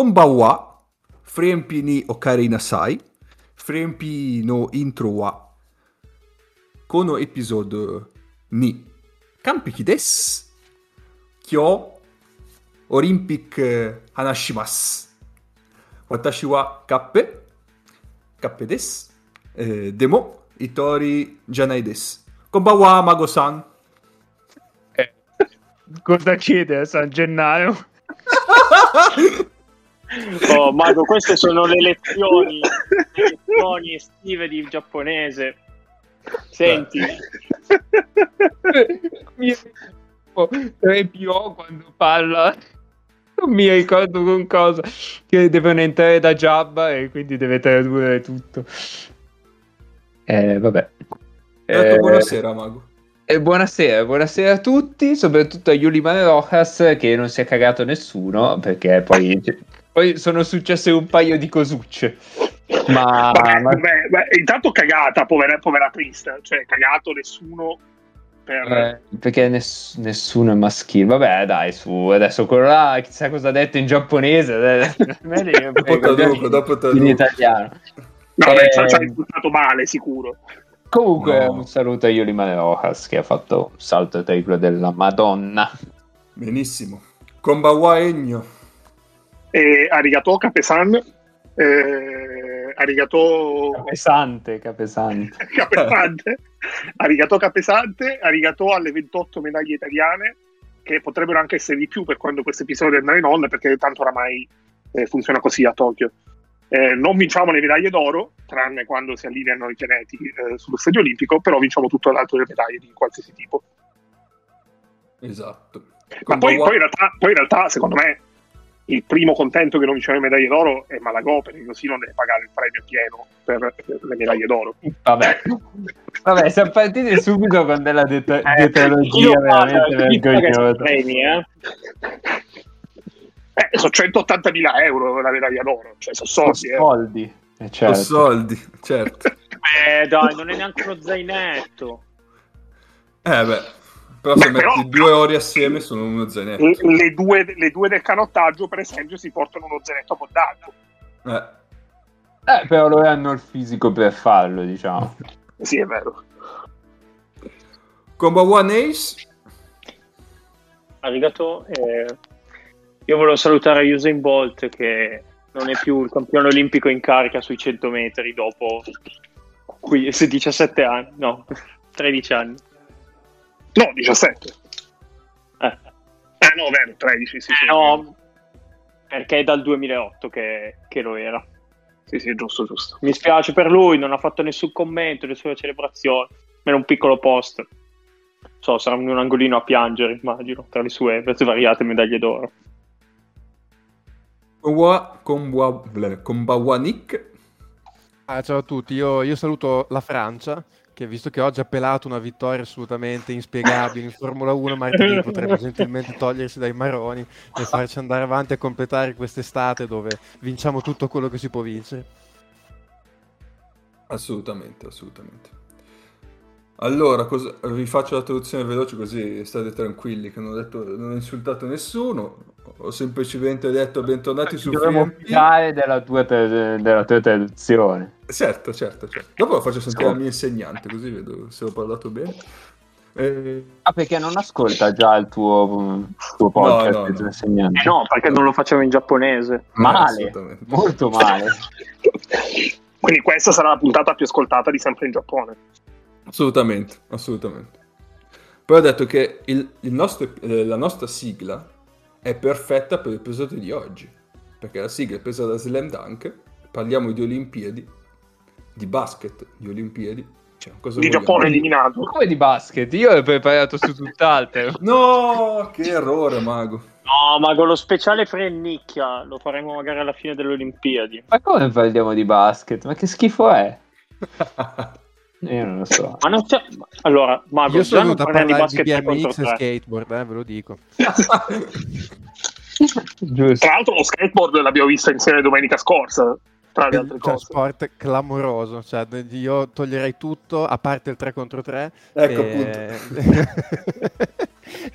Tumba wa, Frempi ni Ocarina Sai, Frempi no Intro wa このエピソードに完璧です。今日、オリンピック話します。私はカップ、カップです。えー、でも、リ人じゃないです。こんばんは、孫さん。え、ごだけです、ジェナヨ。Oh, Mago, queste sono le lezioni, le lezioni estive di giapponese. Senti, mi Repio quando parla non mi ricordo con cosa che devono entrare da Jabba e quindi deve tradurre tutto eh vabbè Eh, buonasera, Mago. e buonasera, buonasera a tutti, soprattutto a Yuli Rojas che non si è cagato nessuno perché poi, poi sono successe un paio di cosucce. Ma, Vabbè, ma- beh, beh, intanto cagata, povera, povera triste, cioè cagato nessuno per... eh, perché ness- nessuno è maschile. Vabbè, dai, su adesso quello là, chissà cosa ha detto in giapponese. eh, Dopo traduco, dopo in traduco. italiano. No, beh, eh, ci ha- risultato male, sicuro. Comunque, No. un saluto a Yuli Rojas che ha fatto un salto triplo della Madonna. Benissimo. Konbawa Ennio. E arigato Capesan, eh, arigato Capesante, capesante. Capesante, arigato Capesante, arigato alle 28 medaglie italiane, che potrebbero anche essere di più per quando questo episodio andrà in onda, perché tanto oramai eh, funziona così a Tokyo. Eh, non vinciamo le medaglie d'oro, tranne quando si allineano i pianeti eh, sullo stadio olimpico, però vinciamo tutto l'altro delle medaglie di qualsiasi tipo. Esatto. Ma poi, poi in realtà, poi in realtà, secondo me, il primo contento che non vinciamo le medaglie d'oro è Malagò, perché così non deve pagare il premio pieno per le medaglie d'oro. Vabbè. Vabbè, siamo partiti subito con della det- lo paga? veramente vergognosa. premi, eh? Eh, sono 180.000 euro la medaglia d'oro, cioè sono soldi. eh. soldi. Eh, certo. soldi, certo. Eh, dai, non è neanche uno zainetto. Eh beh, però se Beh, però- metti due ori assieme sono uno zainetto. Le, due, le due del canottaggio, per esempio, si portano uno zainetto abbondante. Eh, Eh, però loro hanno il fisico per farlo, diciamo. Sì, è vero. Konbawa Ace. Arigato. eh, io volevo salutare Usain Bolt che non è più il campione olimpico in carica sui 100 metri dopo qui, se 17 anni, no, 13 anni. No, 17. Eh, Ah, no, vero, 13, sì, sì. no, perché è dal 2008 che, che lo era. Sì, sì, giusto, giusto. Mi spiace per lui, non ha fatto nessun commento alle sue celebrazioni, era un piccolo post. So, sarà in un angolino a piangere, immagino, tra le sue variate medaglie d'oro. Konbawa Nick. Ah, ciao a tutti, io, io saluto la Francia, che visto che oggi ha pelato una vittoria assolutamente inspiegabile in Formula 1, martedì potrebbe gentilmente togliersi dai maroni e farci andare avanti a completare quest'estate dove vinciamo tutto quello che si può vincere. Assolutamente, assolutamente. Allora, cosa- vi faccio la traduzione veloce così state tranquilli che non ho, detto, non ho insultato nessuno, ho semplicemente detto bentornati su Dovremmo fidare della tua, tra- della tua traduzione. Certo, certo, certo. Dopo lo faccio sentire al mio insegnante, così vedo se ho parlato bene. Eh, Ah, perché non ascolta già il tuo, tuo podcast no, il tuo no. insegnante? Eh no, perché non lo facciamo in giapponese. Male, assolutamente. molto male. Quindi questa sarà la puntata più ascoltata di sempre in Giappone. Assolutamente, assolutamente. Poi ho detto che il- il nostro- eh, la nostra sigla è perfetta per l'episodio di oggi, perché la sigla è presa da Slam Dunk, parliamo di Olimpiadi, di basket, di Olimpiadi, cioè, cosa Di vogliamo? Giappone eliminato. Come di basket? Io ho preparato su tutt'altro. No, che errore, mago. No, ma con lo speciale Frennicchia lo faremo magari alla fine delle Olimpiadi. Ma come parliamo di basket? Ma che schifo è? Io non lo so. Ma non c'è... Allora, Mago, Io sono venuto a parlare di basket 3 BMX e 3. skateboard, eh, ve lo dico. Giusto. Tra l'altro lo skateboard l'abbiamo visto insieme domenica scorsa. tra le altre cioè, cose. sport clamoroso, cioè, io toglierei tutto a parte il 3 contro 3 Ecco, e...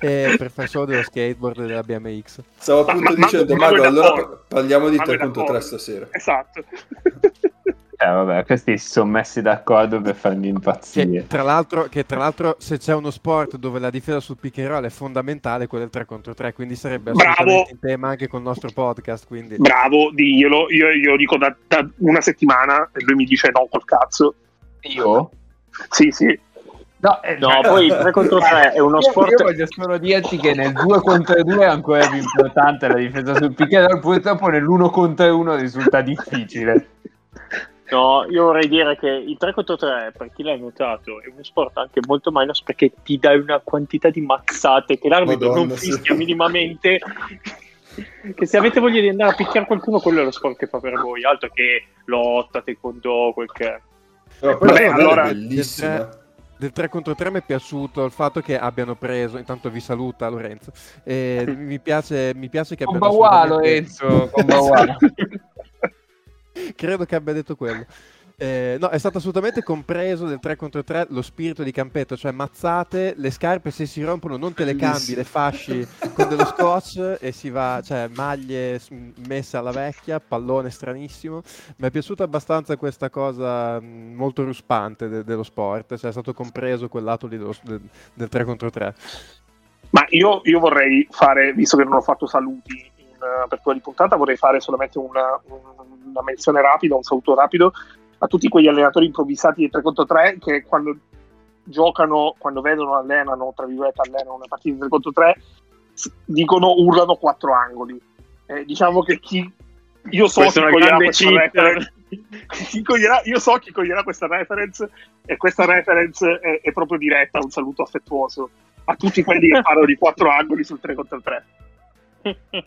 e per fare solo dello skateboard e della BMX. Stavo appunto ma- dicendo, ma- ma- Mago, ma- allora parliamo di Ma 3 noi contro 3 d'accordo. stasera. Esatto. Eh, vabbè, questi si sono messi d'accordo per farmi Che impazzire. tra, l'altro, che tra l'altro se c'è uno sport dove la difesa sul pick and roll è fondamentale, quello è il 3 contro 3, quindi sarebbe Bravo. assolutamente in tema anche con il nostro podcast. Quindi... Bravo, diglielo. Io, io dico da, da una settimana e lui mi dice no col cazzo. Io? Sì, sì. No, eh, No, poi il 3 contro 3 è uno Io- sport... Io voglio solo dirti che nel 2 contro 2 è ancora più importante la difesa sul pick and roll, purtroppo nell'1 contro 1 risulta difficile. No, io vorrei dire che il 3 contro 3, per chi l'ha notato, è uno sport anche molto minus perché ti dai una quantità di mazzate che l'arbitro Madonna, non sì. fischia minimamente. Che se avete voglia di andare a picchiare qualcuno, quello è lo sport che fa per voi, altro che lotta, taekwondo, quel che è. Però Vabbè, allora- bellissima. Del 3 contro 3 mi è piaciuto il fatto che abbiano preso, intanto vi saluta Lorenzo, e mi, piace, mi piace che abbiano Combawa, assolutamente- Lorenzo, combawa. Credo che abbia detto quello. Eh, no, è stato assolutamente compreso del 3 contro 3 lo spirito di campetto, cioè mazzate, le scarpe se si rompono non te le cambi, le fasci con dello scotch e si va, cioè maglie messe alla vecchia, pallone stranissimo. Mi è piaciuta abbastanza questa cosa mh, molto ruspante de- dello sport, cioè è stato compreso quel lato lì dello- del, del 3 contro 3. Ma io, io vorrei fare, visto che non ho fatto saluti in eh, apertura di puntata, vorrei fare solamente una, un- una menzione rapida, un saluto rapido a tutti quegli allenatori improvvisati di 3 contro 3 che quando giocano, quando vedono, allenano, tra virgolette, allenano una partita di 3 contro 3, s- dicono, urlano quattro angoli. Eh, diciamo che chi... Io so Questa chi coglierà questa reference, chi coglierà- io so chi coglierà questa reference e questa reference è, è proprio diretta, un saluto affettuoso a tutti quelli che parlano di quattro angoli sul 3 contro 3.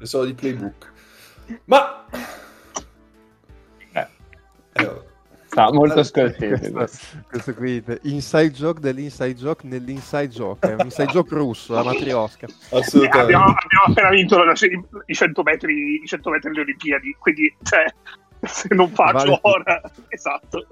Le so di playbook. Ma... Eh. Eh, vabbè. No, molto scortese. Questo, questo qui, inside joke dell'inside joke nell'inside joke, è un inside joke russo, la matriosca. Assolutamente. Abbiamo, abbiamo appena vinto la- i 100 metri, i 100 metri alle Olimpiadi, quindi cioè, se non faccio Vale ora, esatto.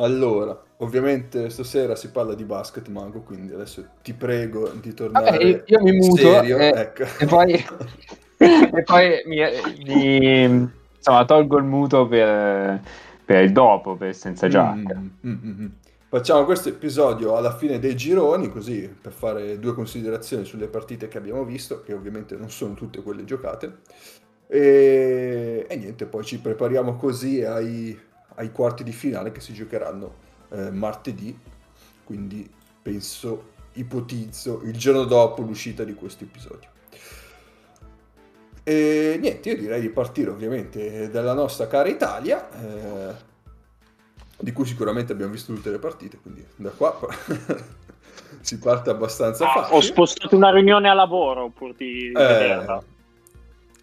Allora, ovviamente stasera si parla di basket, Mago, quindi adesso ti prego di tornare Vabbè, io- mi muto, serio, eh, ecco. e poi, e poi mi, mi- insomma, tolgo il muto per, per il dopo, per senza giacca. Mm, mm, mm, mm. Facciamo questo episodio alla fine dei gironi, così per fare due considerazioni sulle partite che abbiamo visto, che ovviamente non sono tutte quelle giocate. E, e niente, poi ci prepariamo così ai, ai quarti di finale che si giocheranno eh, martedì, quindi penso, ipotizzo, il giorno dopo l'uscita di questo episodio. E niente, io direi di partire ovviamente dalla nostra cara Italia, eh, di cui sicuramente abbiamo visto tutte le partite, quindi da qua si parte abbastanza Ah, facile. ho spostato una riunione a lavoro pur di Eh, vederla.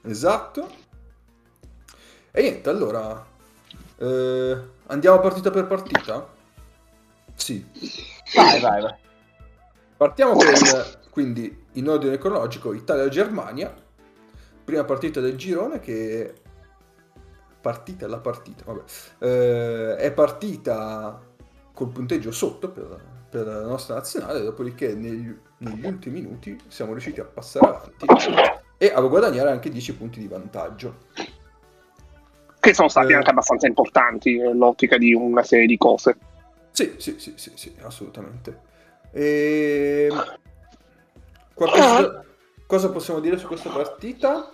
esatto. E niente, allora eh, andiamo partita per partita? Sì. Vai, vai, vai. Partiamo con quindi in ordine cronologico Italia-Germania, prima partita del girone che partita la partita, vabbè. Eh, è partita col punteggio sotto per, per la nostra nazionale, dopodiché negli, negli ultimi minuti siamo riusciti a passare avanti e a guadagnare anche 10 punti di vantaggio. Che sono stati Eh. anche abbastanza importanti nell'ottica di una serie di cose. Sì, sì, sì, sì, sì, assolutamente. E... Qualcosa... Cosa possiamo dire su questa partita?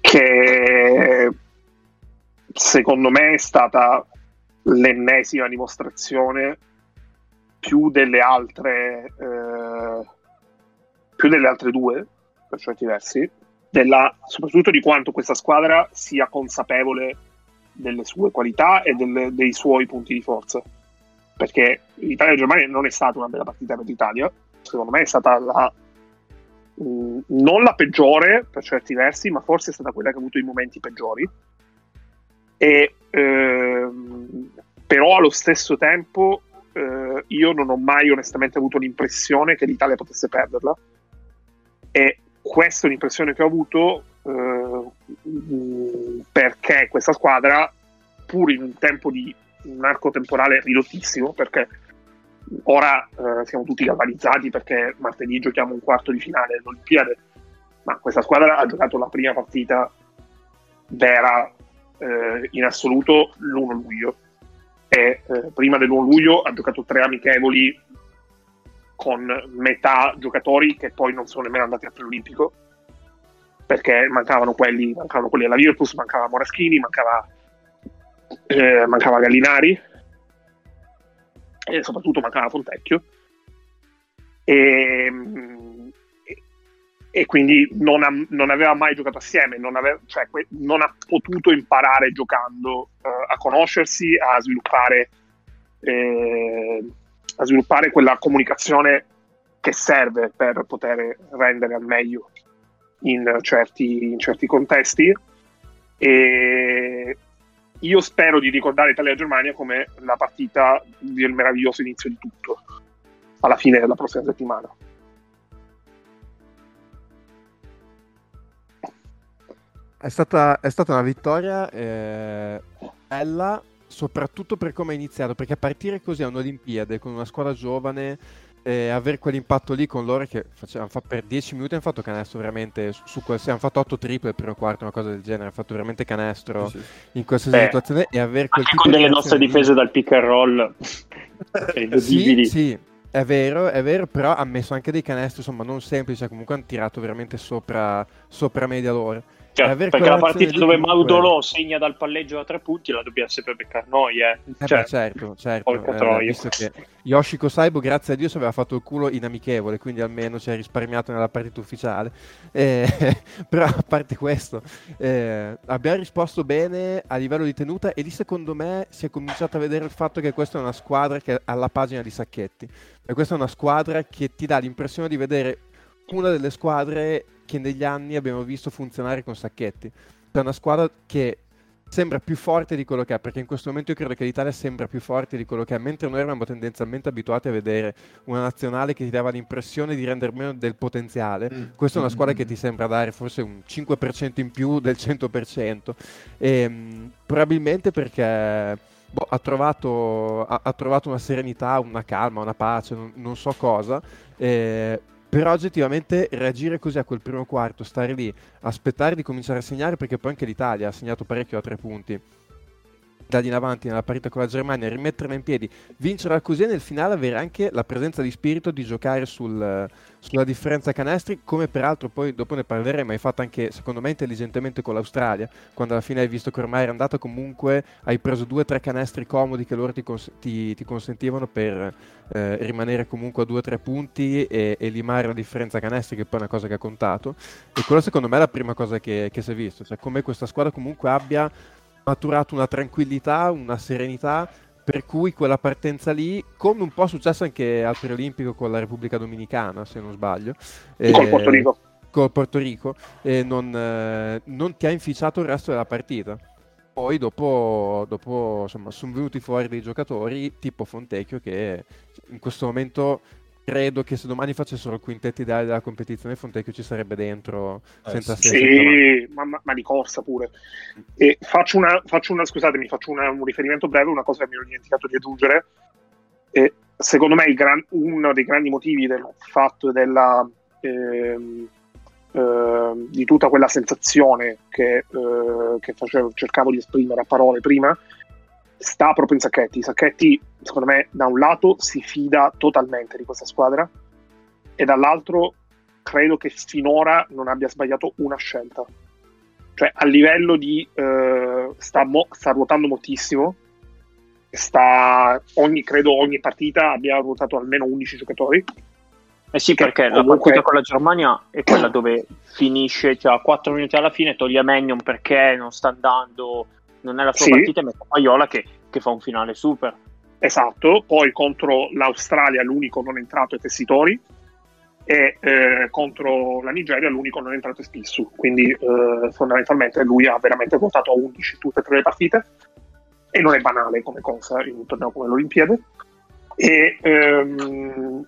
Che secondo me è stata l'ennesima dimostrazione più delle altre eh, più delle altre due per certi versi della, soprattutto di quanto questa squadra sia consapevole delle sue qualità e delle- dei suoi punti di forza. Perché l'Italia-Germania non è stata una bella partita per l'Italia secondo me è stata la mh, non la peggiore per certi versi ma forse è stata quella che ha avuto i momenti peggiori. E ehm, però allo stesso tempo eh, io non ho mai onestamente avuto l'impressione che l'Italia potesse perderla. E questa è un'impressione che ho avuto eh, perché questa squadra, pur in un tempo di un arco temporale ridottissimo, perché ora eh, siamo tutti galvanizzati perché martedì giochiamo un quarto di finale dell'Olimpiade, ma questa squadra ha giocato la prima partita vera eh, in assoluto l'1 luglio. E eh, prima del 1 luglio ha giocato tre amichevoli con metà giocatori che poi non sono nemmeno andati al preolimpico perché mancavano quelli, mancavano quelli alla Virtus, mancava Moraschini, mancava, eh, mancava Gallinari e soprattutto mancava Fontecchio. E, e quindi non, ha, non, aveva mai giocato assieme, non, aveva, cioè, non ha potuto imparare giocando uh, a conoscersi, a sviluppare, eh, a sviluppare quella comunicazione che serve per poter rendere al meglio in certi, in certi contesti. E io spero di ricordare Italia-Germania come la partita del meraviglioso inizio di tutto, alla fine della prossima settimana. È stata, è stata una vittoria eh, bella, soprattutto per come è iniziato, perché a partire così a un'Olimpiade con una squadra giovane e avere quell'impatto lì con loro che facevano, per 10 minuti hanno fatto canestro veramente su, su qualsiasi, hanno fatto 8 triple il primo quarto, una cosa del genere, hanno fatto veramente canestro sì, sì. in qualsiasi Beh, situazione e avere quel tipo con delle nostre difese dal pick and roll sì, sì, è vero, è vero, però ha messo anche dei canestri, insomma, non semplici, comunque hanno tirato veramente sopra, sopra media loro. Cioè, perché la partita dove Maudolò segna dal palleggio a tre punti la dobbiamo sempre beccare noi, eh. eh cioè, beh, certo, certo. Eh, visto che Yoshiko Saibo, grazie a Dio, si aveva fatto il culo in amichevole, quindi almeno ci ha risparmiato nella partita ufficiale. Eh, però a parte questo, eh, abbiamo risposto bene a livello di tenuta e lì secondo me si è cominciato a vedere il fatto che questa è una squadra che è alla pagina di Sacchetti. E questa è una squadra che ti dà l'impressione di vedere una delle squadre che negli anni abbiamo visto funzionare con Sacchetti. È una squadra che sembra più forte di quello che è, perché in questo momento io credo che l'Italia sembra più forte di quello che è, mentre noi eravamo tendenzialmente abituati a vedere una nazionale che ti dava l'impressione di rendere meno del potenziale. Mm. Questa è una squadra che ti sembra dare forse un 5% in più del 100%, e, mh, probabilmente perché boh, ha, trovato, ha, ha, trovato, una serenità, una calma, una pace, non, non so cosa. Eh, però oggettivamente reagire così a quel primo quarto, stare lì, aspettare di cominciare a segnare, perché poi anche l'Italia ha segnato parecchio a tre punti da lì in avanti nella partita con la Germania, rimetterla in piedi, vincerla così e nel finale avere anche la presenza di spirito di giocare sul, sulla differenza canestri, come peraltro poi dopo ne parleremo, hai fatto anche secondo me intelligentemente con l'Australia, quando alla fine hai visto che ormai era andata comunque, hai preso due o tre canestri comodi che loro ti, cons- ti, ti consentivano per eh, rimanere comunque a due o tre punti e, e, limare la differenza canestri, che poi è una cosa che ha contato. E quello secondo me è la prima cosa che, che si è visto, cioè come questa squadra comunque abbia maturato una tranquillità, una serenità, per cui quella partenza lì, come un po' è successo anche al preolimpico con la Repubblica Dominicana, se non sbaglio. Eh, con Porto Rico. Con Porto Rico, eh, non, eh, non ti ha inficiato il resto della partita. Poi dopo, dopo insomma, sono venuti fuori dei giocatori tipo Fontecchio che in questo momento credo che se domani facessero il quintetto ideale della competizione Fontecchio ci sarebbe dentro eh, senza senso. Sì, ma, ma, ma, di corsa pure. E faccio una, faccio una scusatemi, faccio una, un riferimento breve, una cosa che mi ero dimenticato di aggiungere. E secondo me gran, uno dei grandi motivi del fatto della, eh, eh, di tutta quella sensazione che, eh, che facevo, cercavo di esprimere a parole prima sta proprio in Sacchetti. Sacchetti, secondo me, da un lato si fida totalmente di questa squadra e dall'altro credo che finora non abbia sbagliato una scelta. Cioè, a livello di... Eh, sta, mo- sta, ruotando moltissimo. Sta, ogni, credo ogni partita abbia ruotato almeno 11 giocatori. Eh sì, perché comunque... la partita con la Germania è quella dove finisce, cioè a 4 minuti alla fine toglie Magnon perché non sta andando non è la sua sì. partita, ma è Paiola che, che fa un finale super. Esatto, poi contro l'Australia l'unico non entrato è Tessitori e eh, contro la Nigeria l'unico non entrato è Spissu, quindi eh, fondamentalmente lui ha veramente votato a 11 tutte e tre le partite e non è banale come cosa in un torneo come l'Olimpiade e, ehm,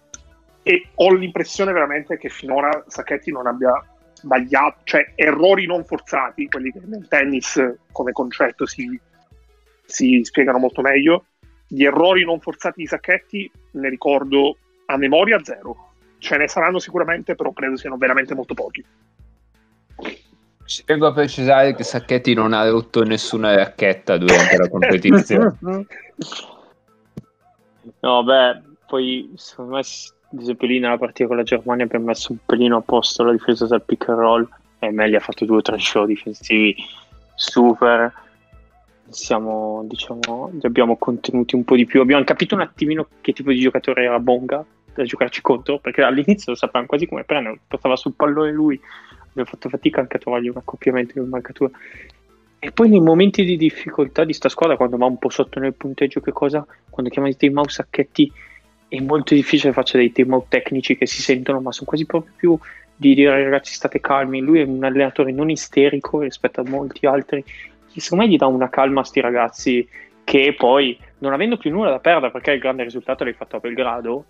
e ho l'impressione veramente che finora Sacchetti non abbia sbagliato, cioè errori non forzati, quelli che nel tennis come concetto si, si spiegano molto meglio. Gli errori non forzati di Sacchetti ne ricordo a memoria zero. Ce ne saranno sicuramente, però credo siano veramente molto pochi. Ci tengo a precisare che Sacchetti non ha rotto nessuna racchetta durante la competizione. no, beh, poi secondo me di esempio lì nella partita con la Germania abbiamo messo un pelino a posto la difesa del pick and roll e Melli ha fatto due o tre show difensivi super. Siamo diciamo li abbiamo contenuti un po' di più. Abbiamo capito un attimino che tipo di giocatore era Bonga da giocarci contro perché all'inizio lo sapevamo quasi come prendere portava sul pallone lui. Abbiamo fatto fatica anche a trovargli un accoppiamento in marcatura e poi nei momenti di difficoltà di sta squadra quando va un po' sotto nel punteggio che cosa? Quando chiama i mouse sacchetti è molto difficile faccia dei team out tecnici che si sentono, ma sono quasi proprio più di dire ragazzi state calmi. Lui è un allenatore non isterico rispetto a molti altri. Secondo me gli dà una calma a sti ragazzi che poi, non avendo più nulla da perdere perché il grande risultato l'hai fatto a Belgrado,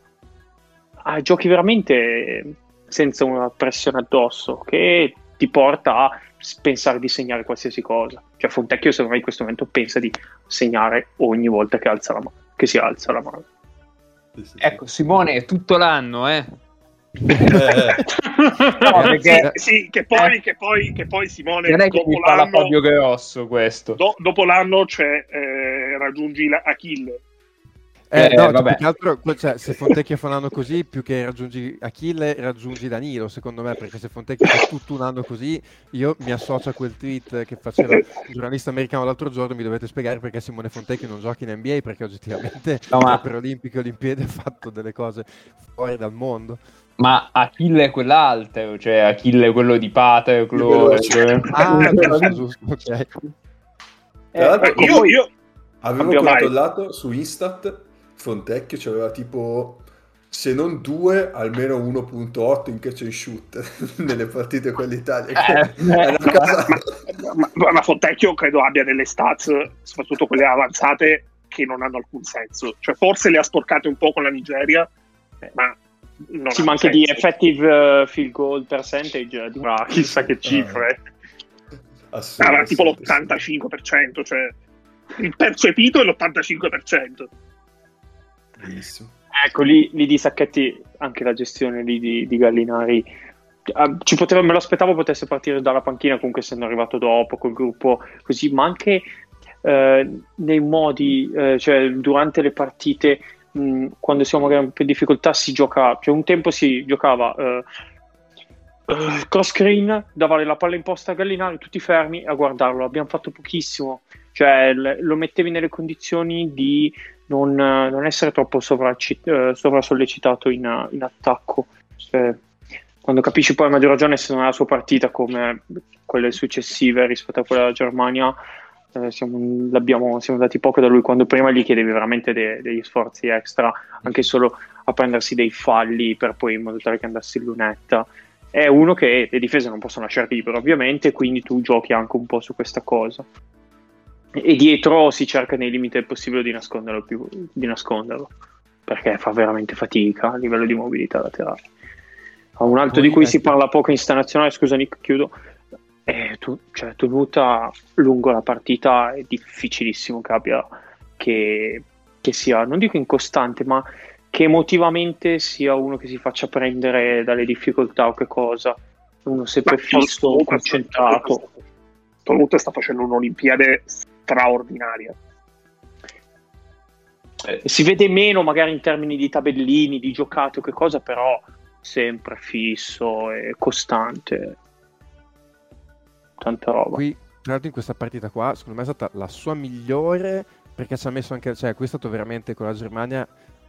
ah, giochi veramente senza una pressione addosso che ti porta a pensare di segnare qualsiasi cosa. Cioè Fontecchio secondo me in questo momento pensa di segnare ogni volta che, alza la mano, che si alza la mano. Ecco, Simone è tutto l'anno, eh. eh. no, perché... sì, sì, che, poi, eh. che, poi, che poi Simone non è che dopo l'anno Fabio Grosso questo do, dopo l'anno c'è eh, raggiungi la Achille eh, eh, no, vabbè. Più che altro, cioè, se Fontecchio fa un anno così, più che raggiungi Achille, raggiungi Danilo, secondo me, perché se Fontecchio fa tutto un anno così, io mi associo a quel tweet che faceva il giornalista americano l'altro giorno, mi dovete spiegare perché Simone Fontecchio non gioca in NBA, perché oggettivamente no, ma... per Olimpiche e Olimpiadi ha fatto delle cose fuori dal mondo. Ma Achille è quell'altro, cioè Achille è quello di Patroclo. Cioè... Ah, giusto, ok. Eh, io, io avevo controllato su Instat Fontecchio c'aveva tipo se non 2 almeno 1.8 in catch and shoot nelle partite con l'Italia eh, eh, cosa... ma, ma, ma, Fontecchio credo abbia delle stats soprattutto quelle avanzate che non hanno alcun senso. Cioè forse le ha sporcate un po' con la Nigeria ma non sì, ma anche senso. di effective uh, field goal percentage di una chissà che cifre. Ah, ah, tipo l'85% cioè il percepito è l'85% Benissimo. Ecco, lì, lì, di Sacchetti, anche la gestione di, di Gallinari, uh, ci poteva, me lo aspettavo potesse partire dalla panchina, comunque essendo arrivato dopo col gruppo così, ma anche uh, nei modi, uh, cioè durante le partite, mh, quando siamo magari in difficoltà, si gioca, cioè un tempo si giocava cross screen, dava la palla in posta a Gallinari, tutti fermi a guardarlo. Abbiamo fatto pochissimo, cioè lo mettevi nelle condizioni di non, non essere troppo eh, sovrasollecitato in, in attacco. Cioè, quando capisci poi a maggior ragione se non è la sua partita come quelle successive rispetto a quella della Germania, eh, siamo, siamo, andati poco da lui quando prima gli chiedevi veramente de, degli sforzi extra, anche solo a prendersi dei falli per poi in modo tale che andassi in lunetta. È uno che le difese non possono lasciare libero, ovviamente, quindi tu giochi anche un po' su questa cosa e dietro si cerca nei limiti del possibile di nasconderlo, più, di nasconderlo perché fa veramente fatica a livello di mobilità laterale. Un altro di cui si parla poco in sta nazionale, scusa Nick, chiudo, è tu, cioè, tenuta lungo la partita è difficilissimo che abbia che, che sia, non dico incostante, ma che emotivamente sia uno che si faccia prendere dalle difficoltà o che cosa, uno sempre fisso, concentrato. Tonuta sta facendo un'Olimpiade straordinaria. Eh, si vede meno magari in termini di tabellini, di giocate o che cosa, però sempre fisso e costante. Tanta roba. Qui, l'altro in questa partita qua, secondo me è stata la sua migliore perché ci ha messo anche, cioè qui è stato veramente con la Germania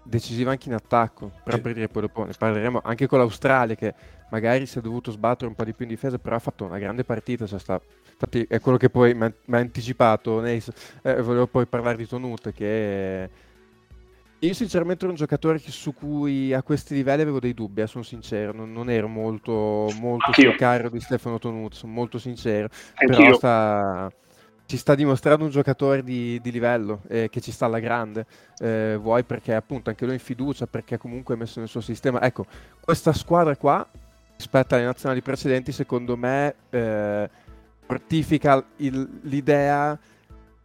decisiva anche in attacco, però per dire poi dopo ne parleremo anche con l'Australia che magari si è dovuto sbattere un po' di più in difesa, però ha fatto una grande partita, cioè sta, infatti è quello che poi mi ha anticipato Neis, eh, volevo poi parlare di Tonut che io sinceramente ero un giocatore su cui a questi livelli avevo dei dubbi, eh, sono sincero, non, non ero molto, molto sul carro di Stefano Tonut, sono molto sincero, Anch'io. però sta ci sta dimostrando un giocatore di, di livello eh, che ci sta alla grande. Eh, vuoi perché appunto anche lui in fiducia, perché comunque è messo nel suo sistema. Ecco, questa squadra qua rispetto alle nazionali precedenti, secondo me, eh, fortifica il, l'idea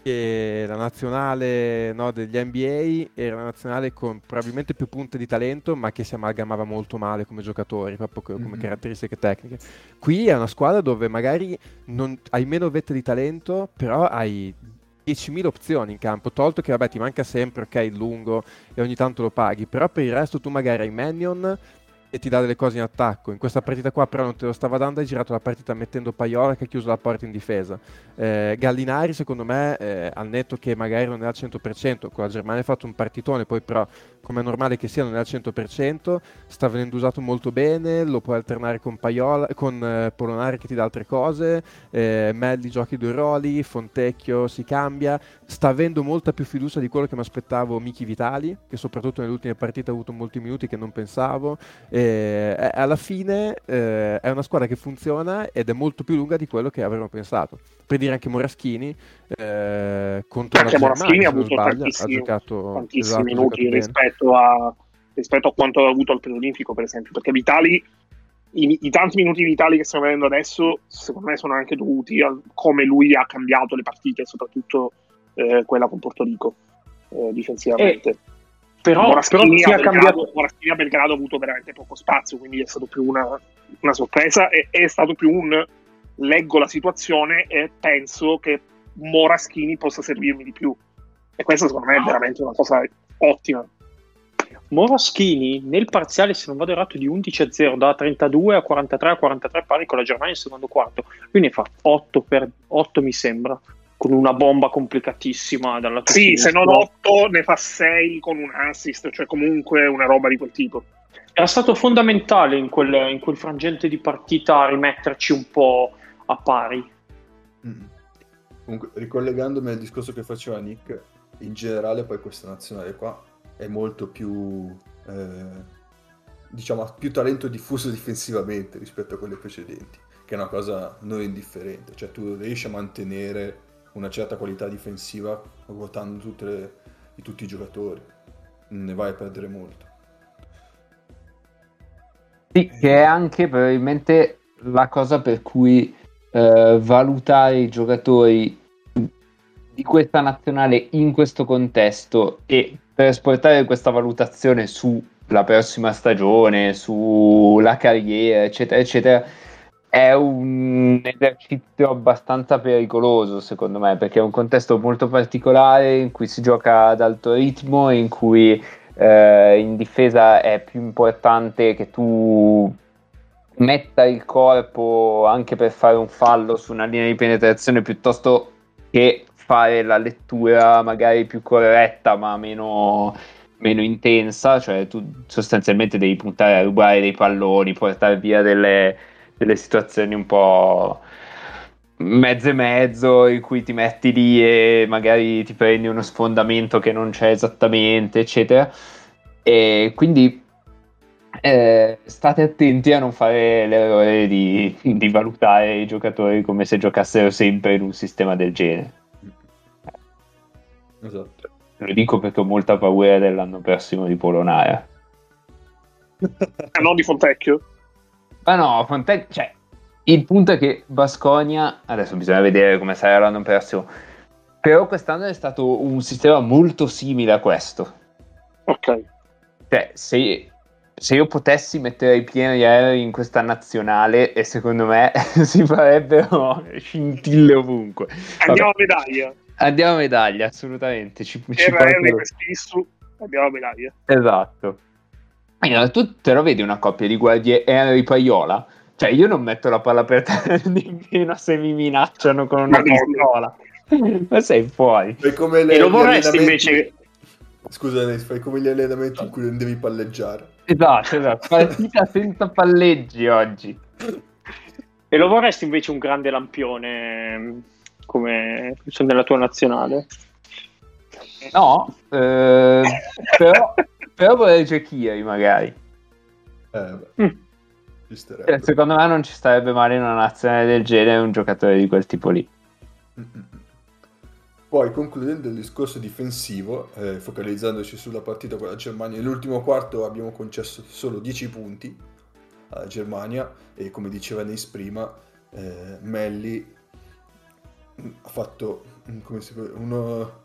che la nazionale no, degli NBA era una nazionale con probabilmente più punte di talento, ma che si amalgamava molto male come giocatori, proprio come mm-hmm. caratteristiche tecniche. Qui è una squadra dove magari non, hai meno vette di talento, però hai 10.000 opzioni in campo, tolto che vabbè ti manca sempre, ok, il lungo e ogni tanto lo paghi, però per il resto tu magari hai Mannion e ti dà delle cose in attacco. In questa partita qua però non te lo stava dando, hai girato la partita mettendo Paiola che ha chiuso la porta in difesa. Eh, Gallinari secondo me, eh, al netto che magari non è al 100%, con la Germania ha fatto un partitone, poi però come è normale che sia non è al 100%, sta venendo usato molto bene, lo puoi alternare con, Paiola, con eh, Polonari che ti dà altre cose, eh, Melli giochi due ruoli, Fontecchio si cambia, sta avendo molta più fiducia di quello che mi aspettavo Miki Vitali, che soprattutto nelle ultime partite ha avuto molti minuti che non pensavo. E, alla fine eh, è una squadra che funziona ed è molto più lunga di quello che avremmo pensato. Per dire anche Moraschini eh, contro anche la Moraschini ha avuto ha giocato tantissimi esatto, minuti rispetto a, rispetto a quanto ha avuto al preolimpico, per esempio, perché Vitali i, i, tanti minuti vitali che stiamo vedendo adesso, secondo me, sono anche dovuti a come lui ha cambiato le partite, soprattutto eh, quella con Porto Rico eh, difensivamente. Eh, però, Moraschini, però a cambiato... Moraschini a Belgrado ha avuto veramente poco spazio, quindi è stato più una, una sorpresa e è stato più un leggo la situazione e penso che Moraschini possa servirmi di più. E questa secondo me è veramente una cosa ottima. Moraschini nel parziale, se non vado errato, di 11-0 da 32 a 43 a 43 pari con la Germania in secondo quarto. Lui ne fa 8 per 8 mi sembra, con una bomba complicatissima dalla Sì, se non 8 ne fa 6 con un assist, cioè comunque una roba di quel tipo. Era stato fondamentale in quel, in quel frangente di partita rimetterci un po' a pari. Mm. Comunque, ricollegandomi al discorso che faceva Nick, in generale poi questa nazionale qua è molto più, eh, diciamo, più talento diffuso difensivamente rispetto a quelle precedenti, che è una cosa non indifferente, cioè tu riesci a mantenere una certa qualità difensiva ruotando le, tutti i giocatori, ne vai a perdere molto. Sì, che è anche probabilmente la cosa per cui eh, valutare i giocatori di questa nazionale in questo contesto e per esportare questa valutazione sulla prossima stagione, sulla carriera, eccetera, eccetera, è un esercizio abbastanza pericoloso secondo me perché è un contesto molto particolare in cui si gioca ad alto ritmo in cui eh, in difesa è più importante che tu metta il corpo anche per fare un fallo su una linea di penetrazione piuttosto che fare la lettura magari più corretta ma meno, meno intensa, cioè tu sostanzialmente devi puntare a rubare dei palloni, portare via delle, delle situazioni un po' mezzo e mezzo in cui ti metti lì e magari ti prendi uno sfondamento che non c'è esattamente, eccetera. E quindi eh, state attenti a non fare l'errore di, di, valutare i giocatori come se giocassero sempre in un sistema del genere. Esatto. Lo dico perché ho molta paura dell'anno prossimo di Polonara. ah, non di Fontecchio? Ma no, Fontecchio... Cioè, il punto è che Basconia... Adesso bisogna vedere come sarà l'anno prossimo. Però quest'anno è stato un sistema molto simile a questo. Ok. Cioè, se se io potessi mettere i pieni aerei in questa nazionale e secondo me si farebbero scintille ovunque. Andiamo a medaglia. Andiamo a medaglia, assolutamente. Ci, ci stesso, andiamo a medaglia. Esatto. Allora, tu te lo vedi una coppia di guardie Henry Paiola? Cioè, io non metto la palla per terra nemmeno se mi minacciano con una pistola. Ma sei fuori. E, come le, e lo vorresti invece Scusa, fai come gli allenamenti in cui non devi palleggiare. Esatto, esatto. Partita senza palleggi oggi. E lo vorresti invece un grande lampione come nella tua nazionale? No, eh, però, però vorrei Giochieri magari. Eh, beh. Mm. Cioè, secondo me non ci starebbe male in una nazionale del genere un giocatore di quel tipo lì. Mm-mm. Poi concludendo il discorso difensivo, eh, focalizzandoci sulla partita con la Germania, nell'ultimo quarto abbiamo concesso solo 10 punti alla Germania e come diceva Neis prima, eh, Melli ha fatto, come si può, uno,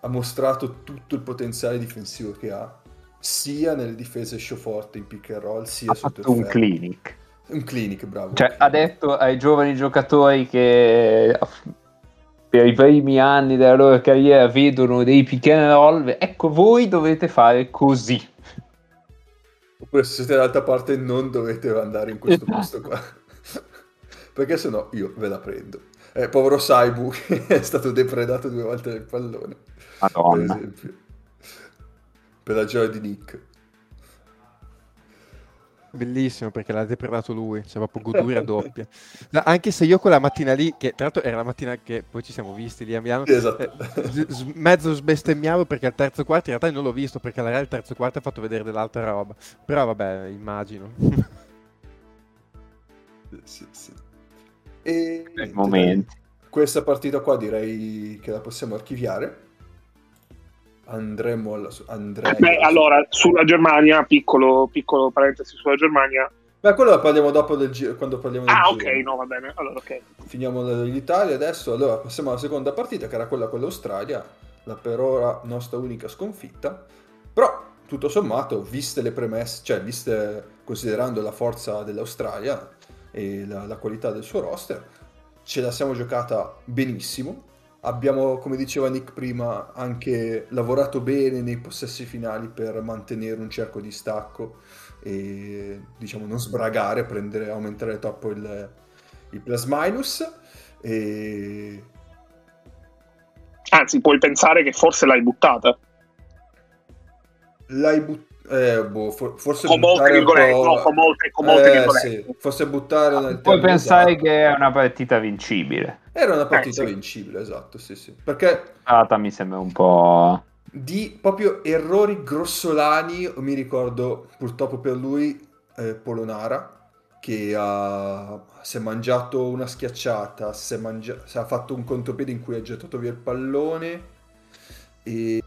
ha mostrato tutto il potenziale difensivo che ha, sia nelle difese show forte in pick and roll, sia ha sotto fatto un ferro. clinic. Un clinic, bravo. Cioè, un ha clinic. detto ai giovani giocatori che per i primi anni della loro carriera vedono dei pick and roll, ecco voi dovete fare così. Oppure se siete dall'altra parte non dovete andare in questo posto qua. Perché sennò io ve la prendo. Eh, povero Saibu che è stato depredato due volte nel pallone. Per Madonna. esempio. Per la gioia di Nick. Bellissimo perché l'ha depredato lui, c'è proprio goduria doppia. No, anche se io quella mattina lì, che tra l'altro era la mattina che poi ci siamo visti lì a Milano, esatto. eh, mezzo sbestemmiavo perché al terzo quarto in realtà non l'ho visto perché la Real il terzo quarto ha fatto vedere dell'altra roba. Però vabbè, immagino. Sì, sì. E Il niente, momento. dai, Questa partita qua direi che la possiamo archiviare. Andremo alla... andrei Beh, alla- allora, sulla Germania, piccolo, piccolo parentesi sulla Germania. Beh, quello parliamo dopo del giro, quando parliamo del Ah, giro. ok, no, va bene. Allora, ok. Finiamo l'Italia adesso, allora passiamo alla seconda partita che era quella con l'Australia, la per ora nostra unica sconfitta, però tutto sommato, viste le premesse, cioè viste considerando la forza dell'Australia e la, la qualità del suo roster, ce la siamo giocata benissimo, abbiamo, come diceva Nick prima, anche lavorato bene nei possessi finali per mantenere un cerco di stacco e diciamo non sbragare, prendere, aumentare troppo il, il plus minus e Anzi, puoi pensare che forse l'hai buttata. l'hai buttata eh, boh, for- forse Con molte virgolette, po'- no, con molte, con molte Eh, virgolette. sì, forse buttare nel Puoi pensare esatto. che è una partita vincibile. Era una partita Eh, sì. vincibile esatto sì sì perché Stata mi sembra un po'... di proprio errori grossolani mi ricordo purtroppo per lui eh, Polonara che ha, si è mangiato una schiacciata si è, mangia- si è fatto un contropiede in cui ha gettato via il pallone e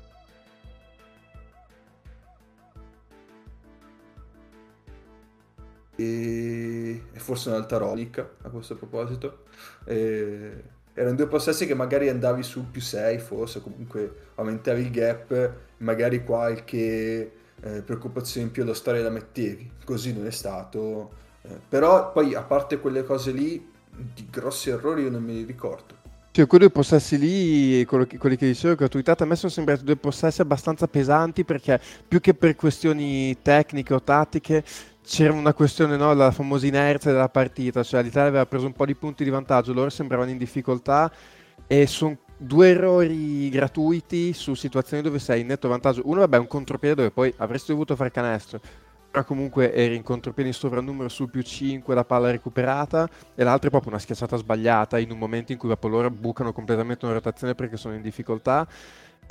e, forse un'altra relic a questo proposito. E erano due possessi che magari andavi sul più 6 forse comunque aumentavi il gap magari qualche eh, preoccupazione in più allo stare la mettevi. Così non è stato Eh, però poi a parte quelle cose lì di grossi errori io non me li ricordo. Cioè, quei due possessi lì, che- quelli che dicevo twittato, a me sono sembrati due possessi abbastanza pesanti perché più che per questioni tecniche o tattiche c'era una questione, no, la famosa inerzia della partita, cioè l'Italia aveva preso un po' di punti di vantaggio, loro sembravano in difficoltà e sono due errori gratuiti su situazioni dove sei in netto vantaggio. Uno, vabbè, un contropiede dove poi avresti dovuto fare canestro, però comunque eri in contropiede in sovrannumero sul più 5, la palla recuperata e l'altro è proprio una schiacciata sbagliata in un momento in cui proprio loro bucano completamente una rotazione perché sono in difficoltà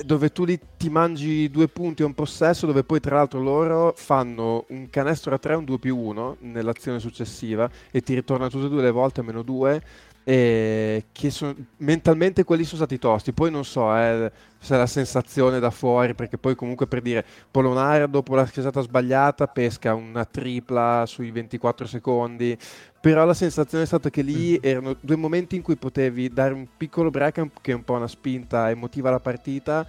dove tu lì ti mangi due punti e un possesso dove poi tra l'altro loro fanno un canestro a 3 un 2 più 1 nell'azione successiva e ti ritorna tutte e due le volte a meno 2 e che sono mentalmente quelli sono stati tosti. Poi non so eh, se è la sensazione da fuori perché poi comunque per dire Polonara dopo la schiacciata sbagliata pesca una tripla sui 24 secondi però la sensazione è stata che lì erano due momenti in cui potevi dare un piccolo break che è un po' una spinta emotiva alla partita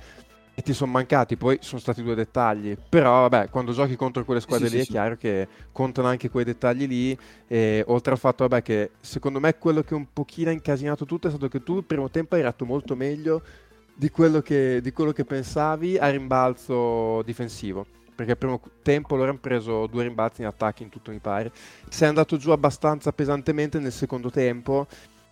e ti sono mancati, poi sono stati due dettagli, però vabbè, quando giochi contro quelle squadre Sì, lì sì, è sì. chiaro che contano anche quei dettagli lì e oltre al fatto vabbè che secondo me quello che un pochino ha incasinato tutto è stato che tu il primo tempo hai ratto molto meglio di quello che, di quello che pensavi a rimbalzo difensivo. Perché al primo tempo loro hanno preso due rimbalzi in attacco in tutto mi pare. Sei andato giù abbastanza pesantemente nel secondo tempo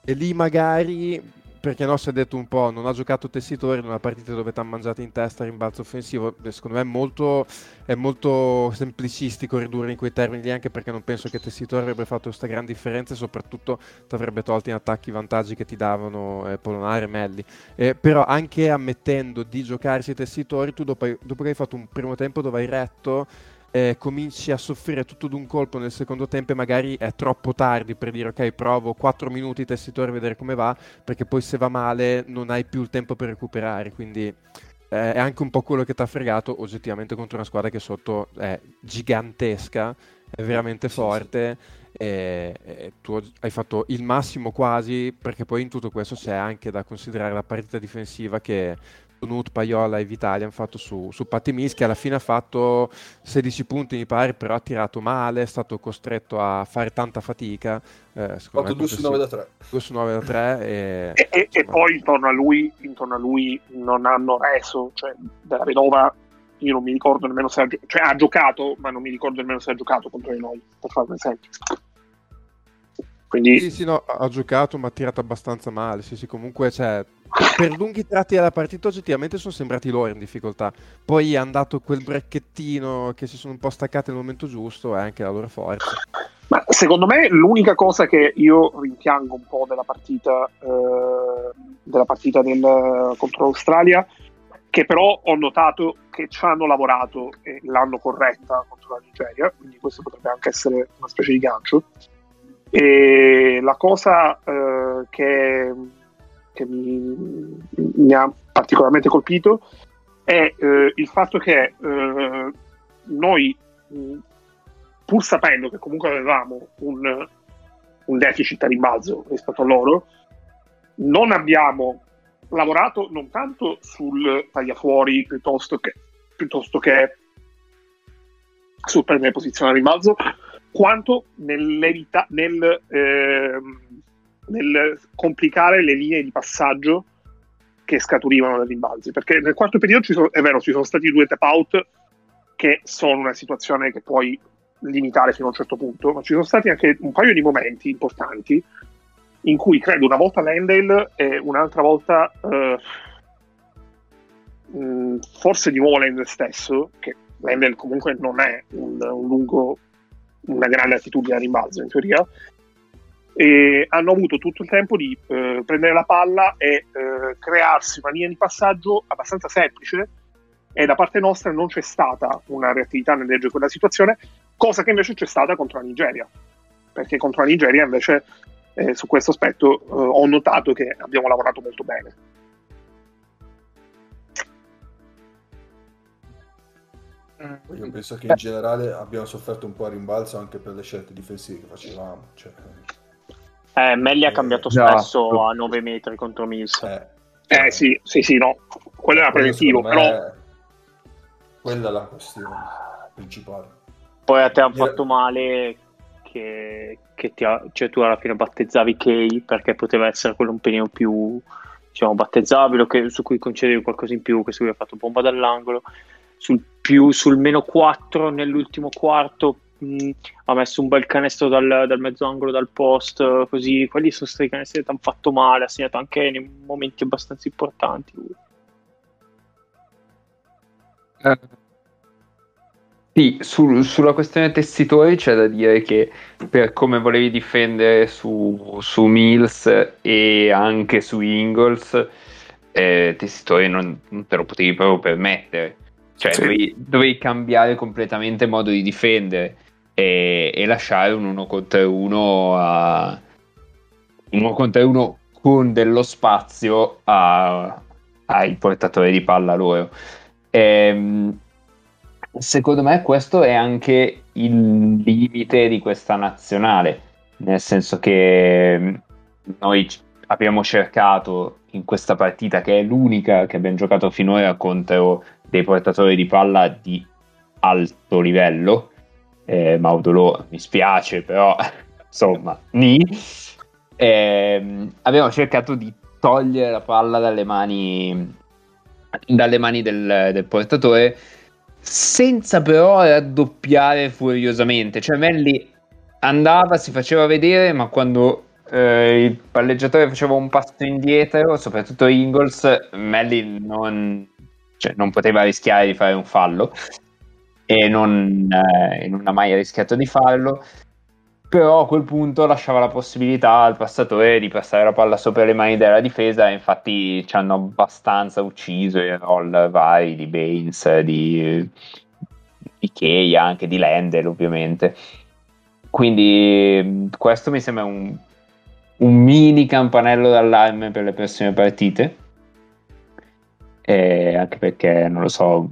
e lì magari perché no si è detto un po' non ha giocato Tessitori in una partita dove ti ha mangiato in testa rimbalzo offensivo secondo me è molto, è molto semplicistico ridurre in quei termini lì anche perché non penso che Tessitori avrebbe fatto questa gran differenza e soprattutto ti avrebbe tolto in attacchi i vantaggi che ti davano eh, Polonare e Melli. Eh, però anche ammettendo di giocarsi Tessitori tu dopo, dopo che hai fatto un primo tempo dove hai retto eh, cominci a soffrire tutto d'un colpo nel secondo tempo e magari è troppo tardi per dire ok provo 4 minuti tessitore a vedere come va perché poi se va male non hai più il tempo per recuperare quindi eh, è anche un po' quello che ti ha fregato oggettivamente contro una squadra che sotto è gigantesca è veramente forte. E, e tu hai fatto il massimo quasi, perché poi in tutto questo c'è anche da considerare la partita difensiva che Donut, Paiola e Vitali hanno fatto su, su Patti Mills che alla fine ha fatto 16 punti mi pare però ha tirato male è stato costretto a fare tanta fatica eh, ha fatto 2 su 9 da 3 2 su 9 da 3 e, e, e, e poi intorno a, lui, intorno a lui non hanno reso cioè della vedova io non mi ricordo nemmeno se ha, cioè, ha giocato ma non mi ricordo nemmeno se ha giocato contro di noi per fare un esempio. Quindi... Sì, sì, no, ha giocato ma ha tirato abbastanza male. Sì, sì, comunque, cioè, per lunghi tratti della partita oggettivamente sono sembrati loro in difficoltà. Poi è andato quel brecchettino che si sono un po' staccati nel momento giusto e anche la loro forza. Ma secondo me l'unica cosa che io rimpiango un po' della partita, eh, della partita del, contro l'Australia, che però ho notato che ci hanno lavorato e l'hanno corretta contro la Nigeria, quindi questo potrebbe anche essere una specie di gancio e la cosa eh, che, che mi, mi, ha particolarmente colpito è eh, il fatto che eh, noi, pur sapendo che comunque avevamo un, un deficit a rimbalzo rispetto a loro, non abbiamo lavorato non tanto sul tagliafuori piuttosto che, piuttosto che sul prendere posizione a rimbalzo, quanto nel, eh, nel complicare le linee di passaggio che scaturivano dai rimbalzi. Perché nel quarto periodo sono, è vero, ci sono stati due tap out che sono una situazione che puoi limitare fino a un certo punto, ma ci sono stati anche un paio di momenti importanti in cui credo una volta Landale e un'altra volta mh, forse di nuovo Landale stesso, che Landale comunque non è un, un lungo una grande attitudine a rimbalzo in teoria, e hanno avuto tutto il tempo di eh, prendere la palla e eh, crearsi una linea di passaggio abbastanza semplice e da parte nostra non c'è stata una reattività nel leggere quella situazione, cosa che invece c'è stata contro la Nigeria, perché contro la Nigeria invece eh, su questo aspetto eh, ho notato che abbiamo lavorato molto bene. Io penso che in generale abbiamo sofferto un po' a rimbalzo anche per le scelte difensive che facevamo. Cioè... Eh, Melli ha cambiato eh, spesso no. a 9 metri contro Mills. Eh, eh sì, sì, sì, no. Quello era preventivo, però... Quella è la questione principale. Poi a te hanno fatto male che, che ha, cioè tu alla fine battezzavi Kay perché poteva essere quello un pelino più diciamo, battezzabile, che, su cui concedevi qualcosa in più, che se lui ha fatto bomba dall'angolo sul, più, sul meno 4 nell'ultimo quarto mh, ha messo un bel canestro dal, dal mezzo angolo dal post così quelli sono stati canestri che hanno fatto male ha segnato anche nei momenti abbastanza importanti eh. Sì, sul, sulla questione tessitori c'è da dire che per come volevi difendere su, su Mills e anche su Ingles, eh, tessitori non, non te lo potevi proprio permettere cioè, sì. dovevi, dovevi, cambiare completamente modo di difendere e, e lasciare un uno contro uno a uno contro uno con dello spazio a, ai portatori di palla loro. E, ehm, secondo me questo è anche il limite di questa nazionale, nel senso che noi abbiamo cercato in questa partita, che è l'unica che abbiamo giocato finora contro dei portatori di palla di alto livello. Eh, Maudolo mi spiace, però insomma, ni. Eh, abbiamo cercato di togliere la palla dalle mani, dalle mani del, del portatore senza però raddoppiare furiosamente. Cioè, Melli andava, si faceva vedere, ma quando eh, il palleggiatore faceva un passo indietro, soprattutto Ingles, Melli non, cioè, non poteva rischiare di fare un fallo e non, eh, non ha mai rischiato di farlo però a quel punto lasciava la possibilità al passatore di passare la palla sopra le mani della difesa e infatti ci hanno abbastanza ucciso i roll vari di Baines, di, di anche di Lendel ovviamente. Quindi questo mi sembra un, un mini campanello d'allarme per le prossime partite e anche perché non lo so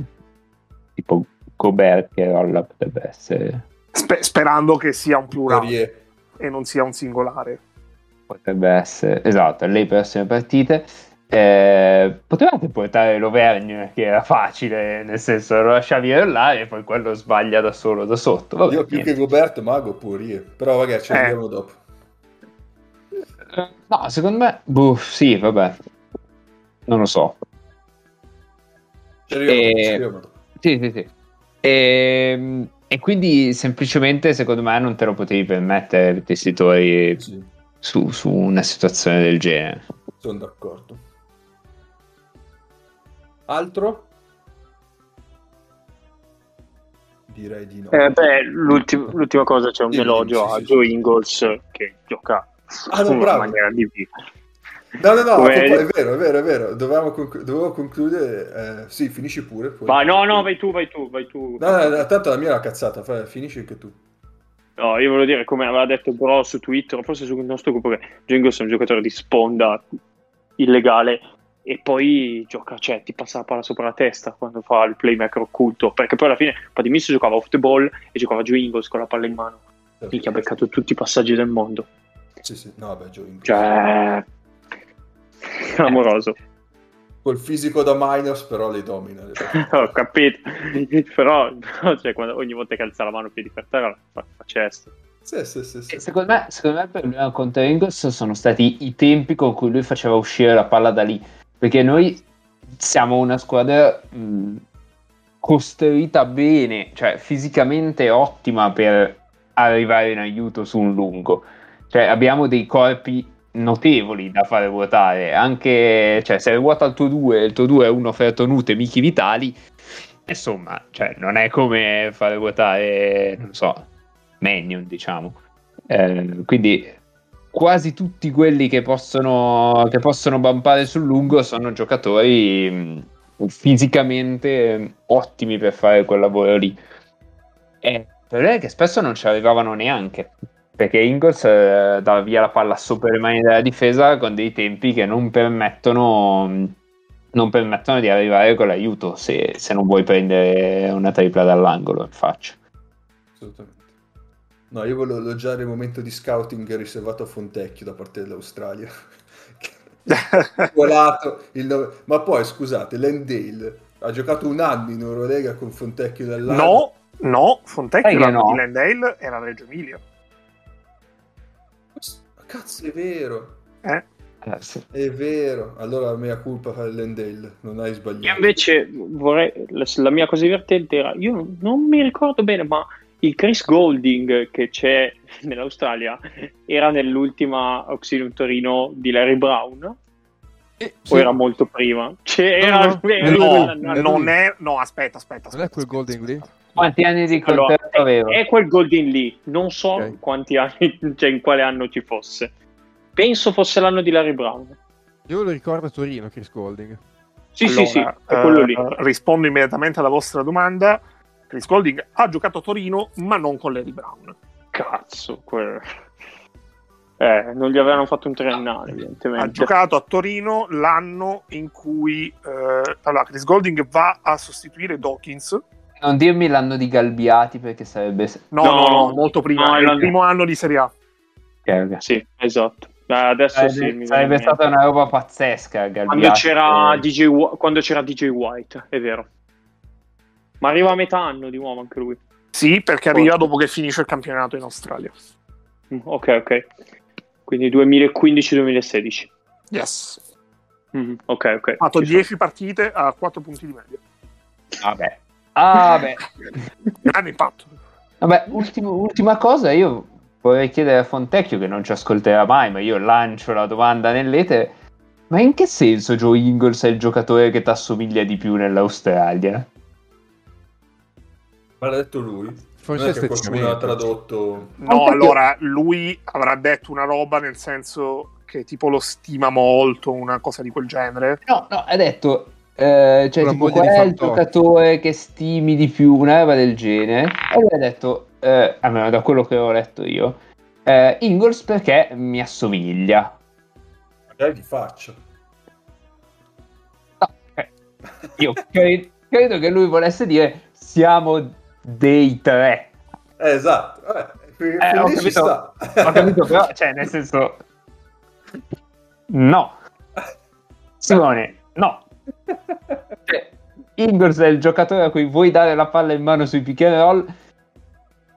tipo Gobert che rolla potrebbe essere Spe- sperando che sia un plurale e non sia un singolare. Potrebbe essere, esatto, le prossime partite. Eh, potevate portare l'Auvergne che era facile, nel senso lo lasciavi rollare e poi quello sbaglia da solo da sotto. Vabbè, Io più niente. che Roberto Mago Poirier. Però vabbè, ci Eh. arriviamo dopo. Eh, No, secondo me, boh, sì, vabbè, non lo so. Ci arriviamo, Eh, ci arriviamo dopo. Sì, sì, sì. E, e quindi semplicemente secondo me non te lo potevi permettere i tessitori Sì, su, su una situazione del genere. sono d'accordo. Altro? Direi di no. Eh, beh, l'ultim- l'ultima cosa c'è un elogio sì, a sì, Joe sì. Ingles che gioca Ah, no, in bravo. maniera divina. No, no, no, Come- è vero, è vero, è vero. Dovevamo conclu- dovevo concludere. eh, sì, finisci pure. poi- Vai, no, no, vai tu, vai tu, vai tu. No, no, no, tanto la mia è una cazzata, fai- finisci anche tu. No, io volevo dire, come aveva detto Bro su Twitter, forse sul nostro gruppo, che Jingles è un giocatore di sponda illegale e poi gioca, cioè ti passa la palla sopra la testa quando fa il playmaker occulto, perché poi alla fine Padimis giocava off the ball e giocava Jingles con la palla in mano. Minchia, ha beccato tutti i passaggi del mondo. Sì, sì, no, vabbè, Joe Ingles. Cioè, amoroso. Col fisico da minus, però le domina. le. Ho capito, però però, cioè, quando ogni volta che alza la mano piedi per terra fa, fa cesto. Sì, sì, sì, sì. Secondo me, secondo me il problema con Ingles sono stati i tempi con cui lui faceva uscire la palla da lì. Perché noi siamo una squadra mh, costruita bene, cioè fisicamente ottima per arrivare in aiuto su un lungo. Cioè abbiamo dei corpi notevoli da fare vuotare. Anche cioè, se vuota il tuo 2 il tuo 2 è uno Fertonute, Michi Vitali. Insomma, cioè, non è come fare vuotare, non so, Minion, diciamo. Eh, quindi quasi tutti quelli che possono, che possono bumpare sul lungo sono giocatori mh, fisicamente mh, ottimi per fare quel lavoro lì. E il problema è che spesso non ci arrivavano neanche. Perché Ingles eh, dà via la palla sopra le mani della difesa con dei tempi che non permettono, non permettono di arrivare con l'aiuto se, se non vuoi prendere una tripla dall'angolo in faccia. Assolutamente. No, io volevo elogiare il momento di scouting riservato a Fontecchio da parte dell'Australia. Volato il nove- Ma poi, scusate, Landale ha giocato un anno in Eurolega con Fontecchio dell'anno. No, no, Fontecchio l'anno no? di Landale era Reggio Emilia. Cazzo, è vero. Eh? Eh, sì. È vero. Allora, mea colpa per Landale. Non hai Io sbagliato. invece vorrei, la, la mia cosa divertente era, io non mi ricordo bene, ma il Chris Golding che c'è nell'Australia era nell'ultima Auxilium Torino di Larry Brown Eh, o sì. era molto prima? C'era, No, no, era- è No, è lui. non è... No, aspetta, aspetta. Non è aspetta, quel aspetta, Golden aspetta. lì? Quanti anni di Allora, contratto aveva? è, è quel Golding lì, non so Ok. quanti anni, cioè in quale anno ci fosse. Penso fosse l'anno di Larry Brown. Io lo ricordo a Torino, Chris Golding. Sì, sì, sì, Allora, è quello lì. eh, rispondo immediatamente alla vostra domanda. Chris Golding ha giocato a Torino, ma non con Larry Brown. Cazzo, que- eh, non gli avevano fatto un triennale, Ha evidentemente. giocato a Torino l'anno in cui eh, allora, Chris Golding va a sostituire Dawkins. Non dirmi l'anno di Galbiati perché sarebbe... No, No, no, no, molto prima. no, è l'anno- il primo anno di Serie A. Ok, ok. Sì, esatto. Eh, adesso sì, Sarebbe, stata una roba pazzesca Galbiati. quando c'era, Eh, DJ, quando c'era DJ White, è vero. Ma arriva a metà anno di nuovo anche lui. Sì, perché arriva dopo che finisce il campionato in Australia. Mm, Ok, ok. Quindi 2015-2016. Yes. Mhm, Ok, ok. Ha fatto Ci sono. 10 partite a 4 punti di media. Vabbè. Ah, beh. Grande impatto. Vabbè, ultimo- ultima cosa, io vorrei chiedere a Fontecchio che non ci ascolterà mai, ma io lancio la domanda nell'etere. Ma in che senso Joe Ingles è il giocatore che ti assomiglia di più nell'Australia? Ma l'ha detto lui. Forse non è che qualcuno l'ha esteticamente. tradotto. No, allora lui avrà detto una roba nel senso che tipo lo stima molto, una cosa di quel genere. No, no, ha detto, eh, cioè, tipo, qual è il giocatore che stimi di più, una roba del genere. E lui ha detto, eh, almeno da quello che ho letto io, eh, Ingles perché mi assomiglia. Magari di faccia. No, eh, io cre- credo che lui volesse dire siamo dei tre. Eh, esatto. Eh, ho capito, ho capito, però, cioè, nel senso... No. Simone, no. Ingles è il giocatore a cui vuoi dare la palla in mano sui pick and roll,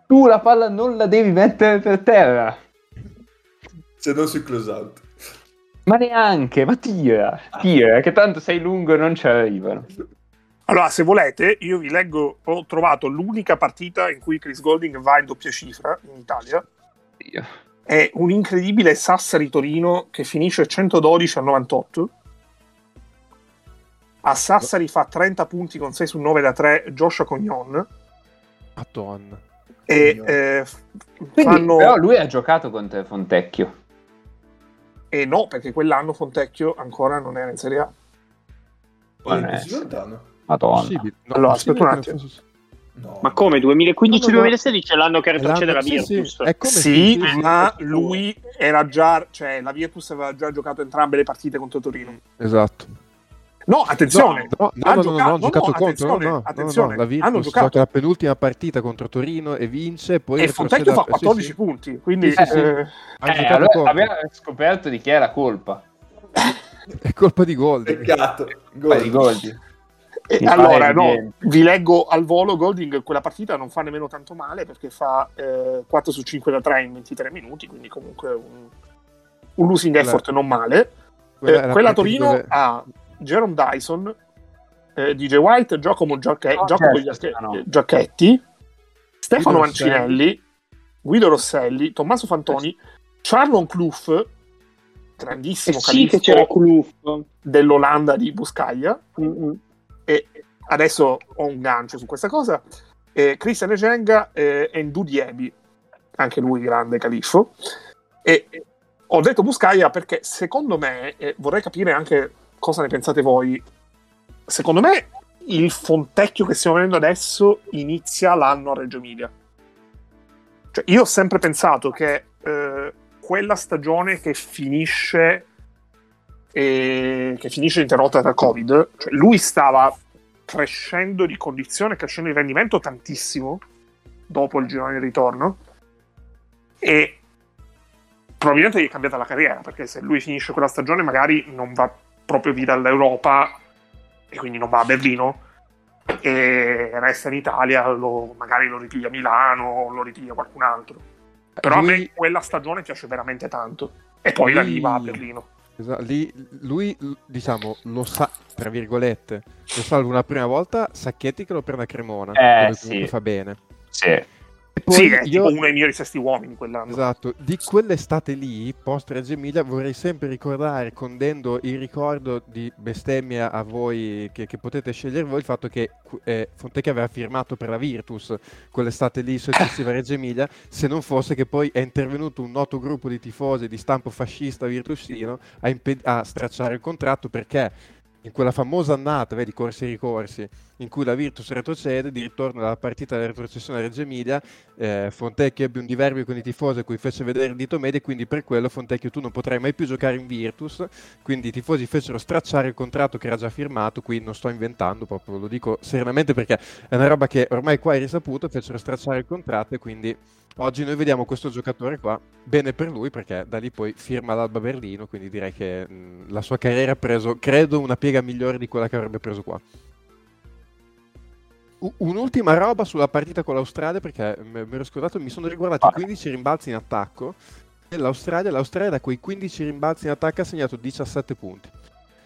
tu la palla non la devi mettere per terra. Se non sui close out. Ma neanche, ma tira, tira, che tanto sei lungo e non ci arrivano. Allora, se volete, io vi leggo, ho trovato l'unica partita in cui Chris Golding va in doppia cifra in Italia. Dio. È un incredibile Sassari-Torino che finisce 112 a 98. A Sassari fa 30 punti con 6 su 9 da 3 Joshua Cognon. Madonna. E eh, Quindi, fanno... Però lui ha giocato contro Fontecchio. E no, perché quell'anno Fontecchio ancora non era in Serie A. Poi è- così lontano. Madonna. Possibile. No, Allora, aspetta un attimo. fosse- No. Ma come? 2015-2016 è l'anno che retrocede la l'anno- sì, sì, Virtus. sì, sì, sì, ma sì. lui era già, cioè la Virtus aveva già giocato entrambe le partite contro Torino. Esatto. No, attenzione, No, no, ha no, no, no, giocato- no, contro. No, attenzione, hanno giocato. gioca la penultima partita contro Torino e vince. Poi e Fontecchio fa a- sì, 14 sì. punti, quindi Sì, sì, eh, Eh, allora abbiamo scoperto di chi è la colpa. È colpa di Golding. Peccato. Goldi. E Mi allora, no, vi leggo al volo, Golding quella partita non fa nemmeno tanto male perché fa eh, 4 su 5 da 3 in 23 minuti, quindi comunque un, un losing effort non male. Quella Eh, quella Torino dove- ha Jerome Dyson, eh, DJ White, Giacomo, Giacche- No, Giacomo certo, no. Giacchetti, Stefano Guido Mancinelli, Guido Rosselli, Tommaso Fantoni, Charlon Clough, grandissimo Eh sì che c'era Kloof. dell'Olanda di Buscaglia, Mm-mm. e adesso ho un gancio su questa cosa. Eh, Christian Egenga eh, e Ndu Diebi, anche lui grande califfo. E ho detto Buscaia perché secondo me, e vorrei capire anche cosa ne pensate voi, secondo me il Fontecchio che stiamo vedendo adesso inizia l'anno a Reggio Emilia. Cioè, io ho sempre pensato che eh, quella stagione che finisce e che finisce interrotta da Covid, cioè lui stava crescendo di condizione, crescendo di rendimento tantissimo dopo il girone di ritorno e probabilmente gli è cambiata la carriera perché se lui finisce quella stagione magari non va proprio via dall'Europa e quindi non va a Berlino e resta in Italia, lo- magari lo ripiglia a Milano o lo ripiglia qualcun altro. Però a Lui- me quella stagione piace veramente tanto e poi da lì Lui- va a Berlino. Esatto, lì, lui, diciamo, lo sa, tra virgolette, lo salva una prima volta Sacchetti che lo prende a Cremona, Eh, dove sì. comunque fa bene. Sì. Poi sì, è io, uno dei miei sesti uomini quell'anno. esatto, di quell'estate lì, post Reggio Emilia, vorrei sempre ricordare, condendo il ricordo di bestemmia a voi, che, che potete scegliere voi, il fatto che eh, Fontecchia aveva firmato per la Virtus quell'estate lì successiva a Reggio Emilia, se non fosse che poi è intervenuto un noto gruppo di tifosi di stampo fascista virtusino a, impe- a stracciare il contratto perché in quella famosa annata, vedi, corsi e ricorsi, in cui la Virtus retrocede, di ritorno dalla partita della retrocessione a Reggio Emilia, eh, Fontecchio ebbe un diverbio con i tifosi a cui fece vedere il dito medio quindi per quello Fontecchio tu non potrai mai più giocare in Virtus, quindi i tifosi fecero stracciare il contratto che era già firmato, qui non sto inventando, proprio lo dico serenamente perché è una roba che ormai qua è risaputo, fecero stracciare il contratto e quindi oggi noi vediamo questo giocatore qua, bene per lui perché da lì poi firma l'Alba Berlino, quindi direi che mh, la sua carriera ha preso, credo, una piega migliore di quella che avrebbe preso qua. U- Un'ultima roba sulla partita con l'Australia, perché m- mi ero scordato, mi sono riguardati Vai. 15 rimbalzi in attacco. E l'Australia, l'Australia da quei 15 rimbalzi in attacco ha segnato 17 punti.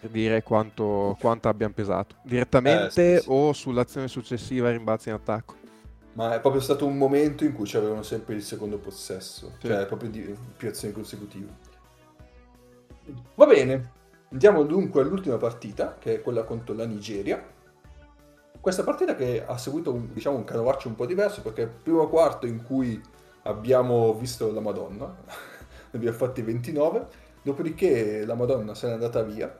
Per dire quanto, quanto abbiano pesato. Direttamente Eh, sì, sì. o sull'azione successiva rimbalzi in attacco. Ma è proprio stato un momento in cui avevano sempre il secondo possesso, Sì. cioè proprio di più azioni consecutive. Va bene, andiamo dunque all'ultima partita, che è quella contro la Nigeria. Questa partita che ha seguito un, diciamo, un canovaccio un po' diverso, perché il primo quarto in cui abbiamo visto la Madonna, ne abbiamo fatti 29, dopodiché la Madonna se n'è andata via,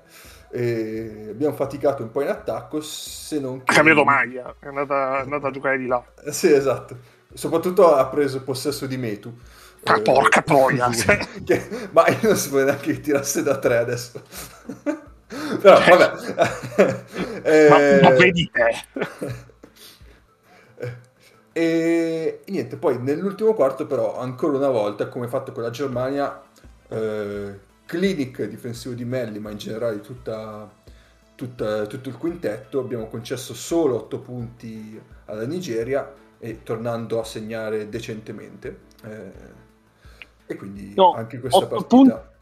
e abbiamo faticato un po' in attacco, se non Ha cambiato maglia, è andata, è andata a giocare di là. Eh, Sì, esatto. Soprattutto ha preso possesso di Metu. Ah, Eh, porca troia! cioè. Che- ma io non si può neanche che tirasse da tre adesso. Però vabbè. Eh, ma, ma vedi te. E, e niente, poi nell'ultimo quarto però, ancora una volta, come fatto con la Germania, eh, clinic difensivo di Melli, ma in generale tutta, tutta, tutto il quintetto, abbiamo concesso solo 8 punti alla Nigeria e tornando a segnare decentemente. Eh, e quindi No, anche questa otto partita... punti.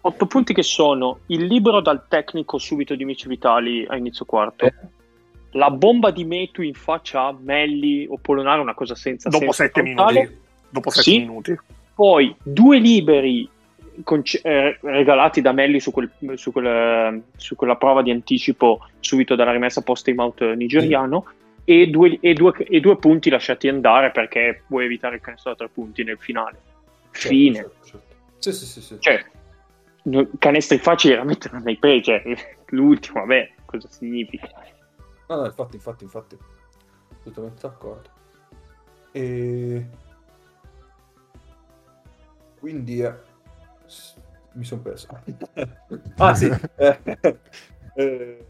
Otto punti che sono il libero dal tecnico subito di Mici Vitali a inizio quarto. Eh. La bomba di Metu in faccia a Melli o Polonaro, una cosa senza Dopo senso sette totale. minuti. Dopo sette Sì. minuti. Poi due liberi conce- eh, regalati da Melli su, quel- su quel- su quella prova di anticipo subito dalla rimessa post time out nigeriano e, due, e due- e due punti lasciati andare perché vuoi evitare il canestro da tre punti nel finale. Certo, Fine. certo, certo. Sì, sì, sì, sì. Cioè, canestri facili veramente non hai preso. Cioè, l'ultimo, vabbè, cosa significa? No, no, infatti, infatti, infatti. Assolutamente d'accordo. E... Quindi... eh, Mi sono perso. ah, sì. Eh,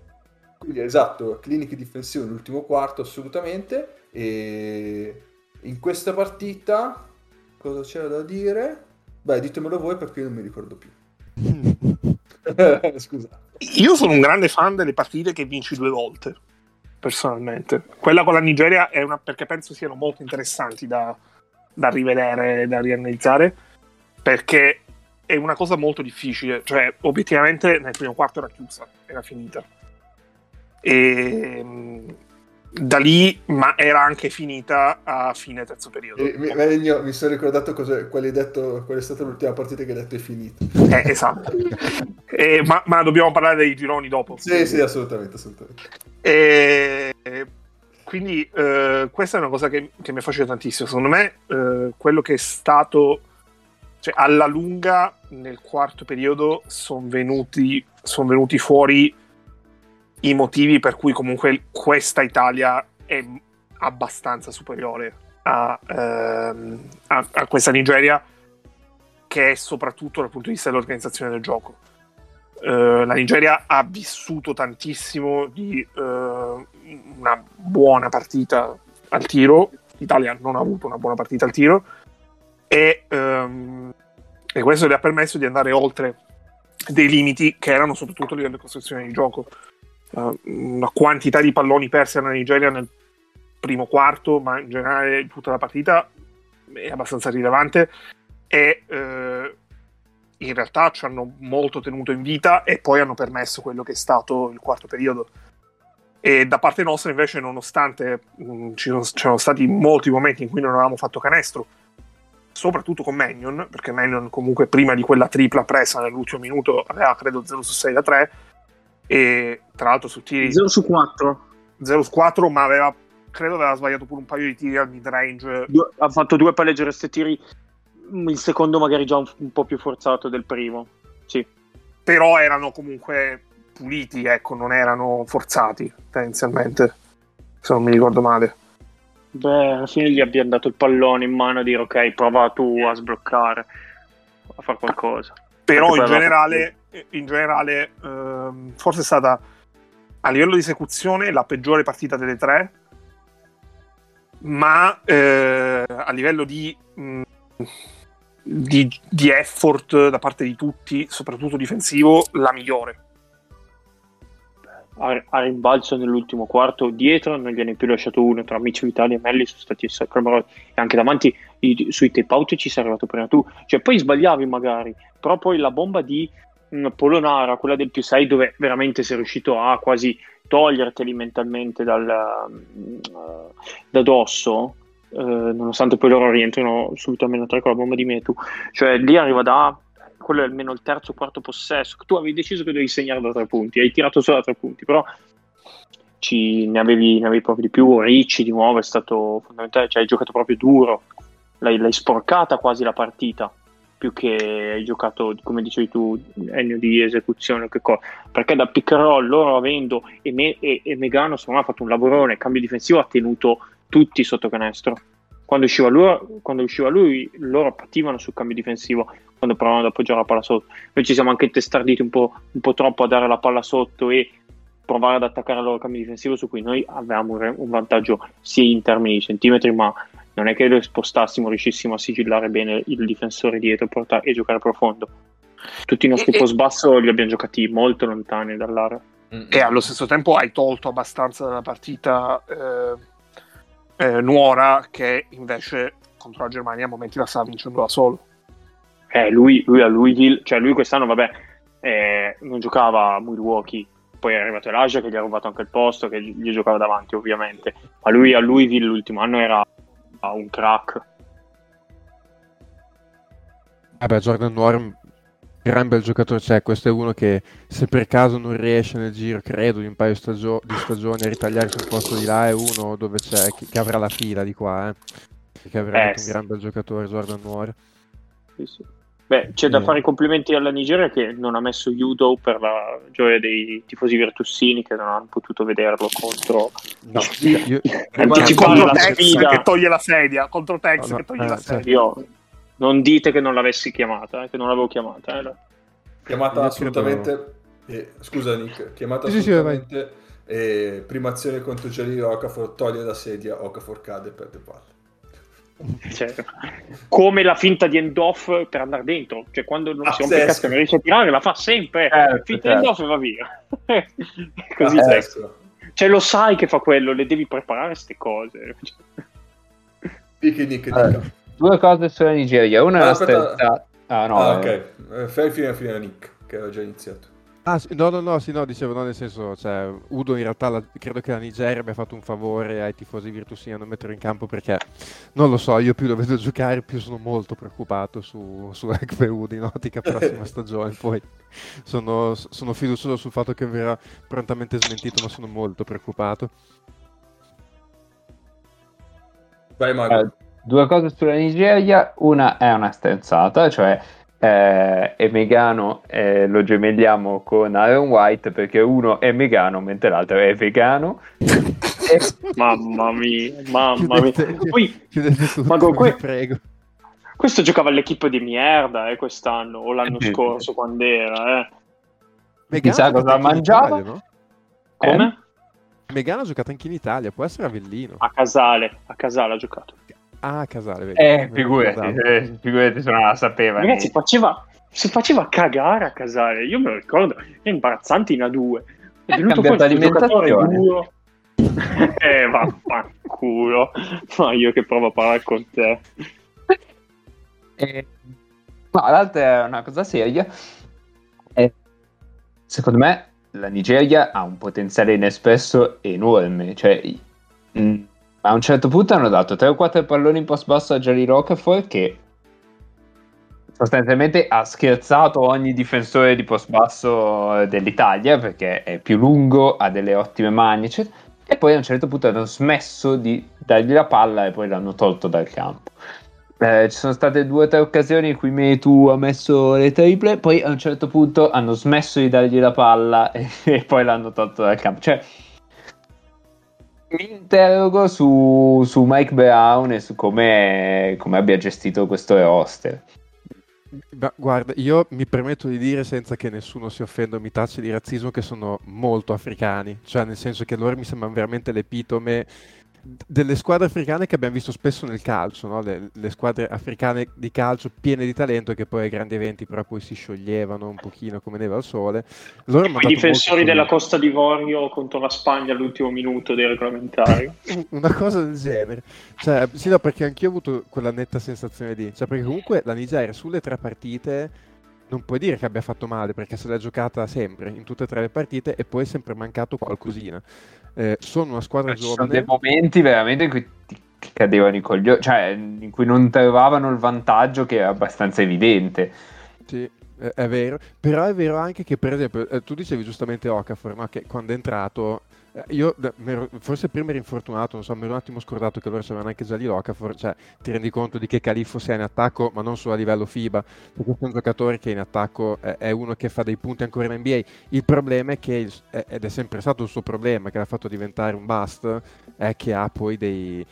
quindi, esatto, cliniche difensive nell'ultimo quarto, assolutamente. E in questa partita... Cosa c'era da dire? Beh, ditemelo voi perché io non mi ricordo più. Scusa. Io sono un grande fan delle partite che vinci due volte, personalmente. Quella con la Nigeria è una perché penso siano molto interessanti da, da rivedere, da rianalizzare, perché è una cosa molto difficile. Cioè, obiettivamente nel primo quarto era chiusa, era finita. E mh, da lì, ma era anche finita a fine terzo periodo. E- mi, Megno, mi sono ricordato cosa, qual, hai detto, qual è stata l'ultima partita che hai detto è finita. Eh, esatto. Eh, ma, ma dobbiamo parlare dei gironi dopo. Sì, sì, assolutamente, assolutamente. E quindi eh, questa è una cosa che, che mi affascina tantissimo. Secondo me, eh, quello che è stato, cioè alla lunga nel quarto periodo, sono venuti, son venuti fuori i motivi per cui comunque questa Italia è abbastanza superiore a, ehm, a- a questa Nigeria, che è soprattutto dal punto di vista dell'organizzazione del gioco. Eh, la Nigeria ha vissuto tantissimo di eh, una buona partita al tiro, l'Italia non ha avuto una buona partita al tiro e, ehm, e questo le ha permesso di andare oltre dei limiti che erano soprattutto a livello di costruzione di gioco. Eh, una quantità di palloni persi alla Nigeria nel primo quarto, ma in generale tutta la partita è abbastanza rilevante e eh, in realtà ci hanno molto tenuto in vita e poi hanno permesso quello che è stato il quarto periodo. E da parte nostra, invece, nonostante mh, ci sono, c'erano stati molti momenti in cui non avevamo fatto canestro, soprattutto con Mannion, perché Mannion comunque prima di quella tripla presa nell'ultimo minuto aveva credo 0 su 6 da 3 e tra l'altro su tiri 0 su 4. 0 su 4 ma aveva credo aveva sbagliato pure un paio di tiri al mid range ha fatto due palleggiare questi tiri. Il secondo, magari già un, un po' più forzato del primo. Sì. però erano comunque puliti, ecco, non erano forzati tendenzialmente, se non mi ricordo male. Beh, alla fine gli abbiamo dato il pallone in mano a dire ok, prova tu a sbloccare, a fare qualcosa. Però in generale, in generale ehm, forse è stata a livello di esecuzione la peggiore partita delle tre, ma eh, a livello di, mh, di, di effort da parte di tutti, soprattutto difensivo, la migliore. A, rimbalzo nell'ultimo quarto dietro non gliene più lasciato uno tra Vitali e Melli sono stati clamorosi e anche davanti i- sui tape out ci sei arrivato prima tu. Cioè poi sbagliavi magari però poi la bomba di mh, Polonara quella del più 6 dove veramente sei riuscito a quasi toglierteli mentalmente dal, mh, da dosso eh, nonostante poi loro rientrino subito a meno 3 con la bomba di Metu. Cioè lì arriva da quello è almeno il terzo o quarto possesso. Tu avevi deciso che dovevi segnare da tre punti, hai tirato solo da tre punti, però ci, ne, avevi, ne avevi proprio di più. Ricci di nuovo è stato fondamentale, cioè hai giocato proprio duro, l'hai, l'hai sporcata quasi la partita, più che hai giocato, come dicevi tu, Ennio di esecuzione, che co- perché da pick and roll loro avendo e, me, e, e Megano secondo me ha fatto un lavorone, cambio difensivo ha tenuto tutti sotto canestro. Quando usciva, lui, quando usciva lui, loro pativano sul cambio difensivo quando provavano ad appoggiare la palla sotto. Noi ci siamo anche testarditi un po', un po' troppo a dare la palla sotto e provare ad attaccare il loro cambio difensivo su cui noi avevamo un, un vantaggio sia in termini di centimetri, ma non è che lo spostassimo, riuscissimo a sigillare bene il difensore dietro e, portare, e giocare profondo. Tutti i nostri E- post basso li abbiamo giocati molto lontani dall'area. E allo stesso tempo hai tolto abbastanza dalla partita eh, eh, Nuora che invece contro la Germania a momenti la stava vincendo da solo. Eh, lui, lui a Louisville, cioè lui quest'anno, vabbè, eh, non giocava a Milwaukee, poi è arrivato Elijah che gli ha rubato anche il posto, che gli giocava davanti ovviamente, ma lui a Louisville l'ultimo anno era un crack. Vabbè, Jordan Noir è un gran bel giocatore, cioè questo è uno che se per caso non riesce nel giro, credo, di un paio stagio- di stagioni a ritagliarsi un posto di là, è uno dove c'è, che, che avrà la fila di qua, eh. Che è veramente sì. un gran bel giocatore, Jordan Noir. Sì, sì. Beh, c'è da Eh. fare i complimenti alla Nigeria che non ha messo Judo per la gioia dei tifosi virtussini che non hanno potuto vederlo contro No, io, contro la Tex che toglie la sedia, contro Tex No, no, che toglie eh, la certo. sedia. io non dite che non l'avessi chiamata, eh, che non l'avevo chiamata. eh. Chiamata assolutamente... eh, scusa Nick, chiamata Sì, sì, sì, assolutamente... eh, prima azione contro Jalil Okafor, toglie la sedia, Okafor cade e perde palla. Cioè, come la finta di end-off per andare dentro, cioè quando non si rompe il Pazzesco. cazzo non riesce a tirare, la fa sempre. Certo, finta certo. di end-off e va via. Così Ah, ecco. Cioè, lo sai che fa quello, le devi preparare queste cose. Eh. dica. Due cose sulla Nigeria. Una è Ah, la aspetta. stessa. Ah, no. ah, eh, ok. Eh, Fai fine fine a Nick, che aveva già iniziato. Ah, sì, no, no, no, sì, no, dicevo, no, nel senso, cioè, Udo in realtà la- credo che la Nigeria abbia fatto un favore ai tifosi virtusini a non metterlo in campo perché, non lo so, io più lo vedo giocare, più sono molto preoccupato su, su Ekpe Udo in ottica prossima stagione, poi sono, sono fiducioso sul fatto che verrà prontamente smentito, ma sono molto preoccupato. Vai Mago. Eh, due cose sulla Nigeria. Una è una stenzata, cioè eh, è vegano e lo gemelliamo con Aaron White perché uno è vegano mentre l'altro è vegano. E- Mamma mia, mamma mia. Chiudete- Poi, tutto, Ma con que- prego. questo giocava all'equipe di merda eh, quest'anno, o l'anno Eh, scorso, quando era. Eh. Megano Chissà cosa mangiava. Italia, no? Come? Megano ha giocato anche in Italia, può essere Avellino. A Casale, a Casale ha giocato. Ah, Casale, vedi. Eh, figurati, ricordavo. eh, figurati se non la sapeva. Ragazzi, faceva, si faceva cagare a Casale. Io me lo ricordo, è imbarazzante in A2. È Eh, venuto fuori questo giocatore alimentazione. duro. eh, vaffanculo. Ma io che provo a parlare con te. E- No, l'altra è una cosa seria. E, secondo me la Nigeria ha un potenziale inespresso enorme. Cioè, mh, a un certo punto hanno dato 3 o 4 palloni in post basso a Jerry Rockefeller che sostanzialmente ha scherzato ogni difensore di post basso dell'Italia perché è più lungo, ha delle ottime mani, eccetera. E poi a un certo punto hanno smesso di dargli la palla e poi l'hanno tolto dal campo. Eh, ci sono state due o tre occasioni in cui Metu ha messo le triple, poi a un certo punto hanno smesso di dargli la palla e, e poi l'hanno tolto dal campo. Cioè, mi interrogo su, su Mike Brown e su come, abbia gestito questo roster. Ma guarda, io mi permetto di dire senza che nessuno si offenda o mi tacci di razzismo che sono molto africani, cioè nel senso che loro mi sembrano veramente l'epitome delle squadre africane che abbiamo visto spesso nel calcio, no? le, le squadre africane di calcio piene di talento che poi ai grandi eventi però poi si scioglievano un pochino come neve al sole. I difensori della Costa d'Ivorio contro la Spagna all'ultimo minuto dei regolamentari. una cosa del genere. Cioè, sì, no, perché anch'io ho avuto quella netta sensazione di... Cioè, perché comunque la Nigeria sulle tre partite non puoi dire che abbia fatto male, perché se l'è giocata sempre, in tutte e tre le partite, e poi è sempre mancato qualcosina. Eh, sono una squadra Ci sono dei giovane... momenti veramente in cui ti ti cadevano i coglioni, cioè in cui non trovavano il vantaggio che è abbastanza evidente. Sì, è, vero. Però è vero anche che, per esempio, eh, tu dicevi giustamente Okafor, no? che quando è entrato... eh, Io forse prima ero infortunato, non so, mi ero un attimo scordato che loro avevano anche già lì l'Ocafor, cioè ti rendi conto di che Califfo sia in attacco, ma non solo a livello FIBA, perché è un giocatore che in attacco è, uno che fa dei punti ancora in NBA. Il problema è che, ed è sempre stato il suo problema, che l'ha fatto diventare un bust, è che ha poi dei,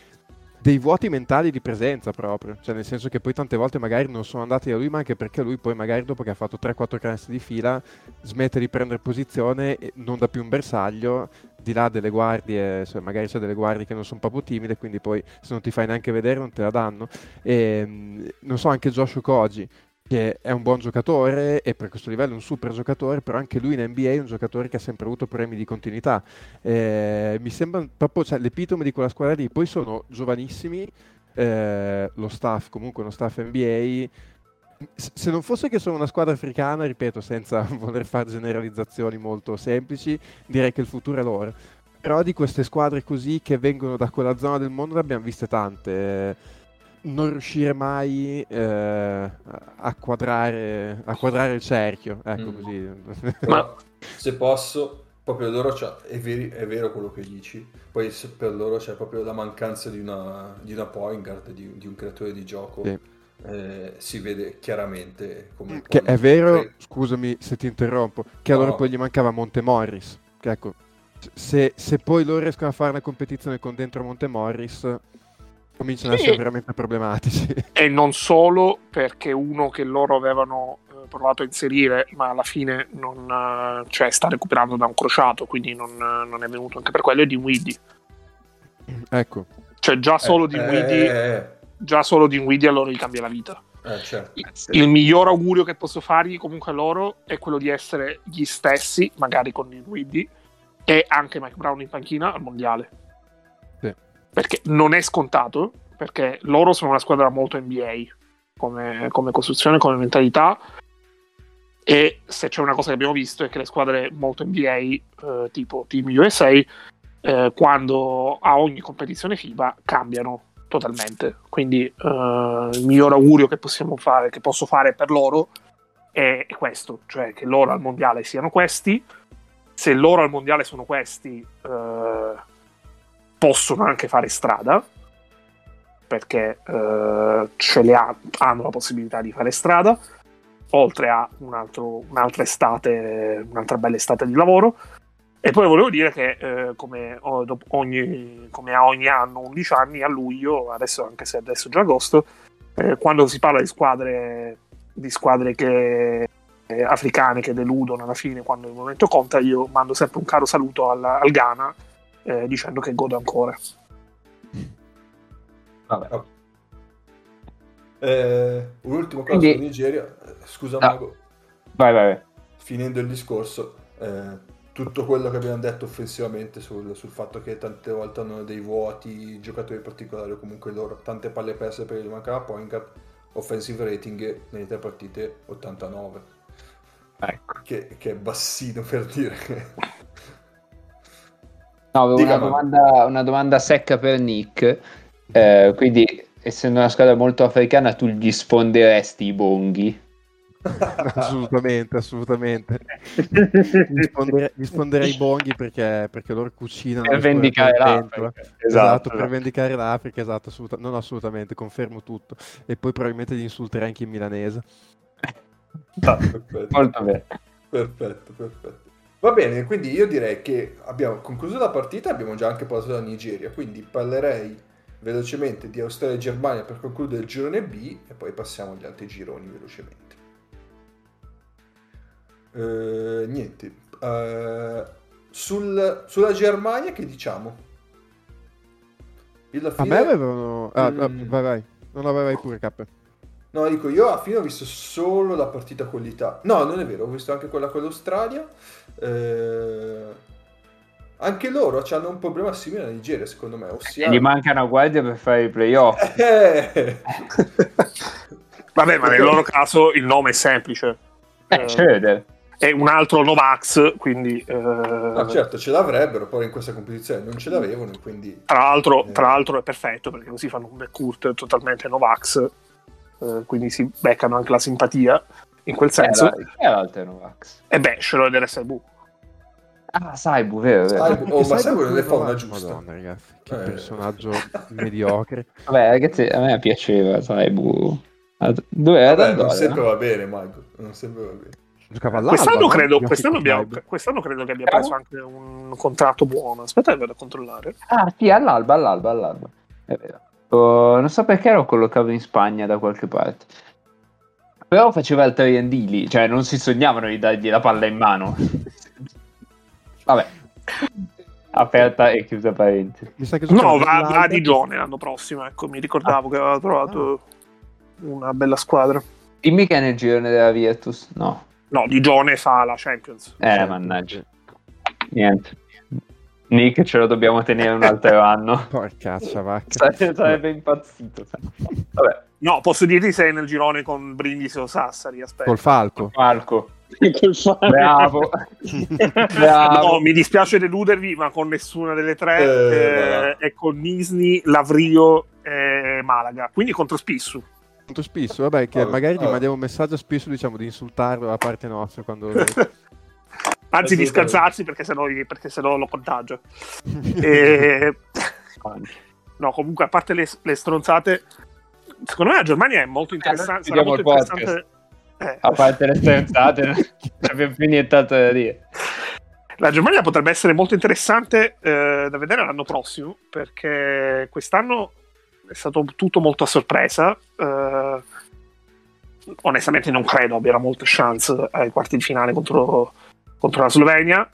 dei vuoti mentali di presenza proprio, cioè nel senso che poi tante volte magari non sono andati da lui, ma anche perché lui poi magari dopo che ha fatto 3-4 canestri di fila smette di prendere posizione non dà più un bersaglio, di là delle guardie, cioè magari c'è delle guardie che non sono proprio timide, quindi poi se non ti fai neanche vedere non te la danno. E, non so, anche Joshua Koji, che è un buon giocatore e per questo livello è un super giocatore, però anche lui in NBA è un giocatore che ha sempre avuto problemi di continuità. Eh, mi sembra proprio cioè, l'epitome di quella squadra lì. Poi sono giovanissimi, eh, lo staff, comunque uno staff NBA. Se non fosse che sono una squadra africana, ripeto, senza voler fare generalizzazioni molto semplici, direi che il futuro è loro. Però di queste squadre così che vengono da quella zona del mondo ne abbiamo viste tante non riuscire mai eh, a, quadrare, a, quadrare, il cerchio. Ecco mm. così. Ma se posso, proprio loro è, veri, è, vero quello che dici. Poi per loro c'è proprio la mancanza di una, di una point guard, di, di un creatore di gioco. Sì. Eh, si vede chiaramente come che è vero, pre... scusami se ti interrompo, che no. allora poi gli mancava Montemorris. Che ecco, se, se poi loro riescono a fare una competizione con dentro Montemorris cominciano ad essere veramente problematici. E non solo perché uno che loro avevano eh, provato a inserire, ma alla fine non, eh, cioè, sta recuperando da un crociato, quindi non, eh, non è venuto anche per quello, è di Weedy. Ecco. Cioè già solo eh, di Weedy, eh, già solo di Weedy allora gli cambia la vita. Certo. Il miglior augurio che posso fargli comunque a loro è quello di essere gli stessi, magari con il Weedy, e anche Mike Brown in panchina al mondiale perché non è scontato, perché loro sono una squadra molto NBA come, come costruzione, come mentalità. E se c'è una cosa che abbiamo visto è che le squadre molto NBA, eh, tipo Team USA, eh, quando a ogni competizione FIBA cambiano totalmente. Quindi eh, il miglior augurio che possiamo fare, che posso fare per loro è, questo, cioè che loro al mondiale siano questi. Se loro al mondiale sono questi, eh, possono anche fare strada perché eh, ce le ha, hanno la possibilità di fare strada oltre a un altro, un'altra estate un'altra bella estate di lavoro. E poi volevo dire che eh, come, ogni, come, a ogni anno 11 anni a luglio adesso anche se adesso è già agosto eh, quando si parla di squadre di squadre che eh, africane che deludono alla fine quando il momento conta io mando sempre un caro saluto al, al Ghana eh, dicendo che godo ancora. Vabbè. Okay. Eh, un'ultima cosa Quindi... su Nigeria, scusa ah. Mago. Vai, vai. Finendo il discorso, eh, tutto quello che abbiamo detto offensivamente sul, sul, fatto che tante volte hanno dei vuoti, giocatori particolari o comunque loro, tante palle perse per il mancava point guard, offensive rating nelle tre partite 89. Ecco. Che, che è bassino per dire. No, avevo una domanda, una domanda, secca per Nick. Eh, quindi, essendo una squadra molto africana, tu gli sfonderesti i bonghi? assolutamente, assolutamente. Gli, gli sfonderei i bonghi perché, perché loro cucinano per vendicare l'Africa. Esatto, esatto, per vendicare l'Africa, esatto, assoluta, non assolutamente, confermo tutto. E poi probabilmente gli insulterei anche in milanese. Ah, perfetto. Molto bene. Perfetto, perfetto. Va bene, quindi io direi che abbiamo concluso la partita, abbiamo già anche parlato della Nigeria, quindi parlerei velocemente di Australia e Germania per concludere il girone B e poi passiamo agli altri gironi velocemente. Uh, niente, uh, sul, sulla Germania che diciamo? Fine... A me avevano... Ah, mm. vai vai, non avevai pure K. No, dico, io alla fine ho visto solo la partita con l'Italia. No, non è vero, ho visto anche quella con l'Australia. Eh... Anche loro hanno un problema simile alla Nigeria, secondo me. Ossia... Gli manca una guardia per fare i playoff. Eh... Vabbè, ma nel loro caso il nome è semplice. Eh, eh, è un altro Novax, quindi... Eh... No, certo, ce l'avrebbero, poi in questa competizione non ce l'avevano, quindi... Tra l'altro, eh... tra l'altro è perfetto, perché così fanno un backcourt totalmente Novax eh, quindi si beccano anche la simpatia in quel senso. Chi era l'Alternovax? E beh, Schroeder e Saibu. Ah, Saibu, vero, vero. Saibu, oh, ma Saibu non è fa una giusta. Madonna, ragazzi, che eh. personaggio mediocre. Vabbè, ragazzi, a me piaceva Saibu. Dove era? Vabbè, non sempre va bene, Michael. Non sempre va bene. Giocava quest'anno, credo, quest'anno, abbiamo, quest'anno, credo, che abbia preso anche un contratto buono. Aspetta, che vado a controllare. Ah, sì, all'alba, all'alba, all'alba. È vero. Oh, non so perché lo collocavo in Spagna da qualche parte. Però faceva il 3 lì, cioè non si sognavano di dargli la palla in mano. Vabbè. Aperta e chiusa parentesi. Mi sa che No, va, va a nell'Alba. Digione l'anno prossimo. Ecco, mi ricordavo che aveva trovato una bella squadra. Dimmi che è nel girone della Virtus. No. No, Digione fa la Champions. Eh, mannaggia. Niente. Nick ce lo dobbiamo tenere un altro anno. Porcaccia vacca. Sare- Sarebbe impazzito. Vabbè, No, posso dirti sei nel girone con Brindisi o Sassari. Aspetta. Col falco. Col fare. Bravo. Bravo. No, mi dispiace deludervi, ma con nessuna delle tre Eh, eh, è con Nisni, Lavrio e Malaga. Quindi contro Spissu. Molto spesso, vabbè, che Vabbè, magari gli vabbè. mandiamo un messaggio spesso diciamo di insultarlo da parte nostra quando Anzi, di scansarsi perché sennò, perché sennò lo contagio. E... No, comunque, a parte le, le stronzate, secondo me la Germania è molto interessante. sarà chiudiamo molto interessante. eh, A parte le stronzate, non abbiamo più nient'altro da dire. La Germania potrebbe essere molto interessante eh, da vedere l'anno prossimo perché quest'anno è stato tutto molto a sorpresa. eh, onestamente non credo abbiano molte chance ai quarti di finale contro, contro la Slovenia.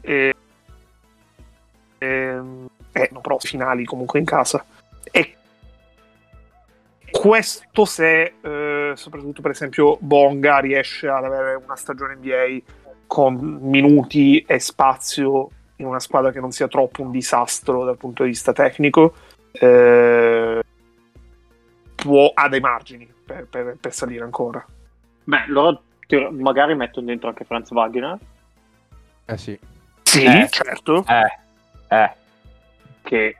E, ehm, eh, no, però finali comunque in casa. E questo se eh, soprattutto per esempio Bonga riesce ad avere una stagione NBA con minuti e spazio in una squadra che non sia troppo un disastro dal punto di vista tecnico eh, può, ha dei margini per, per- per salire ancora Beh, loro magari mettono dentro anche Franz Wagner, Eh sì. Sì Eh. certo Eh, eh. che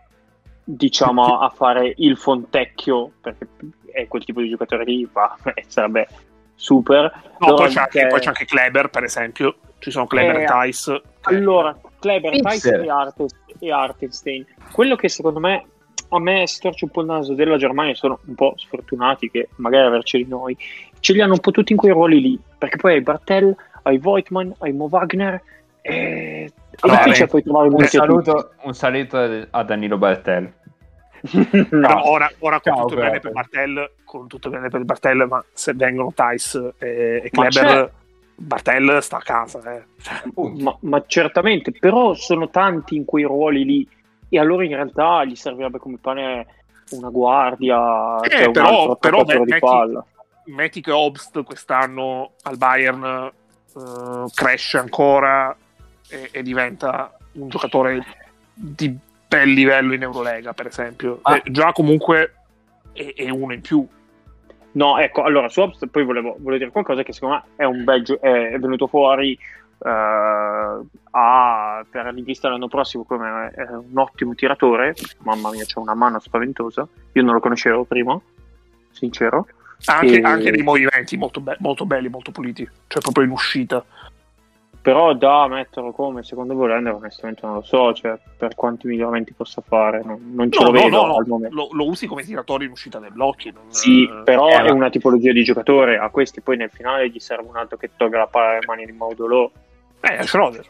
diciamo a fare il fontecchio, perché è quel tipo di giocatore lì, va, e sarebbe super. no, Però poi, c'è anche, poi c'è anche Kleber per esempio ci sono Kleber Eh, e Tice Allora, Kleber. Tyson e, Artes- e Artenstein. Quello che secondo me a me storce un po' il naso della Germania sono un po' sfortunati che magari averceli noi. Ce li hanno un po' tutti in quei ruoli lì. Perché poi hai Bartel, hai Voigtman, hai Mo Wagner. E... È difficile poi trovare Un saluto, un saluto a Danilo Bartel. No. Ora, ora con Ciao, tutto bene per Bartel, con tutto bene per Bartel, ma se vengono Tice e, e Kleber, Bartel sta a casa. Eh. Ma, ma certamente, però sono tanti in quei ruoli lì e allora in realtà gli servirebbe come pane una guardia, Eh, cioè un però- altro però attaccatore di metti- palla. metti che Obst quest'anno al Bayern eh, cresce ancora e, e diventa un giocatore di bel livello in Eurolega, per esempio. Ah. Già comunque è, è uno in più. No, ecco, allora su Obst poi volevo, volevo dire qualcosa che secondo me è un bel gio- è, è venuto fuori eh, a- per l'invista l'anno prossimo come eh, un ottimo tiratore. Mamma mia, c'è una mano spaventosa. Io non lo conoscevo prima, sincero. Ha anche, E- anche dei movimenti molto, be- molto belli, molto puliti, cioè proprio in uscita. Però da metterlo come secondo volender, onestamente non lo so, cioè per quanti miglioramenti possa fare, non, non ce No, lo no, vedo no, al momento. Lo, lo usi come tiratore in uscita dei blocchi. non- Sì, eh, però eh, è una tipologia di giocatore. A questi poi nel finale gli serve un altro che tolga la palla dalle mani di Maudolò. Eh, Schroeder.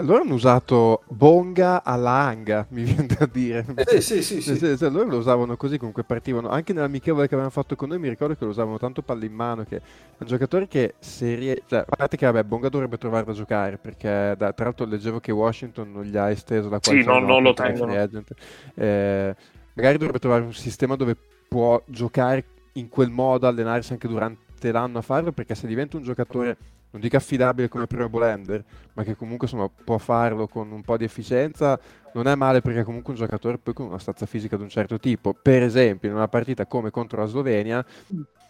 Allora hanno usato Bonga alla Anga, mi viene da dire. Eh, sì, sì, sì. Loro lo usavano così, comunque partivano. Anche nell'amichevole che avevano fatto con noi mi ricordo che lo usavano tanto palla in mano, che è un giocatore che se rie- cioè, a parte che vabbè, Bonga dovrebbe trovare da giocare, perché da- tra l'altro leggevo che Washington non gli ha esteso la Sì, qualità non- non lo tengono. Eh, magari dovrebbe trovare un sistema dove può giocare in quel modo, allenarsi anche durante l'anno a farlo, perché se diventa un giocatore non dico affidabile come Pro Bolender, ma che comunque insomma, può farlo con un po' di efficienza, non è male perché è comunque un giocatore poi con una stazza fisica di un certo tipo. Per esempio, in una partita come contro la Slovenia,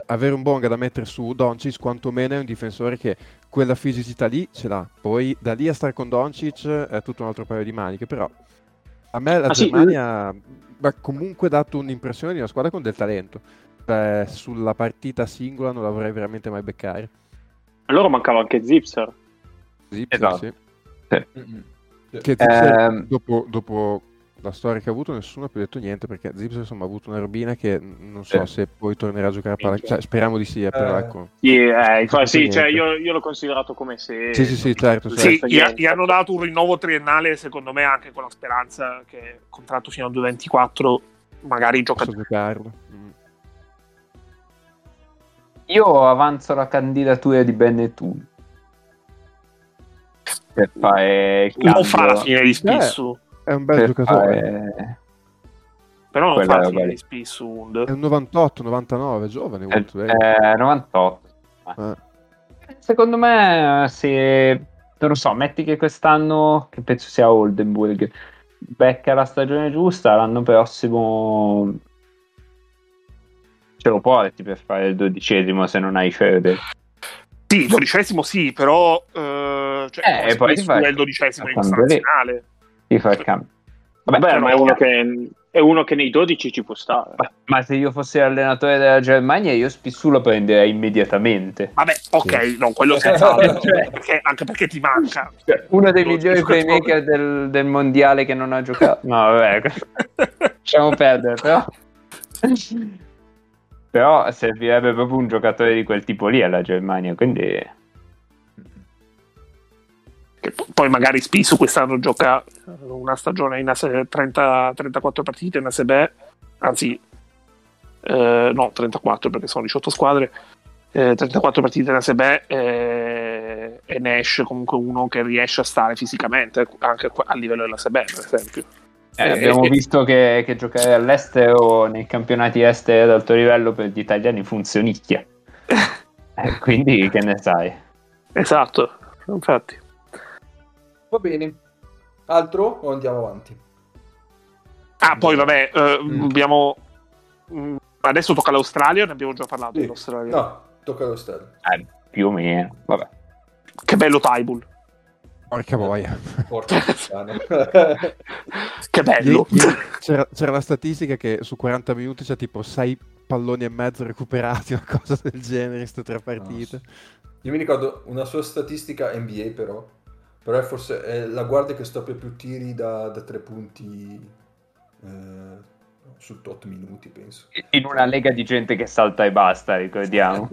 avere un Bonga da mettere su Doncic quantomeno è un difensore che quella fisicità lì ce l'ha. Poi da lì a stare con Doncic è tutto un altro paio di maniche, però a me la Ah, sì, Germania mi ha comunque dato un'impressione di una squadra con del talento. Cioè, sulla partita singola non la vorrei veramente mai beccare. A loro mancava anche Zipser. Sì, Esatto. sì. Mm-mm. Che Zipser, Ehm. dopo, dopo la storia che ha avuto nessuno ha più detto niente perché Zips insomma ha avuto una robina che non so Eh. se poi tornerà a giocare a palla, cioè, speriamo di sì, eh, però Eh. ecco. Sì, eh, infatti, sì, cioè, io, io l'ho considerato come se... Sì, sì, sì, certo, Sì, certo. Sì, gli, gli hanno dato un rinnovo triennale, secondo me, anche con la speranza che il contratto fino al 2024 magari gioca Posso giocarlo. Mm. Io avanzo la candidatura di Benetton. Per fare non fa la fine di Spissu, È un bel per giocatore. fare- però non quella fa la fine di Spissu. È un 98, 99, giovane Eh, eh, 98. Eh. Secondo me, se non lo so, metti che quest'anno, che penso sia Oldenburg, becca la stagione giusta, l'anno prossimo ce lo porti per fare il dodicesimo se non hai Fede. Sì, dodicesimo sì, però eh, cioè, Eh, e poi fai- è il dodicesimo in nazionale. Ti fa il cambio. Vabbè, ma è uno, che, è uno che nei 12 ci può stare. Ma, ma se io fossi allenatore della Germania, io Spissu lo prenderei immediatamente. Vabbè, ok, no, quello senz'altro, Cioè- perché- anche perché ti manca. Uno dei migliori playmaker del, del mondiale che non ha giocato. No, vabbè, lasciamo perdere, però. Però servirebbe proprio un giocatore di quel tipo lì alla Germania, quindi Che po- poi magari Spissu quest'anno gioca una stagione in ASE 30, 34 partite in ASB, anzi eh, no 34 perché sono 18 squadre, eh, 34 partite in ASB eh, e ne esce comunque uno che riesce a stare fisicamente anche a livello dell'ASB per esempio. Eh, Eh, abbiamo eh, visto che, che giocare all'estero nei campionati esteri ad alto livello per gli italiani funzionicchia. Eh, quindi che ne sai? Esatto, infatti. Va bene. Altro o andiamo avanti? Ah, poi vabbè, eh, Mm. abbiamo... mm, Adesso tocca l'Australia, ne abbiamo già parlato Sì. dell'Australia. No, tocca stadio. Eh, più o meno, vabbè. Che bello Tybull. Porca boia. Porca puttana. Che bello. C'era, c'era la statistica che su 40 minuti c'è tipo 6 palloni e mezzo recuperati, una cosa del genere queste tre partite. Io mi ricordo una sua statistica NBA però, però è forse è la guardia che stoppia più tiri da, da tre punti eh, su 8 minuti penso. In una lega di gente che salta e basta, ricordiamo.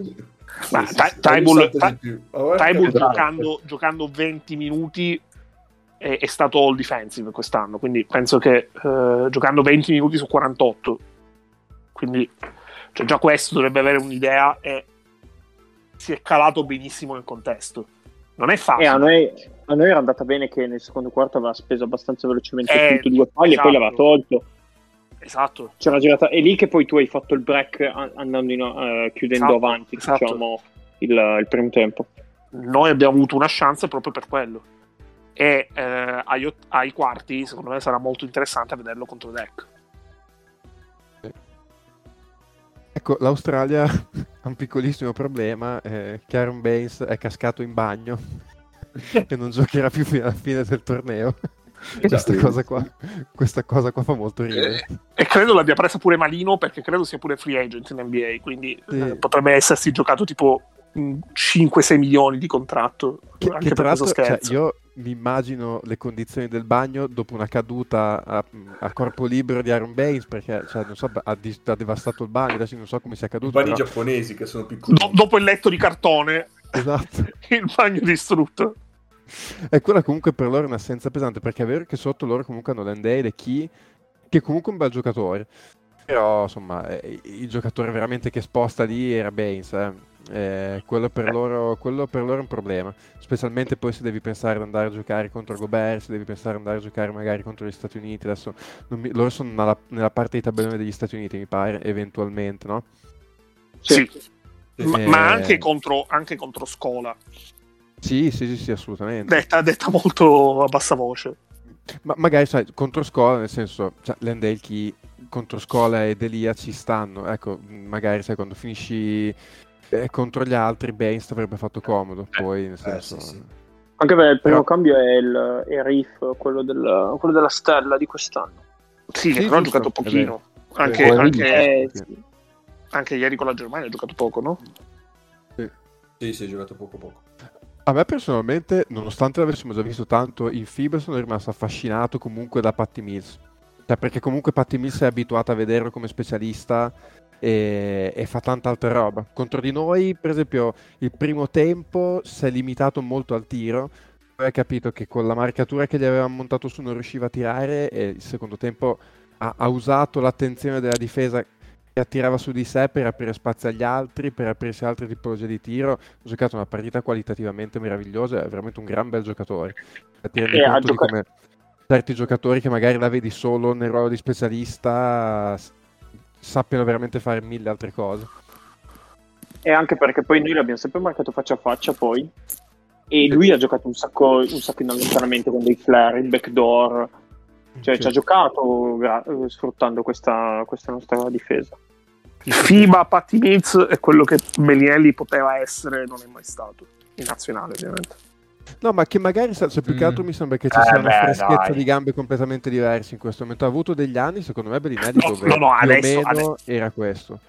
Ma Sì, Tybull che- giocando, giocando 20 minuti è, è stato all defensive quest'anno, quindi penso che eh, giocando 20 minuti su 48, quindi cioè, già questo dovrebbe avere un'idea e si è calato benissimo nel contesto. Non è E facile. a noi, a noi era andata bene che nel secondo quarto aveva speso abbastanza velocemente Eh, tutti e due falli e poi l'aveva esatto. tolto. Esatto. C'era girata, è lì che poi tu hai fatto il break andando in, eh, chiudendo Esatto, avanti esatto. diciamo, il, il primo tempo. noi abbiamo avuto una chance proprio per quello. E eh, ai, ai quarti, secondo me, sarà molto interessante vederlo contro Deck. Ecco, l'Australia ha un piccolissimo problema, eh, Karen Baines è cascato in bagno e non giocherà più fino alla fine del torneo. Questa cosa qua, questa cosa qua fa molto ridere. E credo l'abbia presa pure Malino perché credo sia pure free agent in NBA. Quindi Sì. eh, potrebbe essersi giocato tipo mm, 5-6 milioni di contratto. Che, anche che per tra questo l'altro, cioè, scherzo. io mi immagino le condizioni del bagno dopo una caduta a, a corpo libero di Aaron Baines perché cioè, non so, ha, dis- ha devastato il bagno, adesso non so come sia I caduto. bagni però- giapponesi che sono piccoli. Do- dopo il letto di cartone, Esatto. il bagno distrutto. E quella comunque per loro è un'assenza pesante perché è vero che sotto loro comunque hanno Landale e Key, che è comunque un bel giocatore. Però insomma, eh, il giocatore veramente che sposta lì era Baines. eh. Eh, quello, per loro, quello per loro è un problema. Specialmente poi se devi pensare ad andare a giocare contro Gobert, se devi pensare ad andare a giocare magari contro gli Stati Uniti. Adesso non mi- loro sono nella, nella parte di tabellone degli Stati Uniti, mi pare, eventualmente, no? Sì. Sì. Ma, Eh. ma anche, contro, anche contro Scola. Sì, sì, sì, sì, assolutamente. Detta, detta molto a bassa voce. Ma magari sai, contro scuola, nel senso, cioè, Landale contro scuola e Delia ci stanno. Ecco, magari sai, quando finisci eh, contro gli altri, Baines avrebbe fatto comodo. Poi, nel senso, sì, sì. Anche perché il primo Però- cambio è il, è Riff, quello, del- quello della stella di quest'anno. Sì, Sì, che però ha giocato è pochino. Anche, Eh, anche- Eh, anche ieri con la Germania ha giocato poco, no? Sì, sì, ha giocato poco poco. A me personalmente, nonostante l'avessimo già visto tanto in FIBA, sono rimasto affascinato comunque da Patty Mills. Cioè, perché comunque Patti Mills è abituata a vederlo come specialista e, e, fa tanta altra roba. Contro di noi, per esempio, il primo tempo si è limitato molto al tiro, poi ha capito che con la marcatura che gli avevamo montato su non riusciva a tirare e il secondo tempo ha, ha usato l'attenzione della difesa attirava su di sé per aprire spazio agli altri, per aprirsi altre tipologie di tiro. Ha giocato una partita qualitativamente meravigliosa, è veramente un gran bel giocatore. Ti rendi conto gioca- di come certi giocatori che magari la vedi solo nel ruolo di specialista sappiano veramente fare mille altre cose. E anche perché poi noi l'abbiamo sempre marcato faccia a faccia poi e lui ha giocato un sacco, un sacco in allontanamento con dei flare, il backdoor, cioè okay. ci ha giocato sfruttando questa, questa, nostra difesa. FIBA Patti Mills è quello che Melielli poteva essere, non è mai stato, in nazionale ovviamente. No, ma che magari, cioè, più che altro mm. mi sembra che ci eh, sia una freschezza dai. di gambe completamente diverse in questo momento. Ha avuto degli anni, secondo me, Bellinelli no, dove no, no, adesso, adesso. era questo.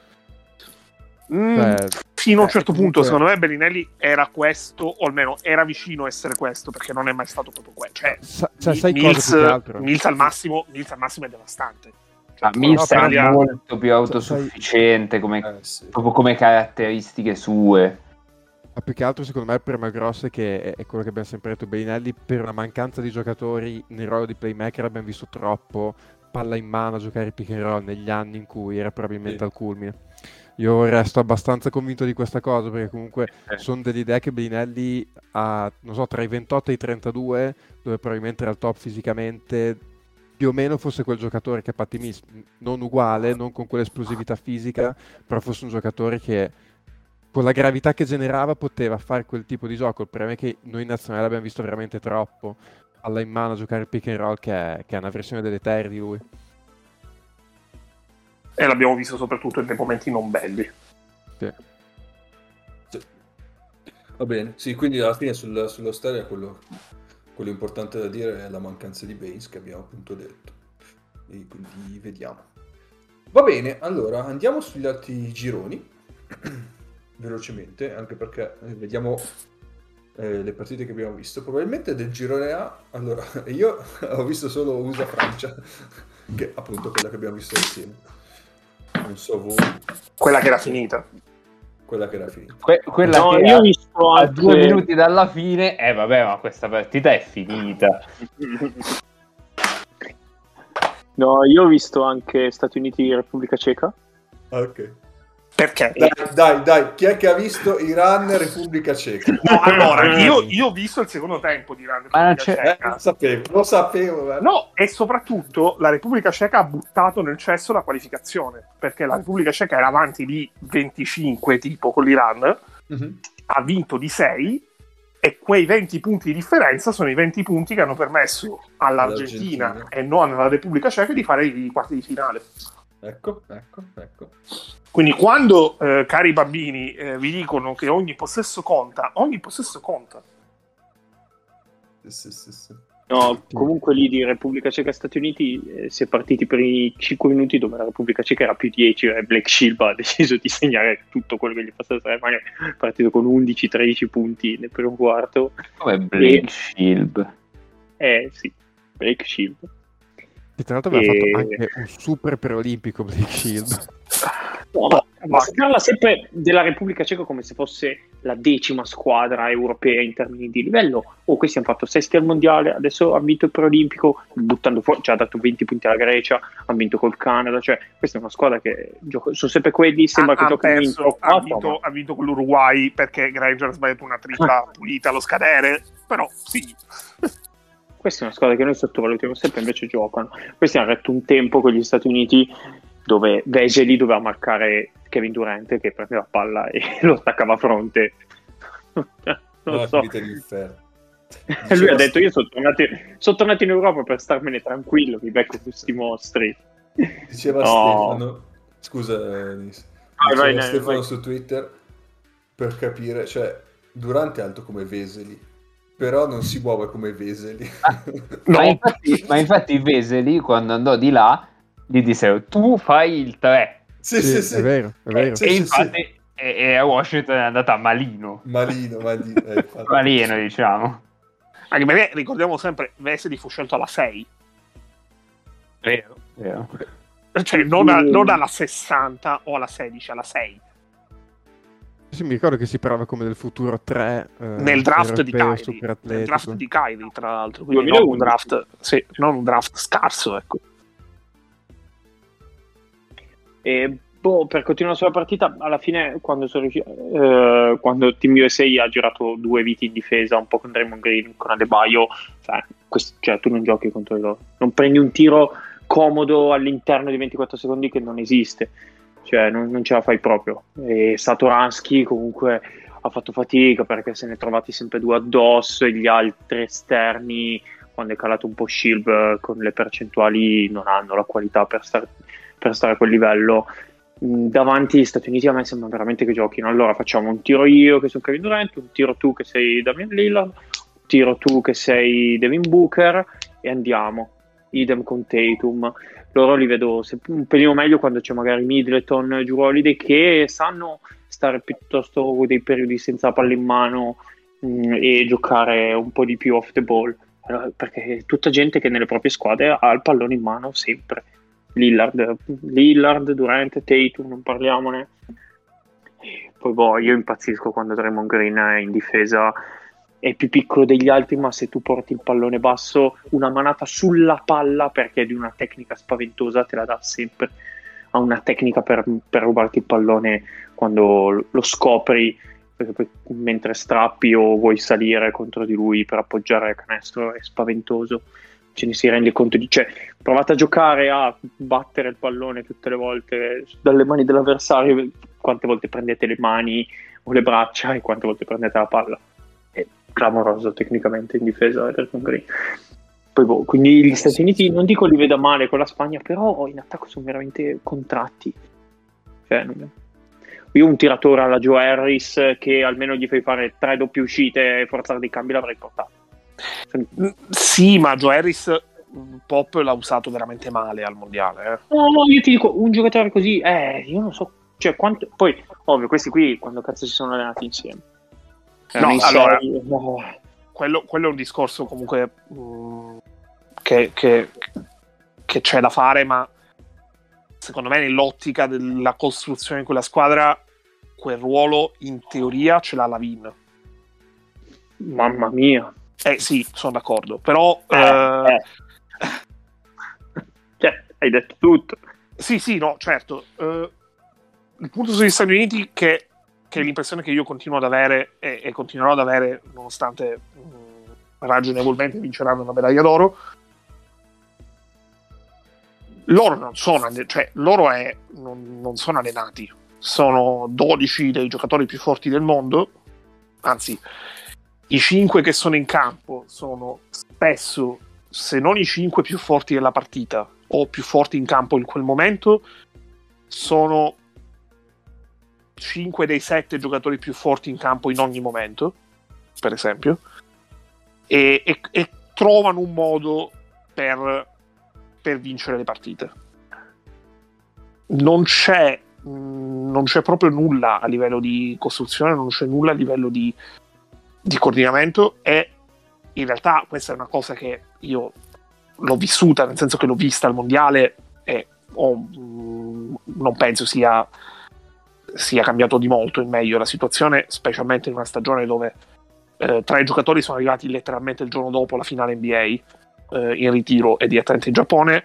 Mm, cioè, fino a un certo comunque... punto, secondo me, Bellinelli era questo, o almeno era vicino a essere questo, perché non è mai stato proprio questo. Cioè, Sa- cioè sai Mills, Mills, al massimo, Mills al massimo è devastante. Cioè, ah, Mills è molto più autosufficiente come, eh, sì. proprio come caratteristiche sue. Ma più che altro, secondo me, il problema grosso è che è quello che abbiamo sempre detto Bellinelli. Per una mancanza di giocatori nel ruolo di playmaker abbiamo visto troppo palla in mano a giocare pick and roll negli anni in cui era probabilmente sì. al culmine. Io resto abbastanza convinto di questa cosa perché comunque eh. sono dell'idea che Bellinelli ha, non so, tra i 28 e i 32, dove probabilmente era al top fisicamente, più o meno fosse quel giocatore che Patti Miss, non uguale, non con quell'esplosività fisica, però fosse un giocatore che con la gravità che generava poteva fare quel tipo di gioco. Il problema è che noi in nazionale abbiamo visto veramente troppo alla in mano a giocare pick and roll che è, che è una versione deleteria di lui. E l'abbiamo visto soprattutto in dei momenti non belli. Sì. sì. Va bene, sì, quindi alla fine sul, sullo stereo quello, quello importante da dire è la mancanza di Baines che abbiamo appunto detto. E quindi vediamo. Va bene, allora andiamo sugli altri gironi velocemente, anche perché eh, vediamo eh, le partite che abbiamo visto. Probabilmente del girone A, allora, io ho visto solo USA-Francia, che è appunto quella che abbiamo visto insieme. Non so voi. Quella che era finita. Quella che era finita. Que- quella no, che io ho visto a due minuti dalla fine, eh vabbè, ma questa partita è finita. no, io ho visto anche Stati Uniti e Repubblica Ceca. Ok. Perché? Dai, dai, dai, chi è che ha visto Iran Repubblica Ceca? No, allora, io, io, ho visto il secondo tempo di Iran Repubblica Ceca. Eh, lo sapevo, lo sapevo. Eh. No, e soprattutto la Repubblica Ceca ha buttato nel cesso la qualificazione, perché la Repubblica Ceca era avanti di 25 tipo con l'Iran, mm-hmm. ha vinto di 6 e quei 20 punti di differenza sono i 20 punti che hanno permesso all'Argentina, all'Argentina. e non alla Repubblica Ceca di fare i quarti di finale. Ecco, ecco, ecco. Quindi quando, eh, cari bambini, eh, vi dicono che ogni possesso conta, ogni possesso conta. Sì, sì, sì. No, comunque lì di Repubblica Ceca Stati Uniti eh, si è partiti per i 5 minuti dove la Repubblica Ceca era più 10 e Black Shield ha deciso di segnare tutto quello che gli passasse dalle mani, è partito con 11-13 punti nel primo quarto. Come Black e... Shield? Eh sì, Black Shield. Che tra l'altro aveva e... fatto anche un super preolimpico Black Shield. No, ma, ma si parla sempre della Repubblica Ceca come se fosse la decima squadra europea in termini di livello. Oh, questi hanno fatto sesti al mondiale, adesso hanno vinto il preolimpico, buttando fuori, cioè ha dato 20 punti alla Grecia, hanno vinto col Canada. Cioè, questa è una squadra che gioca, sono sempre quelli. Sembra ha, che giocano in ha, vinto, ma... ha vinto con l'Uruguay perché Granger ha sbagliato una tripla pulita allo scadere. Però sì. Questa è una squadra che noi sottovalutiamo sempre, invece giocano. Questi hanno retto un tempo con gli Stati Uniti dove Veseli doveva marcare Kevin Durant che prendeva palla e lo attaccava a fronte. non so. Lui ha detto io sono tornato, sono tornato, in Europa per starmene tranquillo, mi becco questi mostri. Diceva no. Stefano, scusa Nis, vai, vai, Stefano vai. su Twitter per capire, cioè Durante è alto come Veseli, però non si muove come Veseli. no. ma, infatti, ma infatti Veseli quando andò di là gli dissero tu fai il 3. Sì, sì, sì. È vero, è vero. E, infatti e, a Washington è andata malino. Malino, malino. Eh, malino diciamo. Anche perché ricordiamo sempre Vesely fu scelto alla 6. Vero. Vero. Cioè, non, a- non alla 60 o alla 16, alla 6. Sì, mi ricordo che si parlava come del futuro 3 eh, Nel draft di Kyrie. Nel draft di Kyrie, tra l'altro. Quindi non 2011. un draft, sì, non un draft scarso, ecco. E boh, per continuare sulla partita, alla fine quando sono riuscito, eh, quando Team USA ha girato due viti in difesa, un po' con Draymond Green, con Adebayo, cioè, quest- cioè, tu non giochi contro di loro, non prendi un tiro comodo all'interno di 24 secondi che non esiste, cioè non, non ce la fai proprio. E Satoransky comunque ha fatto fatica perché se ne è trovati sempre due addosso e gli altri esterni quando è calato un po' Shield con le percentuali non hanno la qualità per stare, per stare a quel livello. Mm, davanti agli Stati Uniti a me sembra veramente che giochino. Allora facciamo un tiro io che sono Kevin Durant un tiro tu che sei Damian Lillard un tiro tu che sei Devin Booker e andiamo idem con Tatum. Loro li vedo un pelino meglio quando c'è magari Middleton Drew Holiday che sanno stare piuttosto dei periodi senza palla in mano mm, e giocare un po' di più off the ball. Perché è tutta gente che nelle proprie squadre ha il pallone in mano sempre. Lillard, Lillard Durant, Tatum, non parliamone. Poi boh, io impazzisco quando Draymond Green è in difesa, è più piccolo degli altri, ma se tu porti il pallone basso, una manata sulla palla perché è di una tecnica spaventosa te la dà sempre. Ha una tecnica per, per rubarti il pallone quando lo scopri, mentre strappi o vuoi salire contro di lui per appoggiare il canestro è spaventoso ce ne si rende conto di cioè provate a giocare a battere il pallone tutte le volte dalle mani dell'avversario quante volte prendete le mani o le braccia e quante volte prendete la palla clamoroso tecnicamente in difesa Draymond Green poi boh, quindi gli Stati Uniti non dico li veda male con la Spagna però in attacco sono veramente contratti cioè, non- io un tiratore alla Joe Harris che almeno gli fai fare tre doppie uscite e forzare dei cambi l'avrei portato Mm, Sì, ma Joe Harris mm, Pop l'ha usato veramente male al mondiale. eh. No, no, io ti dico, un giocatore così, eh, io non so, cioè, quanto... Poi, ovvio, questi qui, quando cazzo si sono allenati insieme? No, allora-. Quello, quello è un discorso comunque mm, che, che- che c'è da fare, ma secondo me nell'ottica della costruzione di quella squadra quel ruolo in teoria ce l'ha Lavin. Mamma mia. Eh sì, sono d'accordo, però Eh, eh, eh. Cioè, hai detto tutto. Sì, sì, no, certo. Eh, il punto sugli Stati Uniti che, che è l'impressione che io continuo ad avere e, e continuerò ad avere nonostante mh, ragionevolmente vinceranno una medaglia d'oro. Loro non sono, cioè loro è, non, non sono allenati, sono 12 dei giocatori più forti del mondo, anzi i 5 che sono in campo sono spesso, se non i 5 più forti della partita, o più forti in campo in quel momento sono 5 dei 7 giocatori più forti in campo in ogni momento, per esempio, e, e- e trovano un modo per, per vincere le partite. Non c'è, mh, non c'è proprio nulla a livello di costruzione, non c'è nulla a livello di, di coordinamento e in realtà questa è una cosa che io l'ho vissuta, nel senso che l'ho vista al mondiale e ho- mh, non penso sia, sia cambiato di molto in meglio la situazione, specialmente in una stagione dove eh, tre giocatori sono arrivati letteralmente il giorno dopo la finale NBA eh, in ritiro e direttamente in Giappone,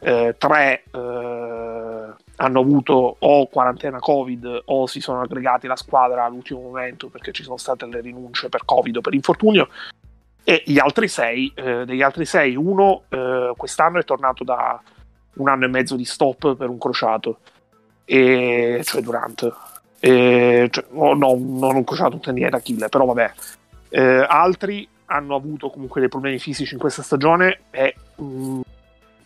eh, tre eh, hanno avuto o quarantena Covid o si sono aggregati alla squadra all'ultimo momento perché ci sono state le rinunce per Covid o per infortunio. E gli altri sei, eh, degli altri sei, uno eh, quest'anno è tornato da un anno e mezzo di stop per un crociato, e, cioè Durant. E, cioè, oh, no, non un crociato, un tenniere d'Achille, però vabbè. Eh, altri hanno avuto comunque dei problemi fisici in questa stagione e mh,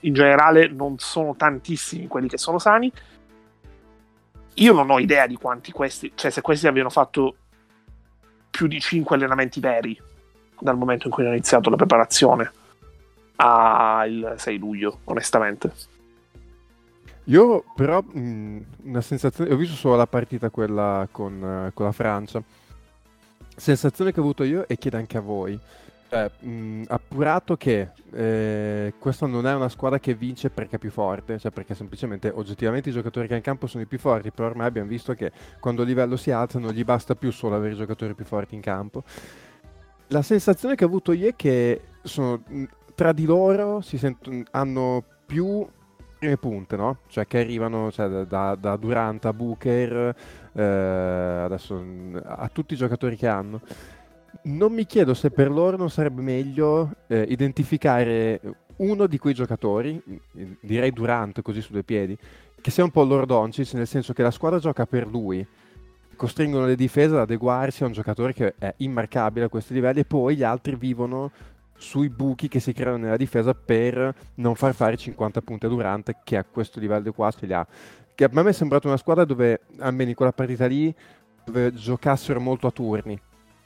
in generale non sono tantissimi quelli che sono sani. Io non ho idea di quanti questi, cioè se questi abbiano fatto più di 5 allenamenti veri dal momento in cui hanno iniziato la preparazione al 6 luglio, onestamente. Io però mh, una sensazione, ho visto solo la partita quella con, eh, con la Francia. Sensazione che ho avuto io e chiedo anche a voi. Cioè, mh, appurato che eh, questa non è una squadra che vince perché è più forte, cioè perché semplicemente oggettivamente i giocatori che ha in campo sono i più forti, però ormai abbiamo visto che quando il livello si alza non gli basta più solo avere i giocatori più forti in campo. La sensazione che ho avuto io è che sono, mh, tra di loro si sentono, hanno più prime punte, no? Cioè che arrivano cioè, da, da Durant a Booker, eh, adesso a tutti i giocatori che hanno non mi chiedo se per loro non sarebbe meglio eh, identificare uno di quei giocatori, direi Durant così su due piedi, che sia un po' loro Doncic, nel senso che la squadra gioca per lui, costringono le difese ad adeguarsi a un giocatore che è immarcabile a questi livelli e poi gli altri vivono sui buchi che si creano nella difesa per non far fare 50 punti a Durant che a questo livello qua ce li ha. Che a me è sembrata una squadra dove, almeno in quella partita lì, dove giocassero molto a turni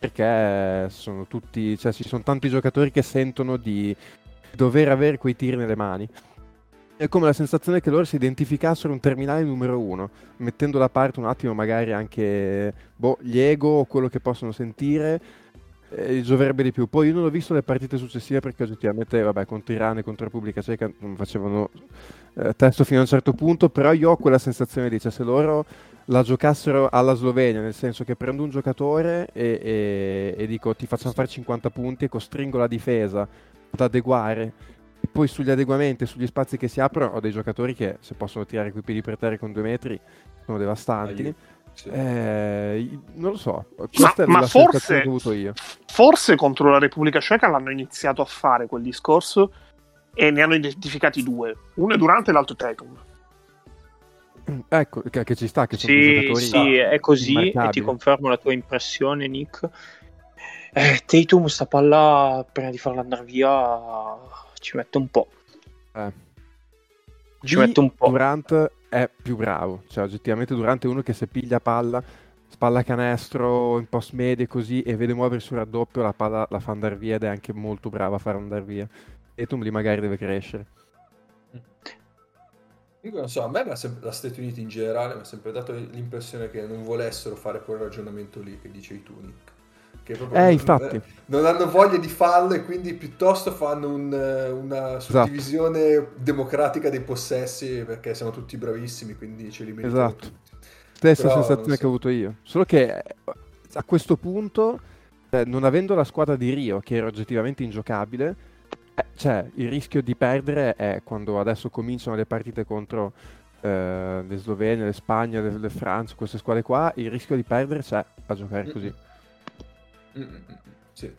perché sono tutti, cioè ci sono tanti giocatori che sentono di dover avere quei tiri nelle mani. È come la sensazione che loro si identificassero un terminale numero uno, mettendo da parte un attimo magari anche boh, gli ego o quello che possono sentire, eh, gioverebbe di più. Poi io non ho visto le partite successive perché oggettivamente, vabbè, contro Iran e contro Repubblica Ceca non facevano eh, testo fino a un certo punto, però io ho quella sensazione di, cioè se loro la giocassero alla Slovenia, nel senso che prendo un giocatore e, e, e dico ti facciamo fare 50 punti e costringo la difesa ad adeguare. E poi sugli adeguamenti, sugli spazi che si aprono, ho dei giocatori che se possono tirare coi piedi per terra con due metri sono devastanti. Sì. Eh, non lo so, questa ma, è ma forse, che ho avuto io. Forse contro la Repubblica Ceca l'hanno iniziato a fare quel discorso e ne hanno identificati due, uno è Durante e l'altro Tatum. Ecco, che, che, ci sta, che sono sì, sì, è così e ti confermo la tua impressione, Nick. Eh, Tatum sta palla, prima di farla andare via, ci mette un po'. Eh. Ci mette un po'. Durant è più bravo, cioè oggettivamente Durant è uno che se piglia palla, spalla canestro in post media così e vede muovere sul raddoppio, la palla la fa andare via ed è anche molto bravo a far andare via. Tatum lì magari deve crescere. Io non so, a me sem- la Stati Uniti in generale mi ha sempre dato l'impressione che non volessero fare quel ragionamento lì che dicevi tu, Nick. Che proprio eh, non, infatti. non hanno voglia di farlo e quindi piuttosto fanno un, una esatto. suddivisione esatto. democratica dei possessi perché siamo tutti bravissimi, quindi ce li meritiamo esatto. tutti. Stessa Però, sensazione so. che ho avuto io. Solo che eh, a questo punto, eh, non avendo la squadra di Rio, che era oggettivamente ingiocabile, eh, cioè, il rischio di perdere è quando adesso cominciano le partite contro eh, le Slovenie, le Spagna, le, le Francia, queste squadre qua, il rischio di perdere c'è a giocare così. Mm-mm. Sì.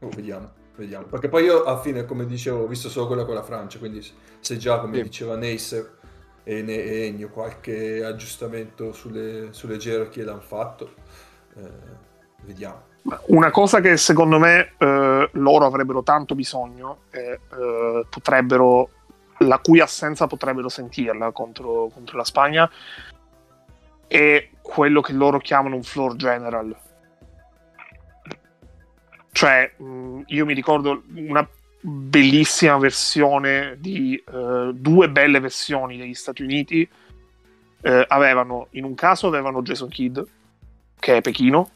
Oh, vediamo, vediamo. Perché poi io alla fine, come dicevo, ho visto solo quella con la Francia, quindi se già, come sì. diceva Neisser e, ne- e Ennio, qualche aggiustamento sulle, sulle gerarchie l'hanno fatto, eh, vediamo. Una cosa che secondo me eh, loro avrebbero tanto bisogno e eh, potrebbero, la cui assenza potrebbero sentirla contro, contro, la Spagna è quello che loro chiamano un floor general. Cioè, mh, io mi ricordo una bellissima versione di uh, due belle versioni degli Stati Uniti. Uh, avevano, in un caso avevano Jason Kidd, che è Pechino,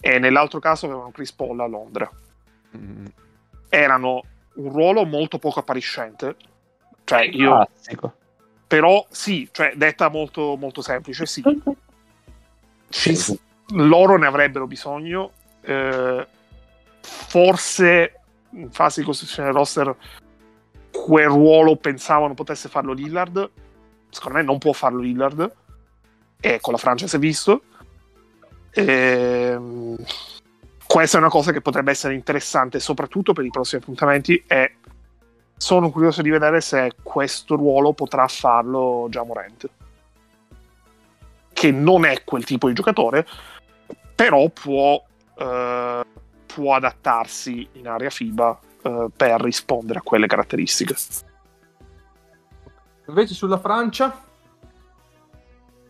e nell'altro caso avevano Chris Paul a Londra. Mm. Erano un ruolo molto poco appariscente. Cioè, io... Classico. Però sì, cioè, detta molto, molto semplice, sì. sì. Loro ne avrebbero bisogno. Eh, forse in fase di costruzione del roster quel ruolo pensavano potesse farlo Lillard. Secondo me non può farlo Lillard. E con la Francia si è visto. Ehm, questa è una cosa che potrebbe essere interessante, soprattutto per i prossimi appuntamenti. E sono curioso di vedere se questo ruolo potrà farlo già Morent, che non è quel tipo di giocatore, però può, eh, può adattarsi in area FIBA eh, per rispondere a quelle caratteristiche. Invece sulla Francia?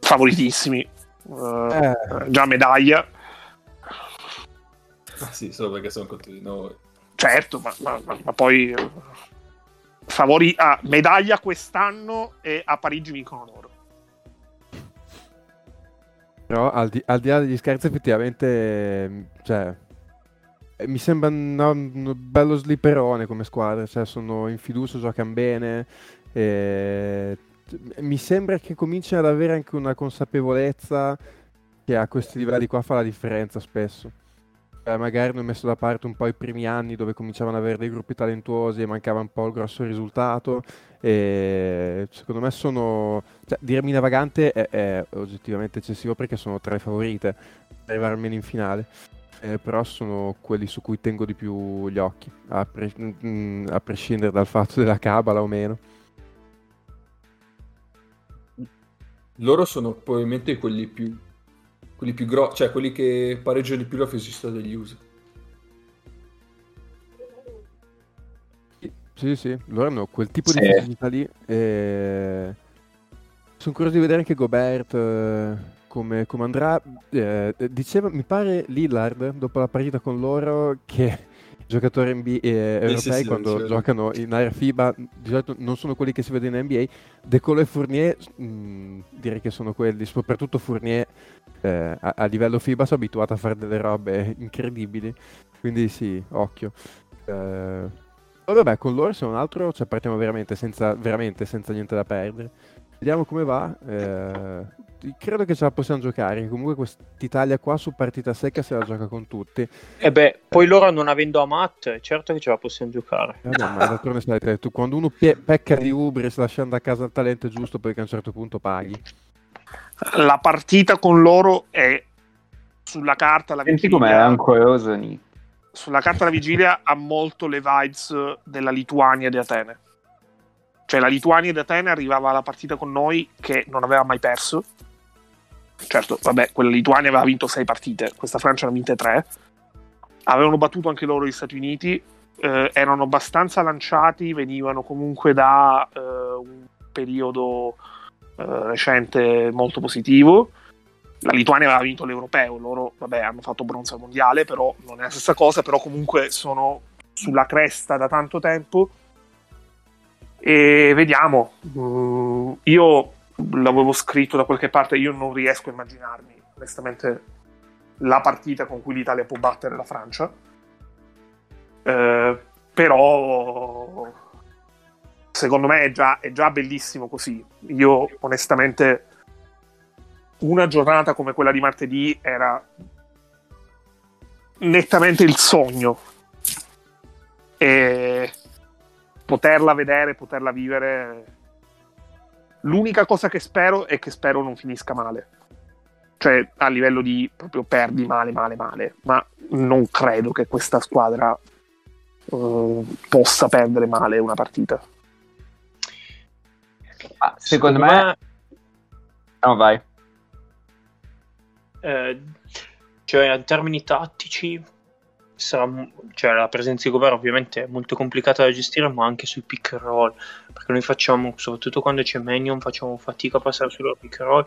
Favoritissimi, Uh, eh. Già medaglia. Ah, sì, solo perché sono contro di noi. Certo, ma, ma, ma, poi favori ah, medaglia quest'anno e a Parigi vincono loro. Però al di, al di, là degli scherzi, effettivamente, cioè, eh, mi sembra una- un bello slipperone come squadra, cioè sono in fiducia, giocano bene. e mi sembra che cominciano ad avere anche una consapevolezza che a questi livelli qua fa la differenza spesso. Cioè, magari hanno messo da parte un po' i primi anni dove cominciavano ad avere dei gruppi talentuosi e mancava un po' il grosso risultato. E secondo me sono. Cioè, dire Mina Vagante è, è oggettivamente eccessivo perché sono tra le favorite per arrivare almeno in finale. Eh, però sono quelli su cui tengo di più gli occhi, a, pre- mm, a prescindere dal fatto della cabala o meno. Loro sono probabilmente quelli più, quelli più grossi, cioè quelli che pareggiano di più la fisicità degli USA. Sì, sì, loro hanno quel tipo di Sì. fisicità lì. E... Sono curioso di vedere anche Gobert eh, come, come andrà. Eh, diceva, mi pare Lillard, dopo la partita con loro, che i giocatori NBA, eh, Sì, europei sì, sì, quando diceva. giocano in area FIBA di solito non sono quelli che si vedono in NBA. De Colo e Fournier, mh, direi che sono quelli, soprattutto Fournier eh, a, a livello FIBA sono abituato a fare delle robe incredibili. Quindi sì, occhio. Eh, vabbè, con loro se non altro cioè, partiamo veramente senza, veramente senza niente da perdere. Vediamo come va. eh, credo che ce la possiamo giocare. Comunque quest'Italia qua su partita secca se la gioca con tutti. E beh, poi loro non avendo Amat, certo che ce la possiamo giocare. Eh, no, ma d'altronde sai tu, quando uno pie- pecca di ubris lasciando a casa il talento giusto perché a un certo punto paghi. La partita con loro è sulla carta la Senti com'è vigilia, Nick. sulla carta la vigilia ha molto le vibes della Lituania di Atene. Cioè la Lituania di Atene arrivava alla partita con noi che non aveva mai perso. Certo, vabbè, quella Lituania aveva vinto sei partite, questa Francia ne ha vinte tre. Avevano battuto anche loro gli Stati Uniti, eh, erano abbastanza lanciati, venivano comunque da eh, un periodo eh, recente molto positivo. La Lituania aveva vinto l'europeo, loro vabbè, hanno fatto bronzo al mondiale, però non è la stessa cosa, però comunque sono sulla cresta da tanto tempo. E vediamo. Mm, io l'avevo scritto da qualche parte, io non riesco a immaginarmi onestamente la partita con cui l'Italia può battere la Francia. Eh, però secondo me è già, è già bellissimo così. Io onestamente una giornata come quella di martedì era nettamente il sogno. E poterla vedere, poterla vivere. L'unica cosa che spero è che spero non finisca male. Cioè, a livello di proprio perdi male, male, male. Ma non credo che questa squadra eh, possa perdere male una partita. Ah, secondo, me... No, vai. eh, cioè, in termini tattici, sarà, cioè, la presenza di Gobert ovviamente è molto complicata da gestire, ma anche sul pick and roll, perché noi facciamo, soprattutto quando c'è Manion, facciamo fatica a passare sul loro pick and roll.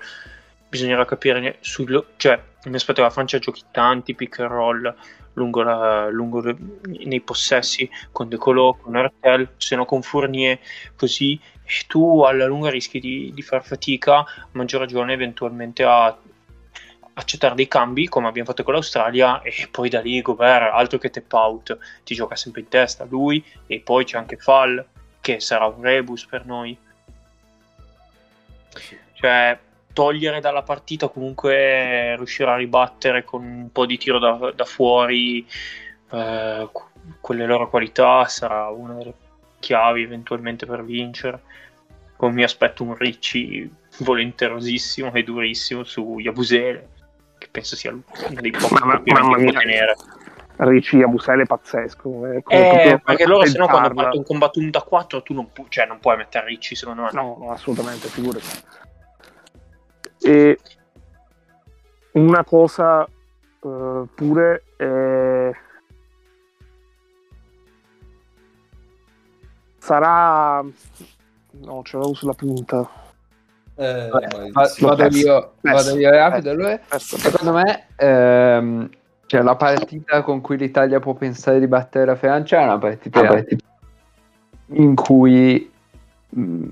Bisognerà capire, sul, cioè, mi aspetto che la Francia giochi tanti pick and roll lungo, la- lungo le- nei possessi con De Colo, con Artel, se no con Fournier, così tu alla lunga rischi di, di far fatica, a maggior ragione eventualmente a accettare dei cambi come abbiamo fatto con l'Australia e poi da lì Gobert altro che tap out ti gioca sempre in testa lui e poi c'è anche Fall che sarà un rebus per noi. Cioè togliere dalla partita comunque riuscire a ribattere con un po' di tiro da, da fuori eh, quelle loro qualità sarà una delle chiavi eventualmente per vincere. Come mi aspetto un Ricci volenterosissimo e durissimo su Yabusele penso sia uno dei pochi Mamma- mamma da mia. tenere Ricci a Busele è pazzesco. Eh, proprio perché loro se no quando partono un combattuto da 4 tu non, pu- cioè, non puoi mettere Ricci secondo me No, no, assolutamente, figurati. E una cosa eh, pure è... sarà... No, ce l'avevo sulla punta. Eh, Vabbè, va- vado, io, vado io rapido. allora. Secondo me, ehm, cioè, la partita con cui l'Italia può pensare di battere la Francia è una partita in cui mh,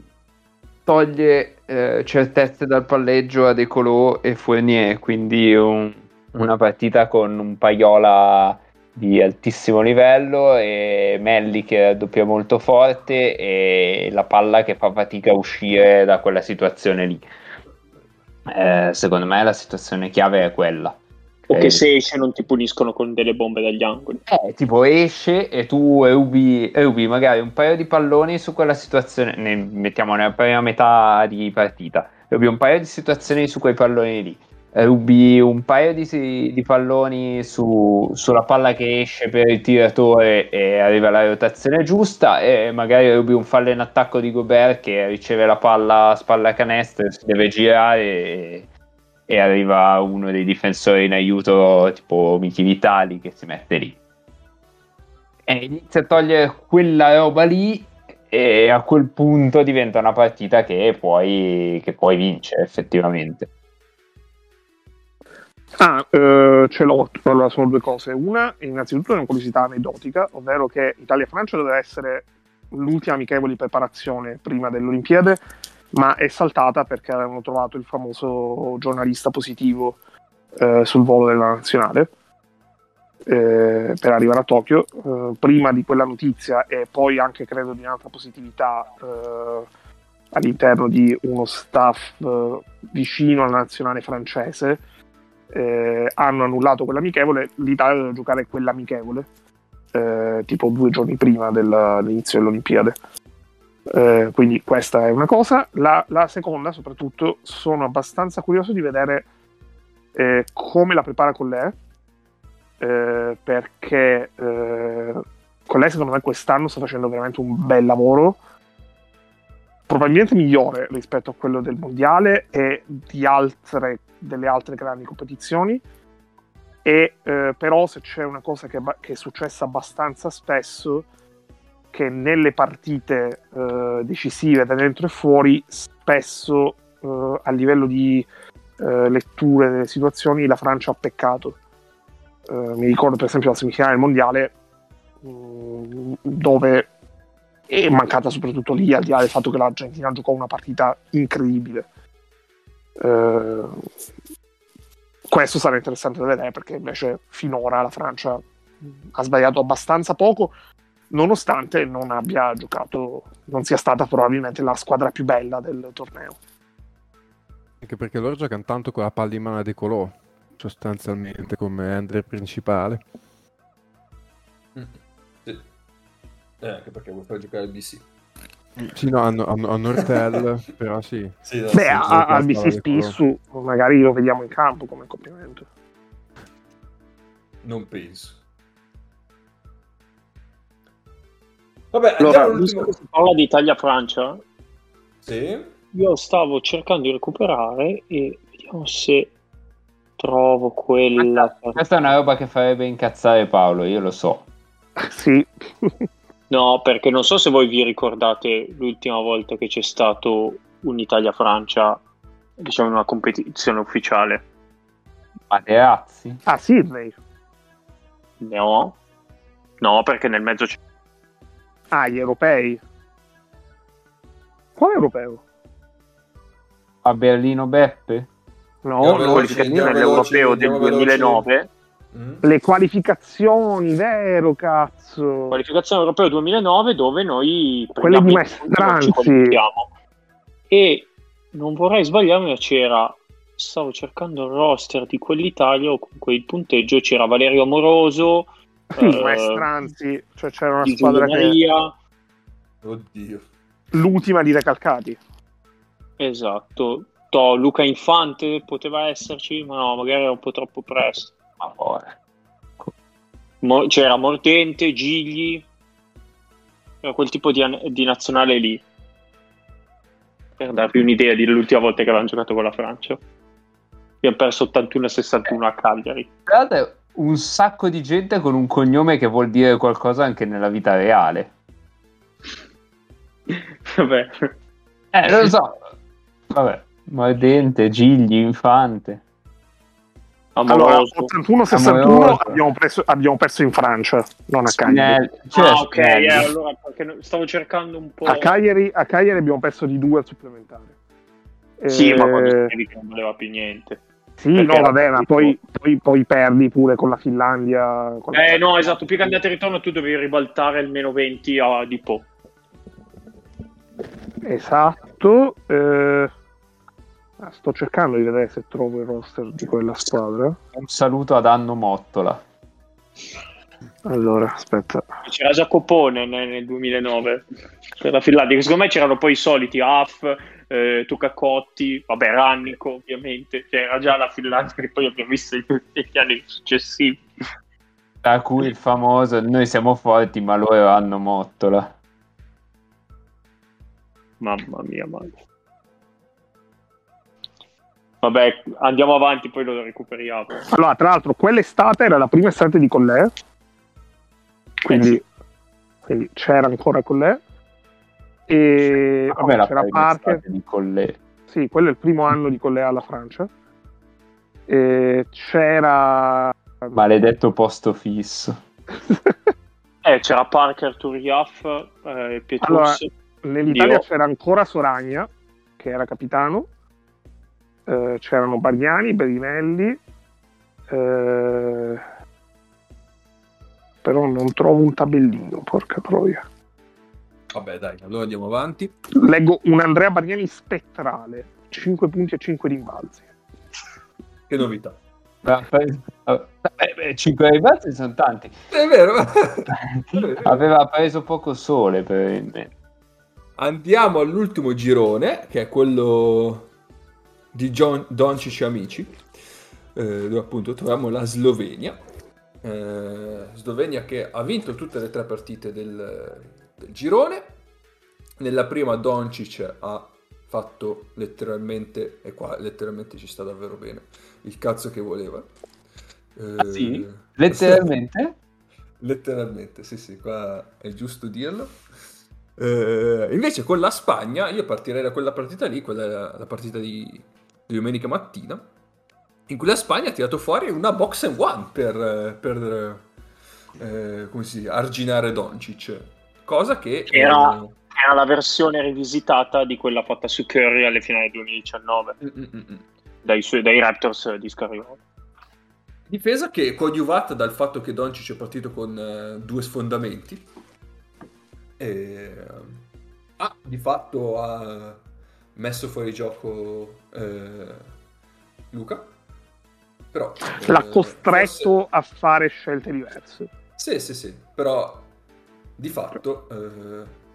toglie eh, certezze dal palleggio a De Colo e Fournier, quindi un- una partita con un Paiola di altissimo livello e Melli che raddoppia molto forte e la palla che fa fatica a uscire da quella situazione lì. Eh, secondo me la situazione chiave è quella. O che Eh, se esce non ti puniscono con delle bombe dagli angoli. eh, tipo esce e tu rubi, rubi magari un paio di palloni su quella situazione, ne mettiamo nella prima metà di partita, rubi un paio di situazioni su quei palloni lì, rubi un paio di, di palloni su- sulla palla che esce per il tiratore e arriva la rotazione giusta e magari rubi un fallo in attacco di Gobert che riceve la palla a spalla canestro, si deve girare e, e arriva uno dei difensori in aiuto tipo Michi Vitali che si mette lì. E inizia a togliere quella roba lì e a quel punto diventa una partita che puoi, che puoi vincere effettivamente Ah, eh, ce l'ho. Allora, sono due cose. Una, innanzitutto, è una curiosità aneddotica, ovvero che Italia-Francia doveva essere l'ultima amichevole preparazione prima delle Olimpiadi, ma è saltata perché avevano trovato il famoso giornalista positivo eh, sul volo della nazionale eh, per arrivare a Tokyo. Eh, prima di quella notizia e poi anche credo di un'altra positività eh, all'interno di uno staff eh, vicino alla nazionale francese eh, hanno annullato quell'amichevole, l'Italia deve giocare quell'amichevole, eh, tipo due giorni prima dell'inizio delle Olimpiadi. Eh, quindi questa è una cosa. La, la seconda, soprattutto, sono abbastanza curioso di vedere eh, come la prepara con lei, eh, perché eh, con lei secondo me quest'anno sta facendo veramente un bel lavoro probabilmente migliore rispetto a quello del mondiale e di altre, delle altre grandi competizioni. E eh, però se c'è una cosa che, che è successa abbastanza spesso, che nelle partite eh, decisive da dentro e fuori, spesso eh, a livello di eh, letture delle situazioni la Francia ha peccato. Eh, mi ricordo per esempio la semifinale del mondiale mh, dove è mancata soprattutto lì, al di là del fatto che l'Argentina giocò una partita incredibile. Eh, questo sarà interessante da vedere perché invece finora la Francia ha sbagliato abbastanza poco, nonostante non abbia giocato, non sia stata probabilmente la squadra più bella del torneo. Anche perché loro giocano tanto con la palla in mano a De Colò, sostanzialmente come under principale. Sì. Eh, anche perché vuoi far giocare il BC. Sì, no, hanno, hanno, hanno Ortel, però sì. Sì, no, Beh, al BC Spissu magari lo vediamo in campo come complimento. non penso. Vabbè, Allora, all'ultimo. si parla di Italia-Francia, Sì. io stavo cercando di recuperare e vediamo se trovo quella. questa è una roba che farebbe incazzare Paolo io lo so sì, No, perché non so se voi vi ricordate l'ultima volta che c'è stato un'Italia-Francia, diciamo, in una competizione ufficiale. Materazzi ah Sydney. No, no, perché nel mezzo c'è. Ah, gli europei. Quale europeo? a Berlino Beppe No, veloci, qualificazione all'europeo del andiamo veloci. 2009. Mm. le qualificazioni, vero cazzo. qualificazione europeo 2009 dove noi Quelle di Maestranzi. e non vorrei sbagliarmi ma c'era stavo cercando il roster di quell'Italia o comunque il punteggio c'era Valerio Amoroso Sì, eh, Maestranzi, cioè c'era una squadra Giulio che Maria Oddio. l'ultima di Recalcati. esatto To, Luca Infante poteva esserci ma no magari era un po' troppo presto ma poi Mo- c'era Mordente, Gigli, era quel tipo di, an- di nazionale lì. Per darvi un'idea dell'ultima volta che avevano giocato con la Francia. Abbiamo perso 81-61 a Cagliari. guardate un sacco di gente con un cognome che vuol dire qualcosa anche nella vita reale Vabbè. eh lo so vabbè Mordente, Gigli, Infante Allora, Amoroso. 81-61 Amoroso. abbiamo, preso- abbiamo perso in Francia, non a Cagliari. Spinelli, c'era Ah, ok, eh, allora stavo cercando un po'. A Cagliari, a Cagliari abbiamo perso di due al supplementare. Sì, Eh, ma quando non valeva più niente. Sì, Perché no, vabbè, ma poi, poi, poi perdi pure con la Finlandia. con la- Eh no, esatto, più che andate e ritorno tu devi ribaltare il meno 20 a di Po. Esatto. eh, ah, sto cercando di vedere se trovo il roster di quella squadra. Un saluto ad Anno Mottola. Allora, aspetta. C'era già Copone nel, nel 2009 per la Finlandia, che secondo me c'erano poi i soliti Huff, eh, Tucacotti, vabbè Rannico ovviamente, cioè, era già la Finlandia che poi abbiamo visto negli anni successivi. Tra cui il famoso Noi siamo forti, ma loro hanno Mottola. Mamma mia, mamma. Vabbè, andiamo avanti, poi lo recuperiamo. Allora, tra l'altro, quell'estate era la prima estate di Collè. Quindi, Eh quindi c'era ancora Collè. E vabbè, la c'era prima Parker. di Collè. Sì, quello è il primo anno di Collè alla Francia. E c'era. Maledetto posto fisso. Eh, c'era Parker, Turiaf, eh, Pietrus. Nell'Italia Io- c'era ancora Soragna, che era capitano. Eh, c'erano Bagliani, Berinelli. eh, Però non trovo un tabellino, porca troia. Vabbè, dai, allora andiamo avanti. Leggo un Andrea Bagliani spettrale, 5 punti e 5 rimbalzi. Che novità. Ma pre- eh, beh, 5 rimbalzi sono tanti. È vero. Aveva preso poco sole probabilmente. Andiamo all'ultimo girone, che è quello di John Doncic amici, eh, dove appunto troviamo la Slovenia. Eh, Slovenia che ha vinto tutte le tre partite del, del girone. Nella prima Doncic ha fatto letteralmente, e qua letteralmente ci sta davvero bene, il cazzo che voleva. Eh, Ah, sì? Letteralmente? Letteralmente, sì, sì, qua è giusto dirlo. Eh, invece con la Spagna, io partirei da quella partita lì, quella la partita di, di domenica mattina, in cui la Spagna ha tirato fuori una box and one per, per eh, come si dice, arginare Doncic. Cosa che... Era- eh, Era la versione rivisitata di quella fatta su Curry alle finali 2019 mm, mm, mm, dai, su- dai Raptors di Scariolo. Difesa che è coadiuvata dal fatto che Doncic è partito con eh, due sfondamenti. E, ha di fatto ha messo fuori gioco eh, Luca. Però L'ha eh, costretto a fare scelte diverse. forse- Sì, sì, sì. Però di fatto eh,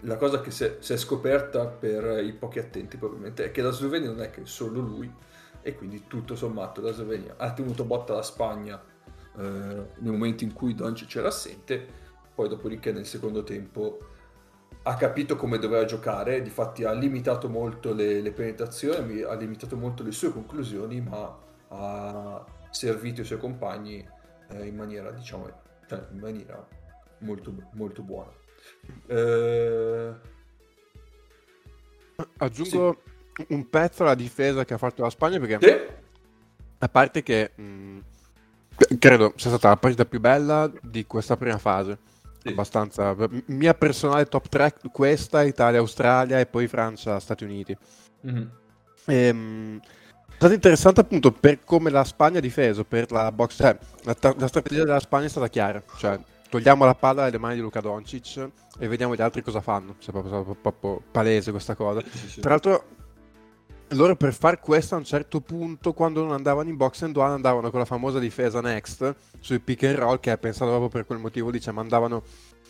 la cosa che si è, si è scoperta per i pochi attenti probabilmente è che la Slovenia non è che solo lui e quindi tutto sommato la Slovenia ha tenuto botta la Spagna eh, nel momento in cui Doncic era assente poi dopodiché nel secondo tempo ha capito come doveva giocare difatti ha limitato molto le, le penetrazioni ha limitato molto le sue conclusioni ma ha servito i suoi compagni eh, in maniera diciamo cioè in maniera molto, molto buona Eh, Aggiungo un pezzo alla difesa che ha fatto la Spagna perché sì? a parte che mh, credo sia stata la partita più bella di questa prima fase. Sì. Abbastanza mia personale top 3 questa, Italia, Australia e poi Francia, Stati Uniti. Mhm. Ehm, è stato interessante appunto per come la Spagna ha difeso, per la box, cioè, la, ta- la strategia della Spagna è stata chiara, cioè togliamo la palla dalle mani di Luca Doncic e vediamo gli altri cosa fanno, cioè proprio, proprio, proprio palese questa cosa. Sì, sì. Tra l'altro, loro per far questo a un certo punto, quando non andavano in box and one, andavano con la famosa difesa next sui pick and roll, che è pensato proprio per quel motivo, diciamo, andavano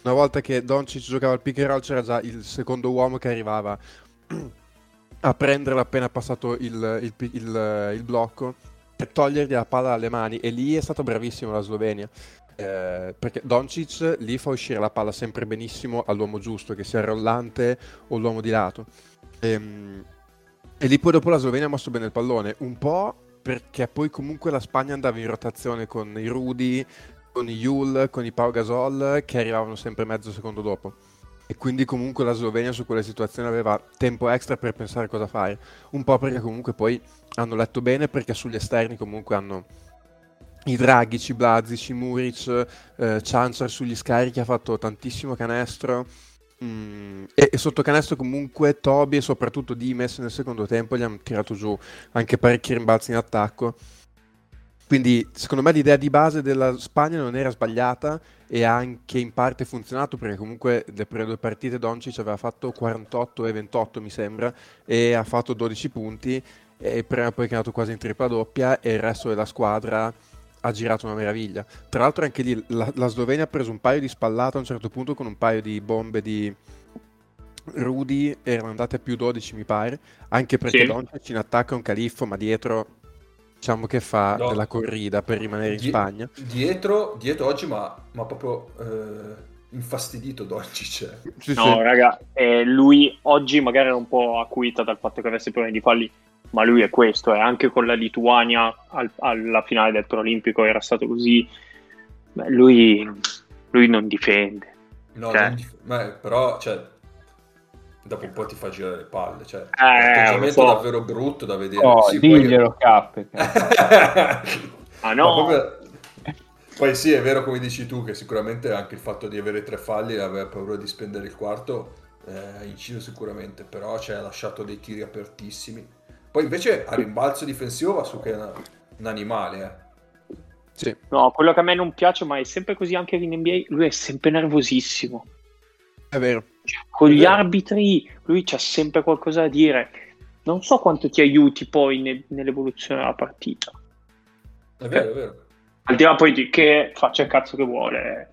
una volta che Doncic giocava al pick and roll, c'era già il secondo uomo che arrivava a prenderlo appena passato il, il il- il blocco e togliergli la palla dalle mani. E lì è stato bravissimo la Slovenia. eh, perché Doncic lì fa uscire la palla sempre benissimo all'uomo giusto, che sia rollante o l'uomo di lato. Ehm, e lì poi dopo la Slovenia ha mosso bene il pallone, un po' perché poi comunque la Spagna andava in rotazione con i Rudy, con i Yul, con i Pau Gasol che arrivavano sempre mezzo secondo dopo. E quindi comunque la Slovenia su quelle situazioni aveva tempo extra per pensare cosa fare. Un po' perché comunque poi hanno letto bene perché sugli esterni comunque hanno i Dragic, i Blazic, i Muric, eh, Chancellor sugli scarichi ha fatto tantissimo canestro. Mm, e, e sotto canestro comunque Toby e soprattutto Dimes nel secondo tempo gli hanno tirato giù anche parecchi rimbalzi in attacco. Quindi secondo me l'idea di base della Spagna non era sbagliata e ha anche in parte funzionato perché comunque le prime due partite Doncic aveva fatto 48 e 28 mi sembra e ha fatto 12 punti e prima poi chiamato quasi in tripla doppia e il resto della squadra ha girato una meraviglia. Tra l'altro anche lì la, la Slovenia ha preso un paio di spallate a un certo punto con un paio di bombe di Rudy, erano andate a più 12 mi pare, anche perché Sì. Doncic in attacco è un califfo ma dietro diciamo che fa No. della corrida per rimanere in Die- Spagna. Dietro, dietro oggi, ma, ma proprio eh, infastidito Doncic. eh. Sì, No, sì. raga, eh, lui oggi magari era un po' acuita dal fatto che avesse problemi di falli, ma lui è questo, e anche con la Lituania al- alla finale del Preolimpico era stato così. Beh, lui, lui non difende. No, Cioè. non dif- ma, però, cioè, dopo un po' ti fa girare le palle. Cioè, Eh, è un atteggiamento davvero brutto da vedere. Oh, Sì, poi- diglielo, K. Ah Ma no, proprio- Poi sì, è vero come dici tu che sicuramente anche il fatto di avere tre falli e avere paura di spendere il quarto eh, ha inciso sicuramente, però ci ha lasciato dei tiri apertissimi. Poi invece a rimbalzo difensivo va su che è una- un animale. eh. Sì. no, quello che a me non piace, ma è sempre così anche in NBA, lui è sempre nervosissimo. È vero. Cioè, con È gli vero. arbitri lui c'ha sempre qualcosa da dire. Non so quanto ti aiuti poi ne- nell'evoluzione della partita. È vero, è vero. Al di là poi di che faccia il cazzo che vuole,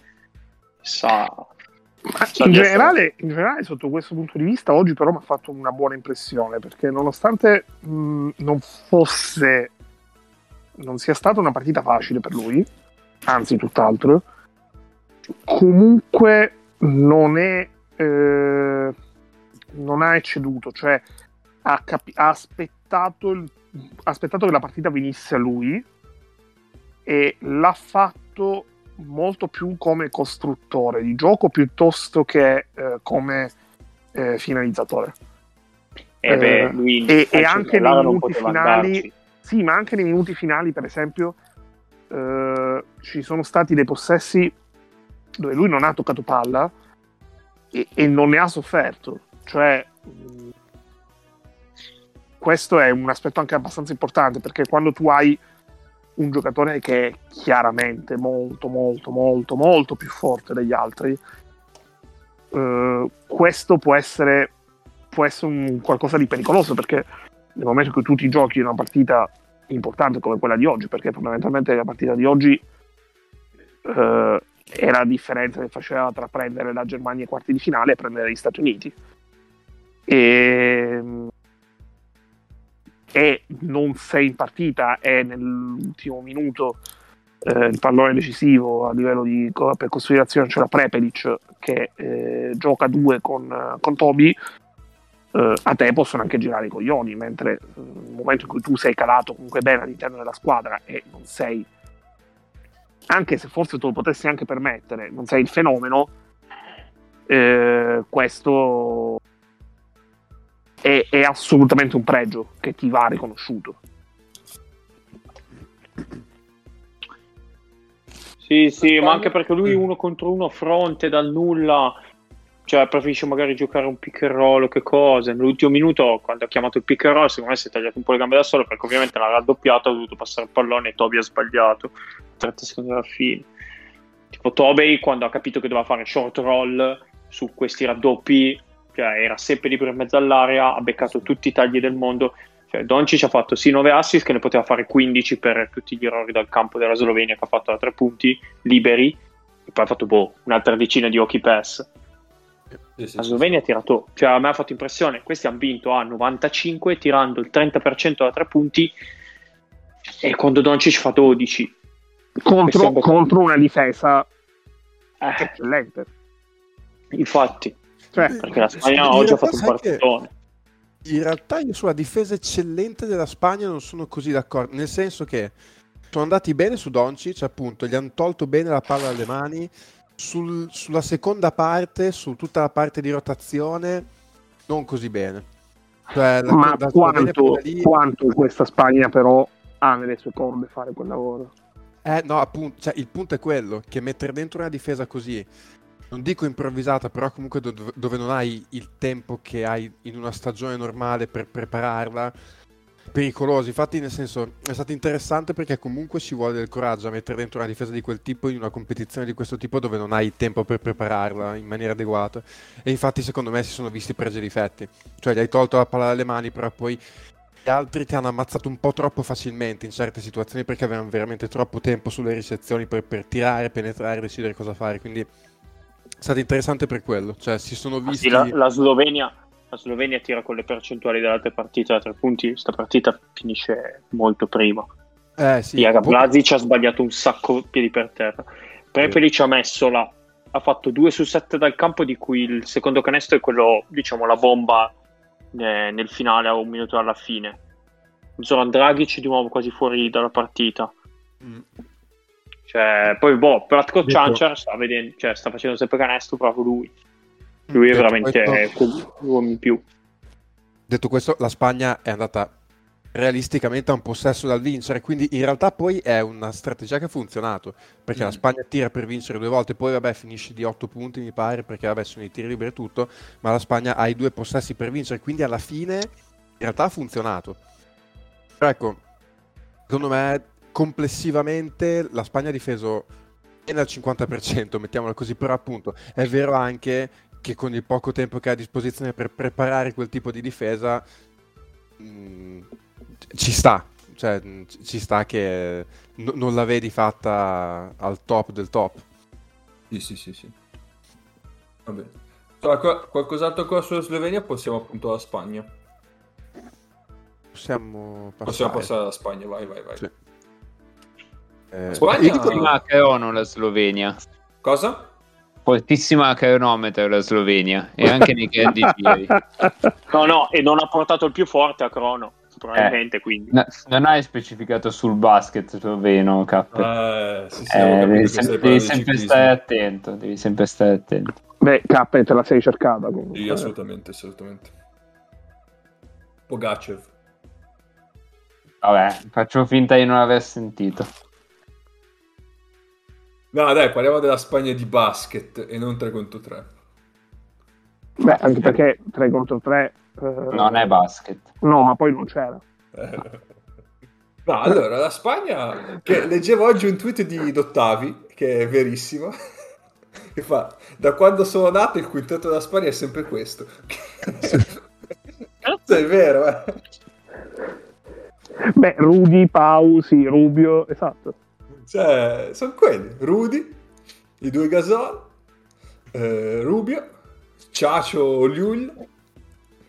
sa. In generale, in generale, sotto questo punto di vista, oggi però mi ha fatto una buona impressione perché nonostante mh, non fosse, non sia stata una partita facile per lui, anzi tutt'altro, comunque non è, eh, non ha ecceduto, cioè ha, capi- ha aspettato, il- ha aspettato che la partita venisse a lui e l'ha fatto molto più come costruttore di gioco piuttosto che eh, come eh, finalizzatore. Eh beh, Eh, lui e- e anche nei minuti finali- andarci. Sì, ma anche nei minuti finali, per esempio, eh, ci sono stati dei possessi dove lui non ha toccato palla e, e non ne ha sofferto. Cioè, mh, questo è un aspetto anche abbastanza importante perché quando tu hai un giocatore che è chiaramente molto, molto, molto, molto più forte degli altri, eh, questo può essere, può essere un qualcosa di pericoloso perché nel momento in cui tu ti giochi una partita importante come quella di oggi, perché fondamentalmente la partita di oggi eh, era la differenza che faceva tra prendere la Germania ai quarti di finale e prendere gli Stati Uniti. E, e non sei in partita e nell'ultimo minuto eh, il pallone decisivo a livello di per considerazione c'era Prepelic che eh, gioca due con, con Toby. Eh, a te possono anche girare i coglioni, mentre eh, nel momento in cui tu sei calato comunque bene all'interno della squadra e non sei, anche se forse tu lo potessi anche permettere, non sei il fenomeno, eh, questo è, è assolutamente un pregio che ti va riconosciuto. Sì, sì, ma anche perché lui Mm. uno contro uno a fronte dal nulla, cioè preferisce magari giocare un pick and roll o che cosa. Nell'ultimo minuto, quando ha chiamato il pick and roll, secondo me si è tagliato un po' le gambe da solo perché ovviamente l'ha raddoppiato, ha dovuto passare il pallone e Toby ha sbagliato 30 secondi alla fine. Tipo Toby quando ha capito che doveva fare short roll su questi raddoppi, cioè era sempre libero in mezzo all'area, ha beccato tutti i tagli del mondo. Cioè, Doncic ha fatto sì 9 assist che ne poteva fare 15 per tutti gli errori dal campo della Slovenia che ha fatto da 3 punti liberi e poi ha fatto boh, un'altra decina di hockey pass. Sì, sì, La sì, Slovenia ha tirato, cioè a me ha fatto impressione, questi hanno vinto a 95 tirando il 30% da 3 punti e quando Doncic fa 12. Contro, contro una difesa Eh, eccellente. infatti, Cioè, perché la Spagna In oggi ha realtà fatto un che- partitone. In realtà io sulla difesa eccellente della Spagna non sono così d'accordo, nel senso che sono andati bene su Doncic, appunto, gli hanno tolto bene la palla dalle mani, sul- sulla seconda parte, su tutta la parte di rotazione, non così bene. Cioè, la, ma Slovenia quanto, lì- quanto questa Spagna però ha nelle sue corde fare quel lavoro? Eh, no, appunto, cioè, il punto è quello, che mettere dentro una difesa così, non dico improvvisata, però comunque do- dove non hai il tempo che hai in una stagione normale per prepararla, pericolosi. Infatti, nel senso, è stato interessante perché comunque ci vuole del coraggio a mettere dentro una difesa di quel tipo in una competizione di questo tipo dove non hai tempo per prepararla in maniera adeguata. E infatti, secondo me, si sono visti pregi e difetti. Cioè, gli hai tolto la palla dalle mani, però poi gli altri ti hanno ammazzato un po' troppo facilmente in certe situazioni perché avevano veramente troppo tempo sulle ricezioni per, per tirare, penetrare, decidere cosa fare. Quindi è stato interessante per quello. Cioè, si sono Ah, visti. sì, la, la Slovenia, la Slovenia tira con le percentuali delle altre partite da tre punti. Sta partita finisce molto prima. Eh sì, Iaga Vlasic ha sbagliato un sacco piedi per terra. Prepeli ci ha messo la. Ha fatto 2 su 7 dal campo, di cui il secondo canestro è quello, diciamo, la bomba eh, nel finale a un minuto alla fine. Zoran Dragic di nuovo quasi fuori dalla partita. Mm. Cioè, poi boh, Platko Detto- Ciancer sta, vedendo, cioè, sta facendo sempre canestro, proprio lui. Lui è Detto veramente questo- l'uomo in più. Detto questo, la Spagna è andata realisticamente a un possesso dal vincere, quindi in realtà poi è una strategia che ha funzionato, perché la Mm. Spagna tira per vincere due volte, poi vabbè finisce di 8 punti mi pare, perché vabbè sono i tiri liberi e tutto, ma la Spagna ha i due possessi per vincere, quindi alla fine in realtà ha funzionato. Però ecco, secondo me complessivamente la Spagna ha difeso meno al 50%, mettiamola così, però appunto è vero anche che con il poco tempo che ha a disposizione per preparare quel tipo di difesa mh, ci sta, cioè mh, ci sta che no- non la vedi fatta al top del top. Sì, sì, sì, sì. Va bene. Allora, qua- qualcos'altro ancora sulla Slovenia? Possiamo appunto alla Spagna. Possiamo passare. Possiamo passare alla Spagna, vai, vai, vai. Sì. Eh, Fortissima Cheono la Slovenia. Cosa? Fortissima Cheonometro la Slovenia. E anche nei candidieri. No, no, e non ha portato il più forte a Crono, probabilmente, quindi. No, non hai specificato sul basket sloveno, K. Eh, sì, sì, Eh, devi, sem- devi sempre stare attento. Devi sempre stare attento. Beh, K te la sei cercata comunque. Sì, assolutamente, assolutamente. Pogacev. Vabbè, faccio finta di non aver sentito. No, dai, parliamo della Spagna di basket e non 3 contro 3. Beh, anche perché 3 contro 3... Non è basket. No, ma poi non c'era. No, allora, la Spagna, che leggevo oggi un tweet di Dottavi, che è verissimo, che fa, da quando sono nato il quintetto della Spagna è sempre questo. Cazzo, è vero, eh. Beh, Rudy, Pau, sì, Rubio, esatto. Cioè, sono quelli. Rudy, i due Gasol, eh, Rubio, Ciacio, Liul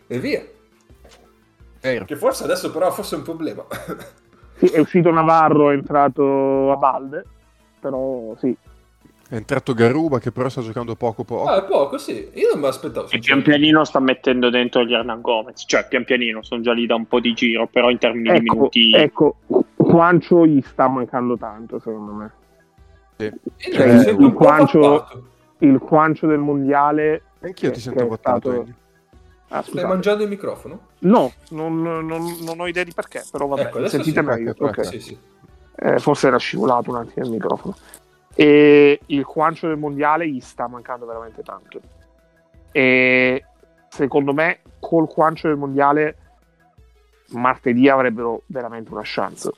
e via. Vero. Che forse adesso però forse è un problema. Sì, è uscito Navarro, è entrato a Balde, però sì. È entrato Garuba che però sta giocando poco poco. Ah, è poco, sì. Io non me l'aspettavo. E pian pianino sta mettendo dentro gli Hernan Gomez. Cioè, pian pianino, sono già lì da un po' di giro, però in termini di Ecco, minuti... ecco, Quancio gli sta mancando tanto, secondo me. Io Cioè, il po' Quancio-. Il Quancio del mondiale... Anch'io ti sento bottato. stato-. Ah, Stai mangiando il microfono? No, non, non- non ho idea di perché, però vabbè, Ecco, sentite sì, meglio. ecco, ecco. Sì, sì. Eh, forse era scivolato un attimo il microfono. E il Quancio del mondiale gli sta mancando veramente tanto. E secondo me, col Quancio del mondiale, martedì avrebbero veramente una chance.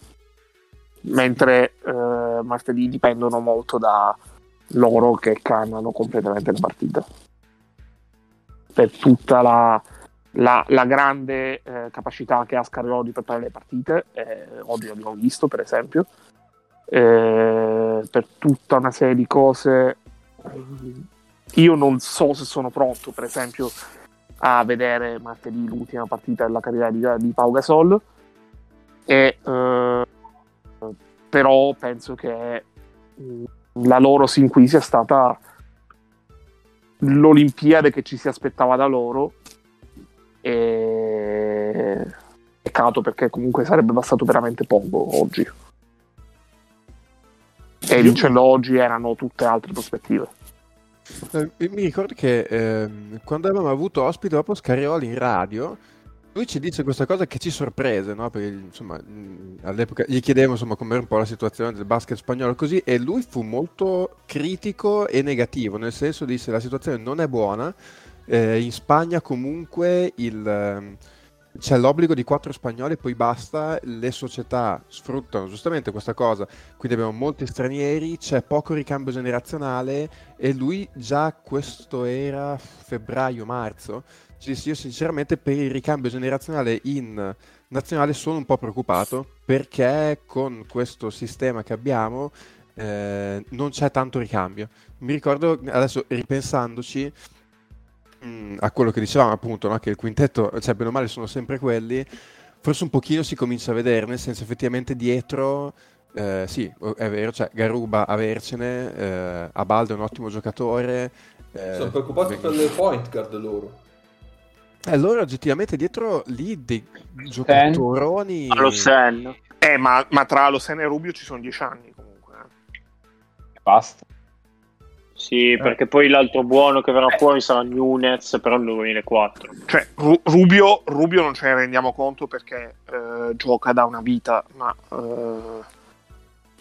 Mentre eh, martedì dipendono molto da loro che cannano completamente la partita. Per tutta la, la- la grande eh, capacità che ha Scariolo di preparare le partite, eh, oggi l'abbiamo visto per esempio, eh, per tutta una serie di cose. Io non so se sono pronto, per esempio, a vedere martedì l'ultima partita della carriera di, di Pau Gasol, e, eh, però penso che la loro sin qui sia stata l'Olimpiade che ci si aspettava da loro. E peccato perché comunque sarebbe bastato veramente poco oggi. E vincendo oggi erano tutte altre prospettive. Eh, mi ricordo che ehm, quando avevamo avuto ospite dopo Scarioli in radio, Lui ci dice questa cosa che ci sorprese, no? Perché insomma, all'epoca gli chiedevo insomma com'era un po' la situazione del basket spagnolo così e lui fu molto critico e negativo, nel senso disse la situazione non è buona, eh, in Spagna comunque il, ehm, c'è l'obbligo di quattro spagnoli poi basta, le società sfruttano giustamente questa cosa, quindi abbiamo molti stranieri, c'è poco ricambio generazionale e lui già questo era febbraio-marzo, disse io sinceramente per il ricambio generazionale in nazionale sono un po' preoccupato perché con questo sistema che abbiamo eh, non c'è tanto ricambio. Mi ricordo adesso ripensandoci mh, a quello che dicevamo appunto, no? che il quintetto, cioè bene o male sono sempre quelli, forse un pochino si comincia a vedere, nel senso effettivamente dietro, eh, sì, è vero, cioè Garuba avercene, eh, Abaldo è un ottimo giocatore. eh, Sono preoccupati per le point guard loro. Eh, loro oggettivamente dietro lì dei giocatoroni... Allo Sen. Eh, ma, ma tra Losen e Rubio ci sono dieci anni comunque. eh. Basta. Sì, perché poi l'altro buono che verrà fuori sarà Nunez, però nel 2004. Cioè, Ru- Rubio, Rubio non ce ne rendiamo conto perché eh, gioca da una vita, ma... eh,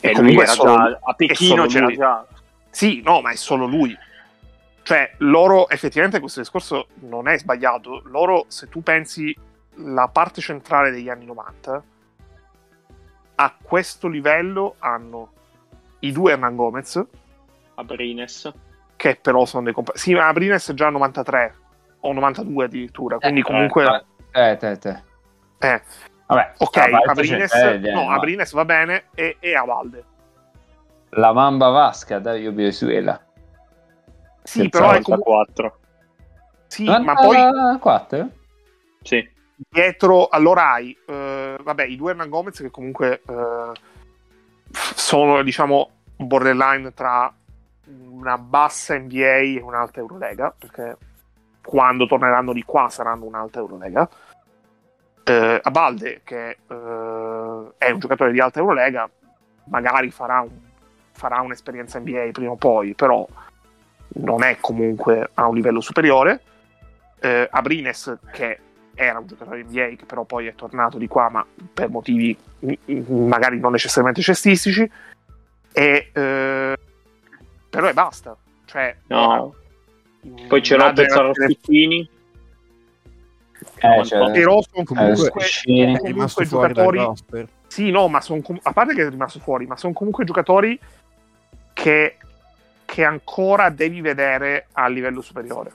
E lui comunque era è solo- già, a Pechino c'era lui. già. Sì, no, ma è solo lui. Cioè, loro, effettivamente questo discorso non è sbagliato. Loro, se tu pensi la parte centrale degli anni 90, a questo livello hanno i due Hernan Gomez, A Brines. che però sono dei compa- Sì, ma Abrines è già 93 o 92 addirittura, quindi comunque... Eh, te, te. Eh, Vabbè, ok, parte Abrines, c'è Fede, no, Abrines va bene e, e Avalde. La Mamba Vasca, Dario Venezuela. Sì, però è comunque... 94. Sì, ma poi 4? Sì. dietro allora hai eh, vabbè i due Hernan Gomez che comunque eh, sono diciamo borderline tra una bassa NBA e un'alta Eurolega perché quando torneranno di qua saranno un'alta Eurolega eh, Abalde che eh, è un giocatore di alta Eurolega magari farà, un- farà un'esperienza NBA prima o poi però non è comunque a un livello superiore. Eh, Abrines che era un giocatore NBA che però poi è tornato di qua ma per motivi magari non necessariamente cestistici. E eh, però e basta. Cioè No. mm, Poi c'è una generazione- Raffittini. Eh, però sono Comunque- è rimasto comunque giocatori sì no ma sono a parte che è rimasto fuori ma sono comunque giocatori che, che ancora devi vedere a livello superiore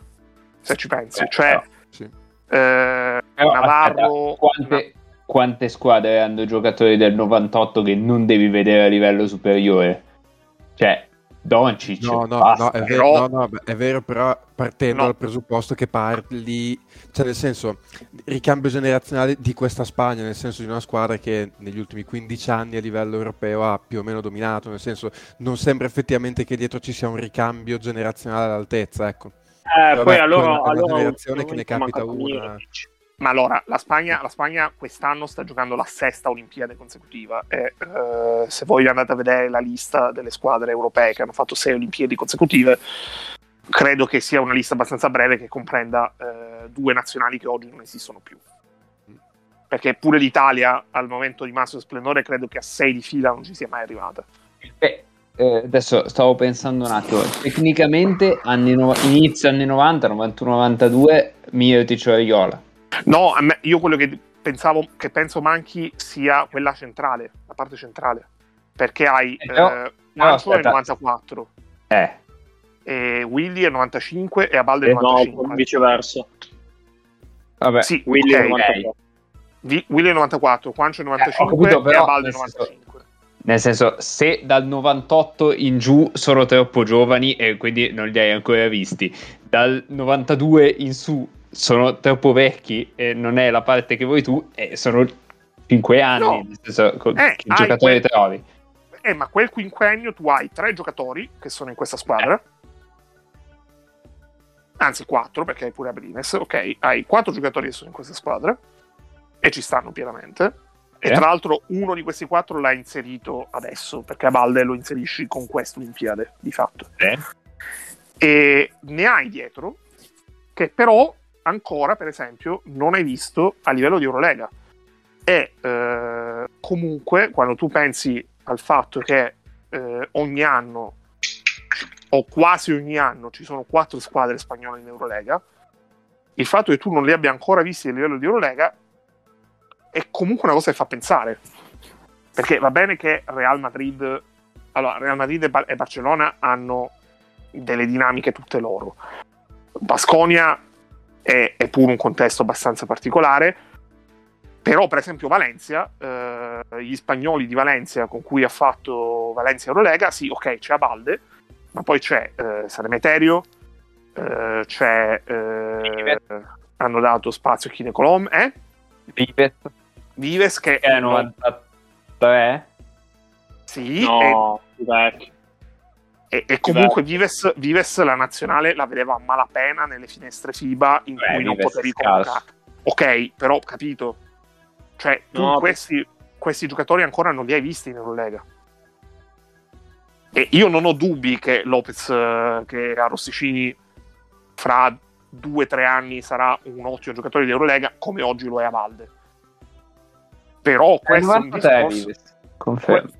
se ci pensi Eh, cioè Sì. eh, Navarro aspetta, quante, quante squadre hanno giocatori del 98 che non devi vedere a livello superiore? Cioè, Doncic. No, no, basta. no, è, vero, però- no, no, è vero, però partendo No. dal presupposto che parli, cioè nel senso, ricambio generazionale di questa Spagna, nel senso di una squadra che negli ultimi 15 anni a livello europeo ha più o meno dominato, nel senso non sembra effettivamente che dietro ci sia un ricambio generazionale all'altezza, ecco. Eh, Vabbè, poi allora, una allora generazione che ne capita una. Mirotic. Ma allora, la Spagna, la Spagna quest'anno sta giocando la sesta Olimpiade consecutiva e eh, se voi andate a vedere la lista delle squadre europee che hanno fatto sei Olimpiadi consecutive, credo che sia una lista abbastanza breve che comprenda eh, due nazionali che oggi non esistono più. Perché pure l'Italia al momento di massimo splendore credo che a sei di fila non ci sia mai arrivata. Eh, eh, adesso stavo pensando un attimo. Tecnicamente, anni no- inizio anni 90, 91-92, Mirotic o Ariola. No, a me- io quello che pensavo, che penso manchi sia quella centrale, la parte centrale. Perché hai Eh, però- eh, Manso è aspetta. 94. Eh, e Willy è 95 e Abalde è Eh, no, 95. viceversa. vabbè. sì, Willy ok. è 94. Vi- Willy è 94, Quancio è Eh, ho 95 capito, però, e Abalde è nel senso- 95. Nel senso, se dal 98 in giù sono troppo giovani e quindi non li hai ancora visti, dal 92 in su sono troppo vecchi e non è la parte che vuoi tu, e sono 5 anni. No. Nel senso, con- Eh, che giocatore quel- trovi? Eh, ma quel quinquennio tu hai tre giocatori che sono in questa squadra. Anzi, quattro, perché hai pure Abrines. Ok, hai quattro giocatori che sono in questa squadra e ci stanno pienamente. E Eh. tra l'altro uno di questi quattro l'ha inserito adesso, perché Abalde lo inserisci con questa Olimpiade, di fatto. Eh. E ne hai dietro che però ancora, per esempio, non hai visto a livello di Eurolega. E eh, comunque, quando tu pensi al fatto che eh, ogni anno, o quasi ogni anno, ci sono quattro squadre spagnole in Eurolega, il fatto che tu non li abbia ancora visti a livello di Eurolega è comunque una cosa che fa pensare. Perché va bene che Real Madrid, allora, Real Madrid e, Bar- e Barcellona hanno delle dinamiche tutte loro. Basconia è, è pure un contesto abbastanza particolare, però per esempio Valencia, eh, gli spagnoli di Valencia con cui ha fatto Valencia Eurolega, sì, ok, c'è Abalde, ma poi c'è eh, Sanemeterio, eh, c'è... Eh, hanno dato spazio a Chine Colom, eh? Vives. Vives che... È 93? Sì, No, più vecchio. E, e comunque Vives, Vives la nazionale la vedeva a malapena nelle finestre FIBA in Beh, cui non potevi convocare. Ok, però capito. Cioè, tu No, questi, questi giocatori ancora non li hai visti in Eurolega. E io non ho dubbi che Lopez, eh, che a Rosticini fra due o tre anni sarà un ottimo giocatore di Eurolega, come oggi lo è a Valde. Però questo è un 93 discorso, Vives. Confermo.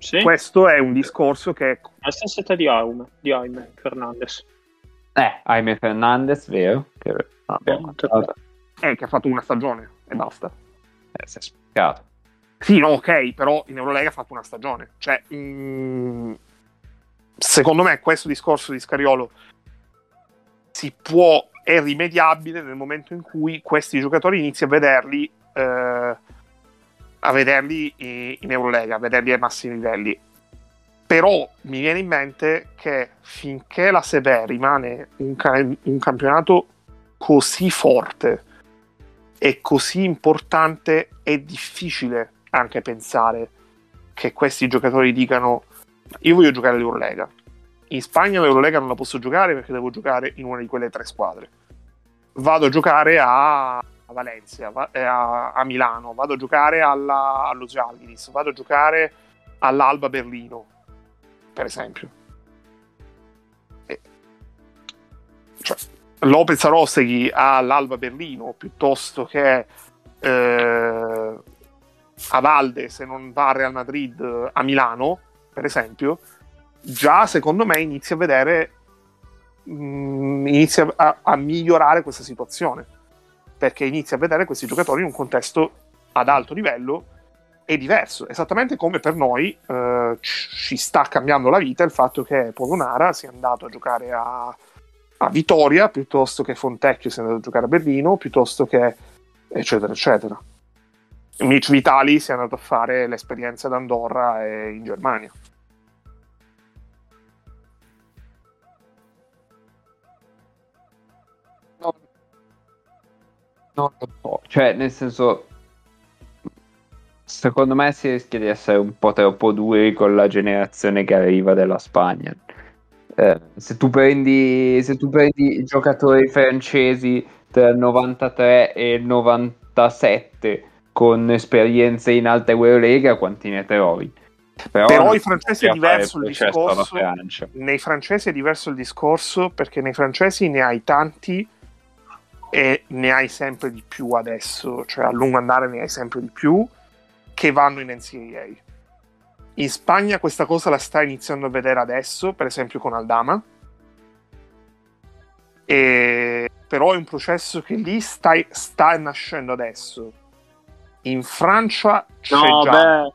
Sì, questo è un discorso che la stessa età di Aume, di Jaime Fernandez. Eh, Jaime Fernandez, vero? Che abbiamo Sì, è che ha fatto una stagione e basta. eh, si è spiccato. Sì, no, ok, però in Eurolega ha fatto una stagione. Cioè, mm, secondo me questo discorso di Scariolo si può, è rimediabile nel momento in cui questi giocatori inizi a vederli, eh, a vederli in Eurolega, a vederli ai massimi livelli. Però mi viene in mente che finché la Serie rimane un, ca- un campionato così forte e così importante, è difficile anche pensare che questi giocatori dicano io voglio giocare all'Eurolega. In Spagna l'Eurolega non la posso giocare perché devo giocare in una di quelle tre squadre. Vado a giocare a, a Valencia, va- eh, a, a Milano, vado a giocare alla, allo Zalgiris, vado a giocare all'Alba Berlino, per esempio. E- cioè, Lopez Arosteghi all'Alba Berlino piuttosto che eh, a Valde se non va a Real Madrid eh, a Milano, per esempio, già secondo me inizia a vedere mh, inizia a, a migliorare questa situazione perché inizia a vedere questi giocatori in un contesto ad alto livello e diverso, esattamente come per noi eh, ci sta cambiando la vita il fatto che Polonara sia andato a giocare a, a Vitoria piuttosto che Fontecchio sia andato a giocare a Berlino piuttosto che eccetera eccetera. Mitch Vitali sia andato a fare l'esperienza ad Andorra e in Germania non lo so, cioè nel senso, secondo me si rischia di essere un po' troppo duri con la generazione che arriva della Spagna. Eh, se, tu prendi, se tu prendi i giocatori francesi tra il 93 e il 97 con esperienze in alta Eurolega, quanti ne trovi? Però, Però i francesi si è diverso il discorso. Nei francesi è diverso il discorso perché nei francesi ne hai tanti e ne hai sempre di più adesso, cioè a lungo andare ne hai sempre di più che vanno in NCAA. In Spagna questa cosa la stai iniziando a vedere adesso, per esempio con Aldama, e... però è un processo che lì stai- sta nascendo adesso. In Francia c'è No, già. beh,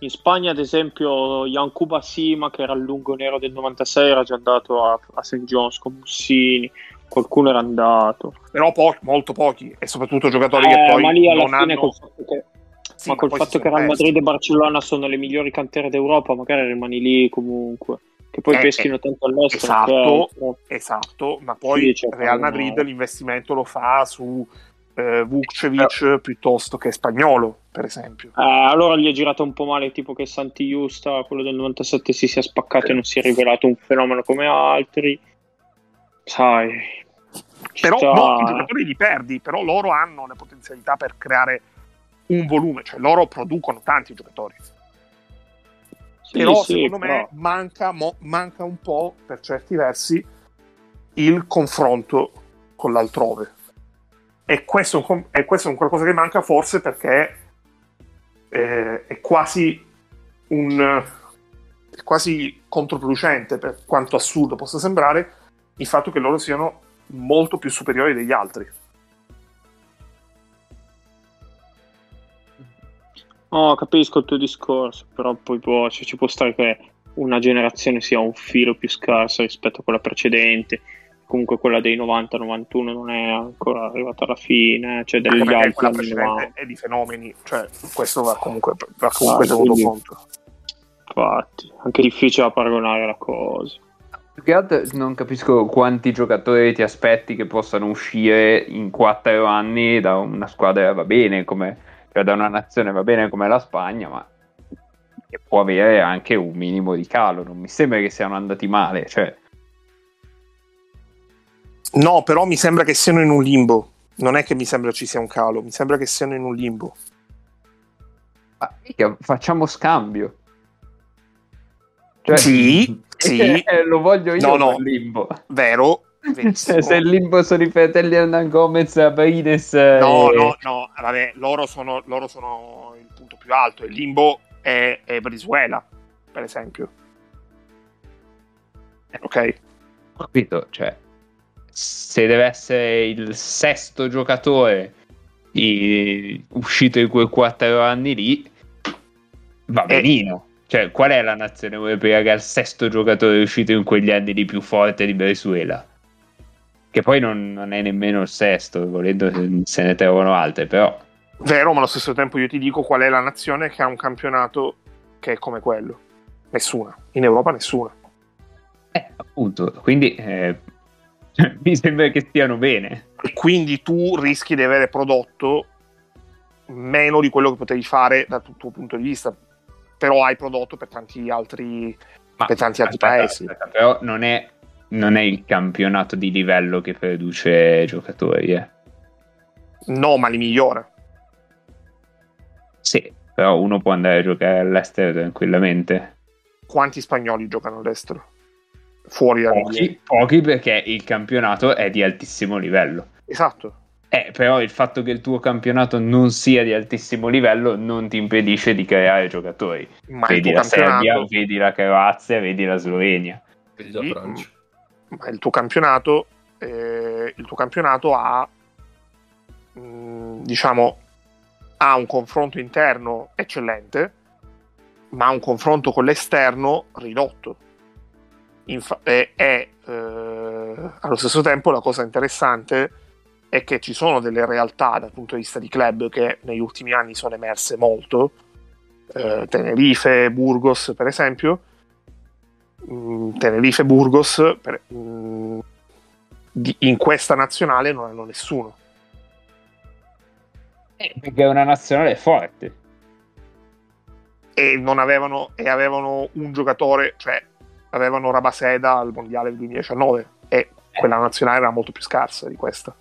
in Spagna ad esempio Yankuba Sima che era il lungo nero del 96 era già andato a, a St. John's con Mussini, qualcuno era andato. Però po- molto pochi, e soprattutto giocatori Eh, che poi ma lì alla non fine hanno... col fatto che, Sì, ma col fatto che Real persi. Madrid e Barcellona sono le migliori cantiere d'Europa, magari rimani lì comunque. Che poi Eh, peschino eh, tanto all'estero. esatto. ok. Esatto, ma poi Sì, c'è Real Madrid l'investimento lo fa su eh, Vukcevic piuttosto che Spagnolo, per esempio. Eh, allora gli è girato un po' male, tipo che Santi Justa, quello del 97, si sia spaccato e non si è rivelato un fenomeno come altri. Sai, Però sta- giocatori li perdi, però loro hanno le potenzialità per creare un volume, cioè loro producono tanti giocatori. Sì, però sì, secondo però- me manca, mo- manca un po' per certi versi il confronto con l'altrove. e questo, e questo è un qualcosa che manca forse perché eh, è quasi un è quasi controproducente per quanto assurdo possa sembrare il fatto che loro siano molto più superiori degli altri. No, capisco il tuo discorso, però poi può, cioè, ci può stare che una generazione sia un filo più scarsa rispetto a quella precedente. Comunque quella dei 90-91 non è ancora arrivata alla fine, cioè degli altri quella precedente 90. è di fenomeni, cioè questo va comunque, va comunque Ah, tenuto quindi- conto. Infatti, anche difficile da paragonare la cosa. Più che altro non capisco quanti giocatori ti aspetti che possano uscire in quattro anni da una squadra va bene come cioè da una nazione va bene come la Spagna, ma che può avere anche un minimo di calo. Non mi sembra che siano andati male. Cioè, No, però mi sembra che siano in un limbo. Non è che mi sembra ci sia un calo, mi sembra che siano in un limbo. ah, facciamo scambio. Cioè, Sì, sì, eh, lo voglio io No, no. limbo. vero. Cioè, se il limbo sono i fratelli Hernan Gomez, Abrides eh, No, e- no, no, vabbè, loro sono, loro sono il punto più alto. Il limbo è, è Brizuela, per esempio. Ok? Ho capito, cioè, se deve essere il sesto giocatore uscito in quei quattro anni lì, va Eh. benino. Cioè, qual è la nazione europea che ha il sesto giocatore uscito in quegli anni lì più forte di Venezuela? Che poi non, non è nemmeno il sesto, volendo se ne trovano altre, però... Vero, ma allo stesso tempo io ti dico qual è la nazione che ha un campionato che è come quello. Nessuna. In Europa nessuna. Eh, appunto, quindi eh, mi sembra che stiano bene. E quindi tu rischi di avere prodotto meno di quello che potevi fare dal tuo punto di vista. Però hai prodotto per tanti altri, Ma per tanti altri aspetta, paesi. aspetta, però non è, non è il campionato di livello che produce giocatori, eh. No, ma li migliora. Sì, però uno può andare a giocare all'estero tranquillamente. Quanti spagnoli giocano all'estero? Fuori dalla Pochi, pochi perché il campionato è di altissimo livello. Esatto. Eh, però il fatto che il tuo campionato non sia di altissimo livello non ti impedisce di creare giocatori. Ma il vedi tuo la Serbia, vedi la Croazia, vedi la Slovenia. Vedi la Francia. ma il tuo campionato, eh, il tuo campionato ha, mh, diciamo, ha un confronto interno eccellente, ma ha un confronto con l'esterno ridotto. Infa- e, e, eh, allo stesso tempo la cosa interessante è che ci sono delle realtà dal punto di vista di club che negli ultimi anni sono emerse molto, eh, Tenerife, Burgos per esempio, Mm, Tenerife e Burgos per- mm, di- in questa nazionale non hanno nessuno. perché è una nazionale forte. E non avevano, e avevano un giocatore, cioè avevano Rabaseda al mondiale del 2019 e quella nazionale era molto più scarsa di questa.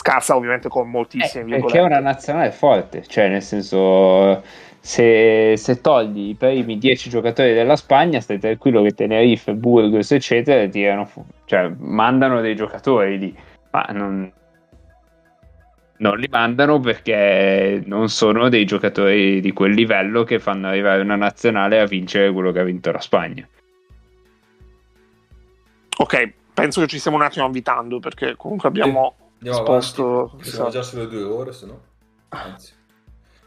Scarsa ovviamente con Eh, moltissime perché è una nazionale forte, cioè nel senso se, se togli i primi 10 giocatori della Spagna stai tranquillo che Tenerife, Burgos eccetera tirano fu- cioè mandano dei giocatori lì, ma non, non li mandano perché non sono dei giocatori di quel livello che fanno arrivare una nazionale a vincere quello che ha vinto la Spagna. Ok, penso che ci stiamo un attimo avvitando perché comunque abbiamo Andiamo esposto... avanti. Siamo già sulle due ore, se no. Anzi.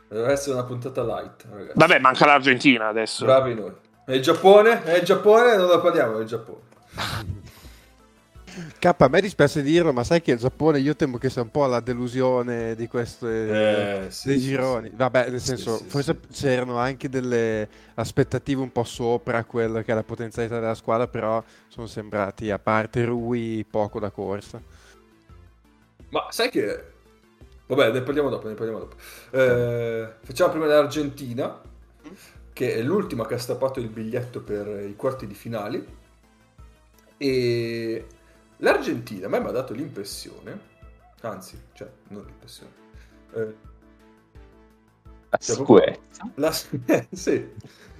Deve essere una puntata light, ragazzi. Vabbè, manca l'Argentina adesso. Bravi noi. E il Giappone? E il Giappone? Non lo parliamo del Giappone. K, a me dispiace dirlo, ma sai che il Giappone io temo che sia un po' la delusione di queste Eh, sì, gironi. sì. Vabbè, nel senso, sì, forse sì. c'erano anche delle aspettative un po' sopra quello che è la potenzialità della squadra, però sono sembrati, a parte Rui, poco da corsa. Ma sai che... Vabbè, ne parliamo dopo, ne parliamo dopo. Eh, facciamo prima l'Argentina, che è l'ultima che ha strappato il biglietto per i quarti di finali. E l'Argentina a me mi ha dato l'impressione, anzi, cioè, non l'impressione, eh, La Cioè, sicurezza. la- eh, sì,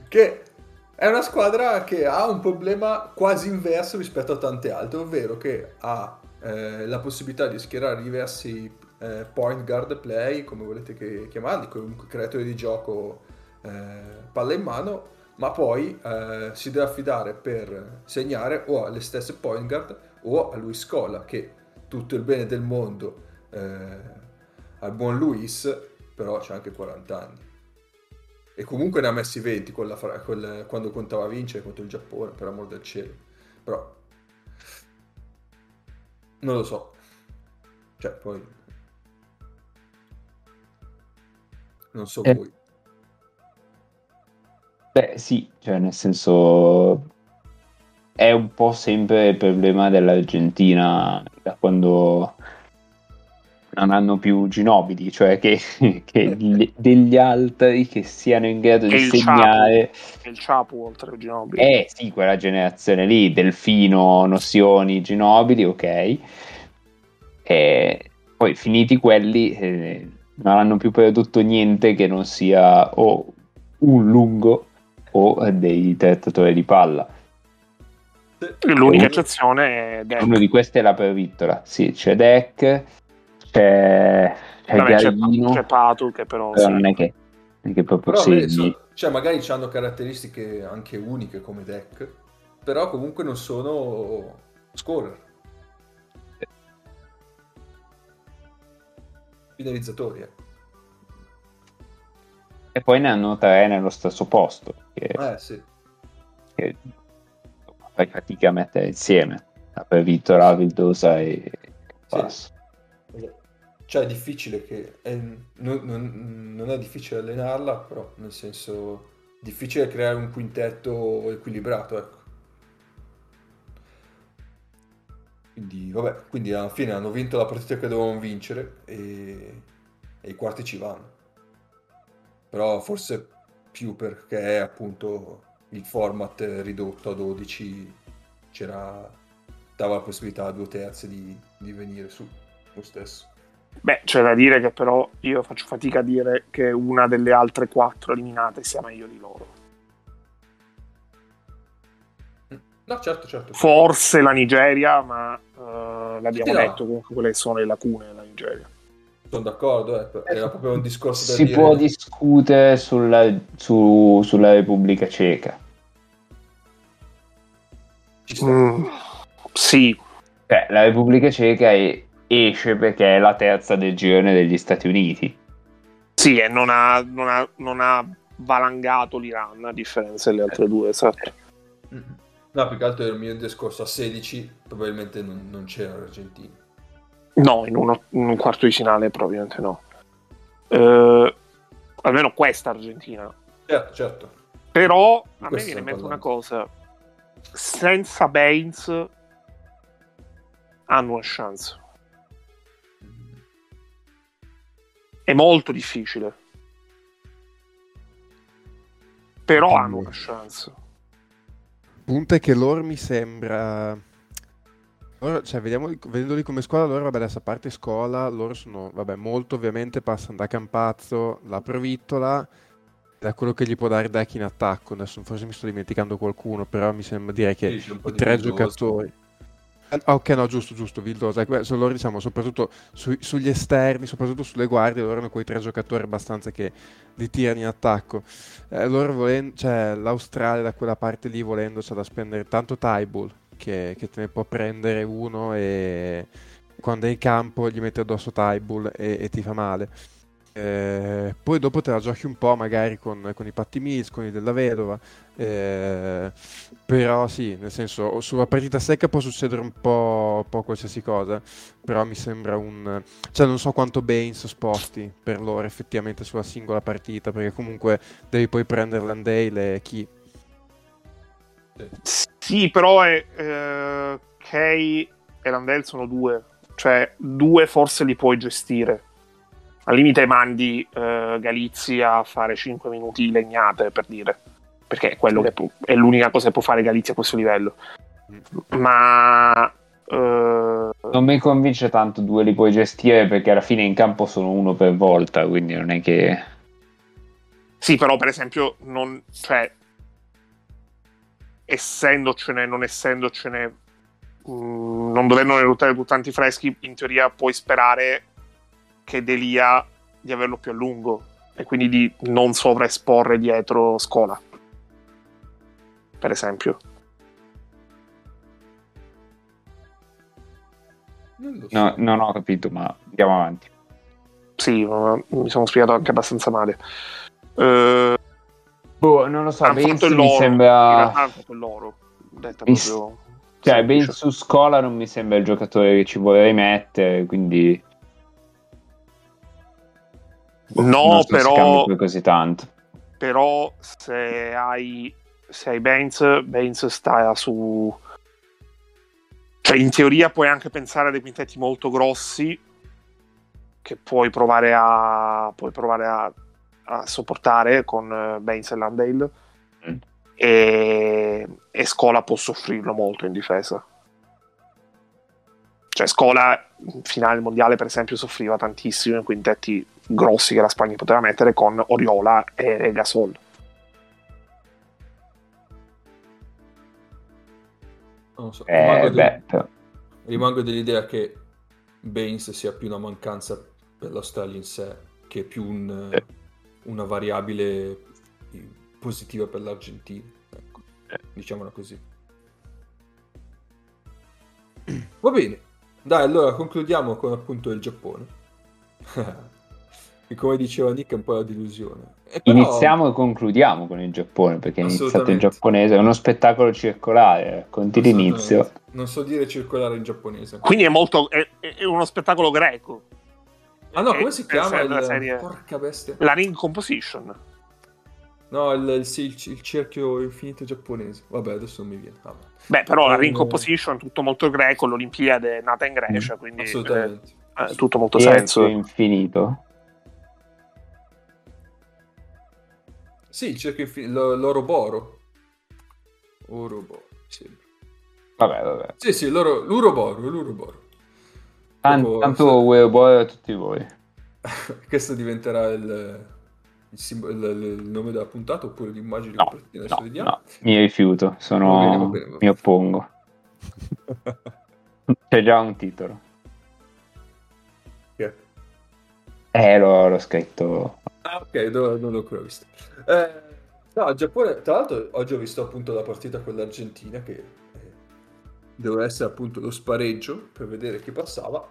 che è una squadra che ha un problema quasi inverso rispetto a tante altre, ovvero che ha eh, la possibilità di schierare diversi eh, point guard play, come volete che, chiamarli, comunque creatori di gioco eh, palla in mano, ma poi eh, si deve affidare per segnare o alle stesse point guard o a Luis Scola, che tutto il bene del mondo al buon Luis, però c'ha anche 40 anni. E comunque ne ha messi 20 quella, quella, quando contava vincere contro il Giappone, per amor del cielo. Però non lo so. Cioè, poi non so Eh. voi. Beh, sì, cioè nel senso è un po' sempre il problema dell'Argentina da quando non hanno più Ginobili, cioè che, che gli- degli altri che siano in grado di E il segnare. E il Chapu oltre a Ginobili. Eh sì, quella generazione lì, Delfino, Nozioni, Ginobili, ok. E poi finiti quelli eh, non hanno più prodotto niente che non sia o un lungo o dei trattatori di palla. L'unica Eh, eccezione è Deck. Uno di questi è la Pervittola, sì, c'è Deck, c'è, c'è Vabbè, c'è, c'è Patu che però... però sì. non è che, non è che proprio Però segni. so- cioè, magari hanno caratteristiche anche uniche come deck, però comunque non sono scorer. Finalizzatori, ecco. E poi ne hanno tre nello stesso posto, che, Eh sì. che fai fatica a mettere insieme. La Pervittola, Vildosa e Passo. Cioè è difficile che... è- non, non- non è difficile allenarla, però nel senso... Difficile creare un quintetto equilibrato, ecco. Quindi, vabbè, quindi alla fine hanno vinto la partita che dovevano vincere e, e i quarti ci vanno. Però forse più perché appunto il format ridotto a 12 c'era, dava la possibilità a due terzi di, di venire su lo stesso. Beh, c'è da dire che però io faccio fatica a dire che una delle altre quattro eliminate sia meglio di loro. No, certo, certo. Forse la Nigeria, ma eh, l'abbiamo Sì, no. detto comunque quelle sono le lacune della Nigeria. Sono d'accordo, eh, era proprio un discorso da Si dire. può discutere sulla, su- sulla Repubblica Ceca. Mm, sì, Cioè, la Repubblica Ceca è- esce perché è la terza del girone degli Stati Uniti. sì, e non ha, non ha- non ha valangato l'Iran a differenza delle altre due, esatto. Mm. No, più che altro il mio discorso a 16 probabilmente non, non c'era l'Argentina. No, in, uno- in un quarto di finale probabilmente no. Eh, almeno questa Argentina. Certo, certo. Però a me Questo viene in mente una cosa. Senza Baines hanno una chance. È molto difficile. Però hanno una chance. Il punto è che loro mi sembra. loro- cioè, vediamo, vedendoli come squadra, loro, vabbè, adesso a parte scuola, loro sono, vabbè, molto ovviamente passano da Campazzo, la Provittola, da quello che gli può dare Deck in attacco. Adesso forse mi sto dimenticando qualcuno, però mi sembra dire che Sì, i tre giocatori. Ah, ok, no, giusto, giusto, Vildosa. Sono loro, diciamo, soprattutto sui- sugli esterni, soprattutto sulle guardie, loro hanno quei tre giocatori abbastanza che li tirano in attacco. Eh, loro volen- cioè, l'Australia da quella parte lì volendo c'è da spendere tanto Tybull che, che te ne può prendere uno e quando è in campo gli mette addosso Tybull e, e ti fa male. Eh, poi dopo te la giochi un po' magari con, con i Patti Mills, con i della Vedova. eh, però sì, nel senso, sulla partita secca può succedere un po', po' qualsiasi cosa. Però mi sembra un. Cioè, non so quanto Baines sposti per loro effettivamente sulla singola partita. Perché comunque devi poi prendere Landale e chi. Sì, però è, eh, Kay e Landell sono due. Cioè, due forse li puoi gestire. Al limite mandi eh, Galizia a fare 5 minuti di legnate, per dire. Perché è, quello che pu- è l'unica cosa che può fare Galizia a questo livello. Ma... eh, Non mi convince tanto due li puoi gestire perché alla fine in campo sono uno per volta, quindi non è che... Sì, però per esempio, non, cioè, essendocene, non essendocene mh, non dovendo risultare tanti freschi, in teoria puoi sperare che Delia di averlo più a lungo e quindi di non sovraesporre dietro Scola. Per esempio. No, non ho capito, ma andiamo avanti. Sì, ma mi sono spiegato anche abbastanza male. Eh, Boh, non lo so, il mi sembra... loro. Detta Mi proprio Cioè. Baines su Scola non mi sembra il giocatore che ci vorrei mettere, quindi... No, non so se però- così tanto. però se hai se hai Baines, Baines sta su cioè in teoria puoi anche pensare a dei quintetti molto grossi che puoi provare a puoi provare a, a sopportare con eh, Baines e Landale Mm. e, e Scola può soffrirlo molto in difesa cioè Scola in finale mondiale per esempio soffriva tantissimo in quintetti grossi che la Spagna poteva mettere con Oriola e Gasol Non lo so. Eh, rimango, del- beh, però- rimango dell'idea che Baines sia più una mancanza per l'Australia in sé che più un- Eh. una variabile positiva per l'Argentina. Ecco, Eh. diciamola così. Va bene. Dai, allora concludiamo con appunto il Giappone. che come diceva Nick è un po' la delusione. E però- Iniziamo e concludiamo con il Giappone, perché è iniziato il Assolutamente. giapponese, è uno spettacolo circolare, conti Assolutamente. l'inizio. Non so dire circolare in giapponese. quindi è molto è, è uno spettacolo greco Ah no, È- come si chiama? sempre la Il... serie- Porca bestia. la ring composition No, il, il- il- il cerchio infinito giapponese. Vabbè, adesso non mi viene. Ah, ma- beh però la Eh, ring composition tutto molto greco l'Olimpiade è nata in Grecia quindi Assolutamente. eh, ha tutto molto Cerchio senso infinito. Sì, il cerchio infinito. L'oroboro. Oroboro, sembra. Vabbè, vabbè. Sì, sì, l'oro- l'uroboro, l'uroboro. Tan- Proprio- tanto vuoi buono a tutti voi. Questo diventerà il, il, simbolo- il- il nome della puntata oppure l'immagine No, copertina? Adesso no, vediamo. no, mi rifiuto, sono... Va bene, va bene, va bene. mi oppongo. C'è già un titolo. Eh, l'ho, l'ho scritto. Ah, ok, no- non l'ho ancora visto. Eh, no, Giappone, tra l'altro, oggi ho visto appunto la partita con l'Argentina che eh, doveva essere appunto lo spareggio per vedere chi passava.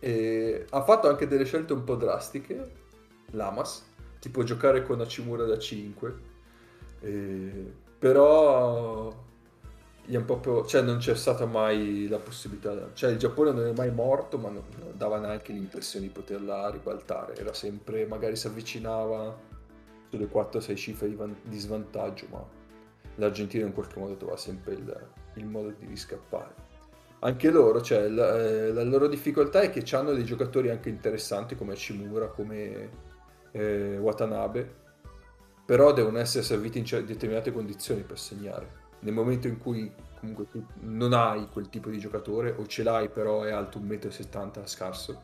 E ha fatto anche delle scelte un po' drastiche, Lamas, tipo giocare con Hachimura da 5. Eh, però proprio, cioè non c'è stata mai la possibilità, cioè il Giappone non è mai morto, ma non, non dava neanche l'impressione di poterla ribaltare, era sempre, magari si avvicinava sulle 4-6 cifre di, van- di svantaggio, ma l'Argentina in qualche modo trova sempre il, il modo di riscappare. Anche loro, cioè la, eh, la loro difficoltà è che hanno dei giocatori anche interessanti come Shimura, come eh, Watanabe, però devono essere serviti in determinate condizioni per segnare. Nel momento in cui comunque tu non hai quel tipo di giocatore, o ce l'hai però è alto 1,70 m scarso,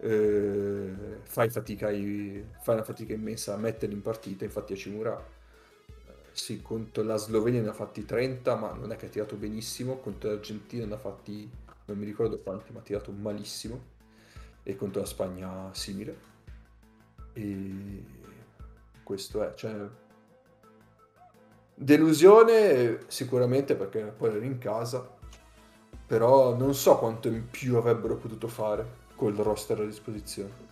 eh, fai, fatica ai- fai una fatica immensa a metterli in partita. Infatti, Hachimura, eh, sì, contro la Slovenia ne ha fatti 30, ma non è che ha tirato benissimo. Contro l'Argentina ne ha fatti non mi ricordo quanti, ma ha tirato malissimo. E contro la Spagna simile. E questo è, cioè, delusione sicuramente perché poi ero in casa, però non so quanto in più avrebbero potuto fare col roster a disposizione.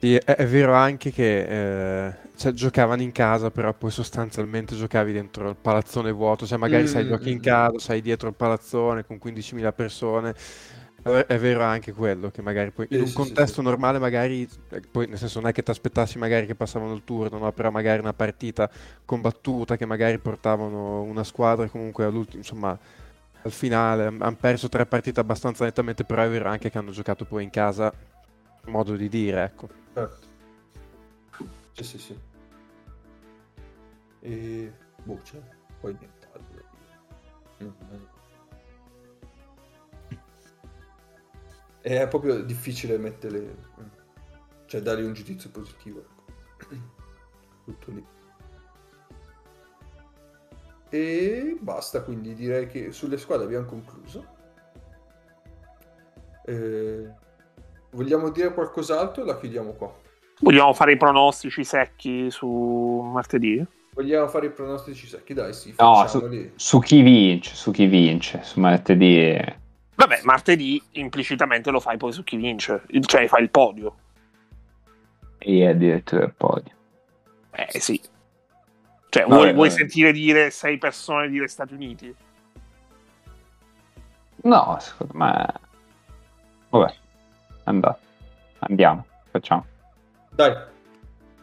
Sì, è, è vero anche che eh, cioè, giocavano in casa, però poi sostanzialmente giocavi dentro il palazzone vuoto, cioè magari sai Mm, giochi in mm. casa, sei dietro il palazzone con 15.000 persone. È è vero anche quello, che magari poi in Sì, un sì, contesto sì. normale magari, eh, poi nel senso non è che ti aspettassi magari che passavano il turno, no? però magari una partita combattuta che magari portavano una squadra comunque all'ultimo, insomma, al finale, hanno perso tre partite abbastanza nettamente, però è vero anche che hanno giocato poi in casa, modo di dire, ecco. Certo. Sì, sì, sì. E... Boh, c'è poi nient'altro da È proprio difficile mettere... Cioè, dargli un giudizio positivo. ecco. Tutto lì. E basta, quindi direi che sulle squadre abbiamo concluso. Eh, vogliamo dire qualcos'altro? La chiudiamo qua. Vogliamo fare i pronostici secchi su martedì? Vogliamo fare i pronostici secchi? Dai, sì, No, su, su chi vince, su chi vince, su martedì. Vabbè, martedì implicitamente lo fai poi su chi vince, cioè fai il podio. E addirittura il podio. Eh sì. Cioè, Vabbè, vuoi, vuoi sentire dire sei persone dire Stati Uniti? No, secondo me... Vabbè, andate. Andiamo, facciamo. Dai,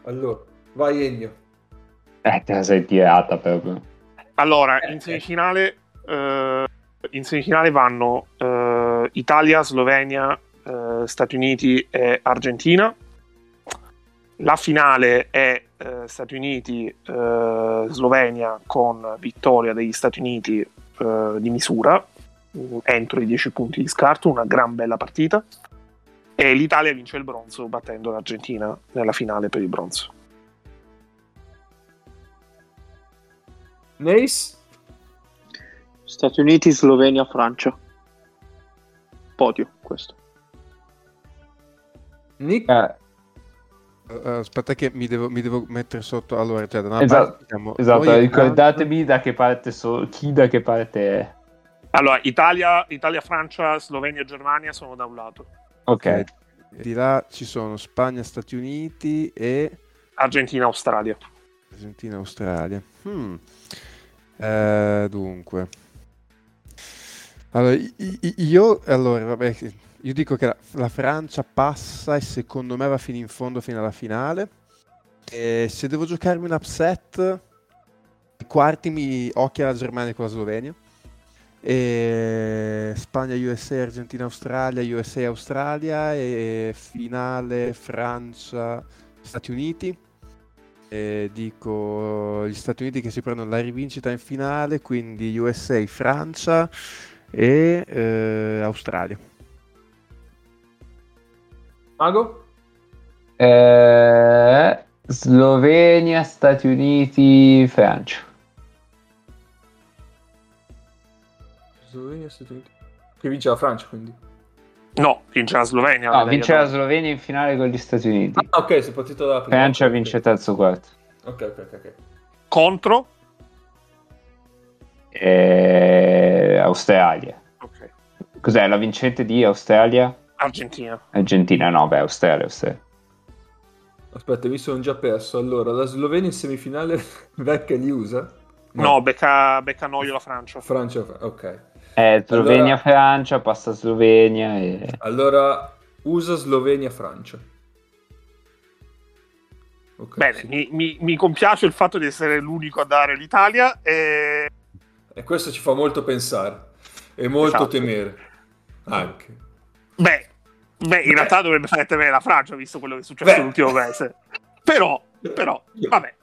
allora, vai Ennio. Eh, te la sei tirata proprio. Allora, in semifinale, eh, in semifinale vanno eh, Italia, Slovenia, eh, Stati Uniti e Argentina. La finale è eh, Stati Uniti, eh, Slovenia con vittoria degli Stati Uniti eh, di misura entro i 10 punti di scarto, una gran bella partita. E l'Italia vince il bronzo battendo l'Argentina nella finale per il bronzo. Nace? Stati Uniti, Slovenia, Francia. Podio questo. Nick? Eh, Eh, aspetta che mi devo, mi devo mettere sotto. Allora, cioè, da una Esatto, parte siamo esatto, ricordatevi da che parte so- chi da che parte è. Allora, Italia, Italia, Francia, Slovenia Germania sono da un lato. Ok. Ok. Di là ci sono Spagna, Stati Uniti e Argentina, Australia. Argentina, Australia. Hmm. Eh, dunque, allora, io, allora, vabbè, io dico che la, la Francia passa e secondo me va fino in fondo, fino alla finale. E se devo giocarmi un upset, quarti mi occhia la Germania con la Slovenia. E Spagna, USA, Argentina, Australia, USA, Australia e finale Francia, Stati Uniti. E dico gli Stati Uniti che si prendono la rivincita in finale, quindi USA, Francia e eh, Australia. Mago? Eh, Slovenia, Stati Uniti, Francia. Slovenia, Stati Uniti. Che vince la Francia, quindi. No, vince la Slovenia. No, vince la. Slovenia in finale con gli Stati Uniti. Ah, ok, sei partito dalla prima. Francia vince terzo quarto. Ok, ok, ok. ok. Contro? E... Australia. Ok. Cos'è la vincente di Australia? Argentina. Argentina, no, beh, Australia, Australia. Aspetta, mi sono già perso. Allora, la Slovenia in semifinale becca li usa? No, becca, becca Noio la Francia. Francia, ok. Eh, Slovenia, Allora- Francia, passa Slovenia e... Allora, USA, Slovenia, Francia. Ok, Bene, sì. mi, mi- mi compiace il fatto di essere l'unico a dare l'Italia. E... E questo ci fa molto pensare. E molto Esatto. temere. Anche. Beh, beh, in realtà dovrebbe fare temere la Francia, visto quello che è successo Beh. l'ultimo mese. Però, però, vabbè.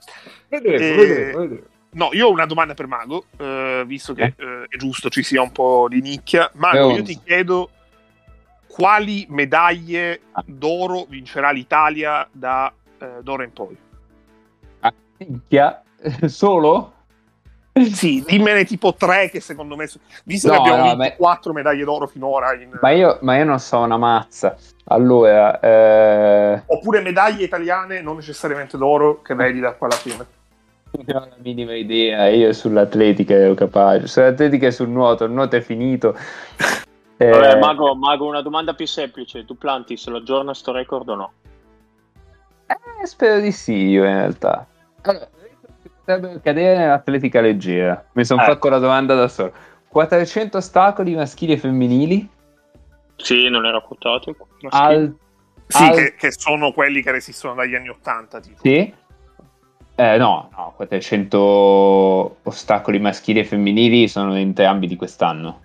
Vedremo, Eh, vedremo, vedremo. No, io ho una domanda per Mago, eh, visto che eh, è giusto ci sia un po' di nicchia. Mago, io ti chiedo quali medaglie d'oro vincerà l'Italia da eh, d'ora in poi? Ah, minchia, solo? Sì, dimmene tipo tre che secondo me, visto che No, abbiamo no, vinto ma- quattro medaglie d'oro finora, in- Ma io, ma io non so una mazza. Allora, eh, oppure medaglie italiane non necessariamente d'oro che vedi da qua alla fine. non ho la minima idea. Io sull'atletica ero capace. Sull'atletica e sul nuoto. Il nuoto è finito. Eh, Vabbè, Mago, Mago, una domanda più semplice. Duplantis lo aggiorna sto record o no? eh, spero di sì, io in realtà. Allora, potrebbero cadere nell'atletica leggera. Mi sono Eh. fatto la domanda da solo. 400 ostacoli maschili e femminili. Sì, non era quotato. Al... Sì, al- che, che sono quelli che resistono dagli anni 80, tipo. Sì. Eh, no, no, 400 ostacoli maschili e femminili sono entrambi di quest'anno.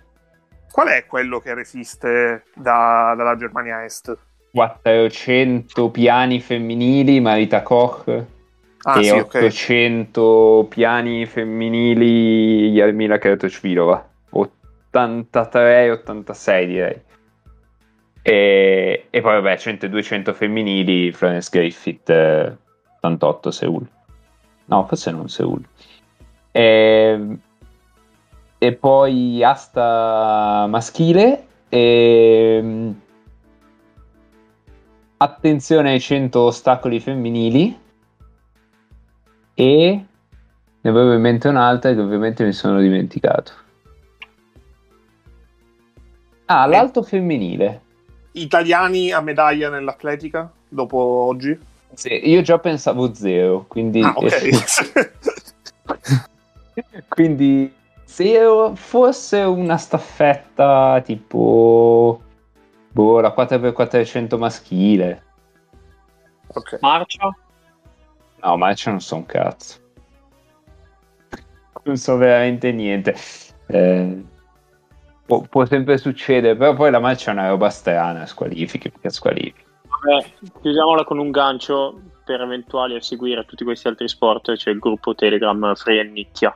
Qual è quello che resiste da- dalla Germania Est? 400 piani femminili, Marita Koch, Ah, e sì, ok. 800 piani femminili, Yarmila Kratochvilova. 83-86 direi. E, e poi vabbè, 100 e 200 femminili, Florence Griffith, eh, 88 Seul. No, forse non Seul. E, e poi asta maschile e mm, attenzione ai 100 ostacoli femminili e ne avevo in mente un'altra che ovviamente mi sono dimenticato. Ah, l'alto femminile. Italiani a medaglia nell'atletica dopo oggi? Sì, io già pensavo zero, quindi... Ah, ok. quindi zero, forse una staffetta tipo... Boh, la 4x400 maschile. ok. Marcia? No, marcia non so un cazzo. Non so veramente niente. Eh, può, può sempre succedere, però poi la marcia è una roba strana, squalifichi, perché squalifichi. Vabbè, chiudiamola con un gancio per eventuali a seguire tutti questi altri sport. C'è il gruppo Telegram Free and Nicchia.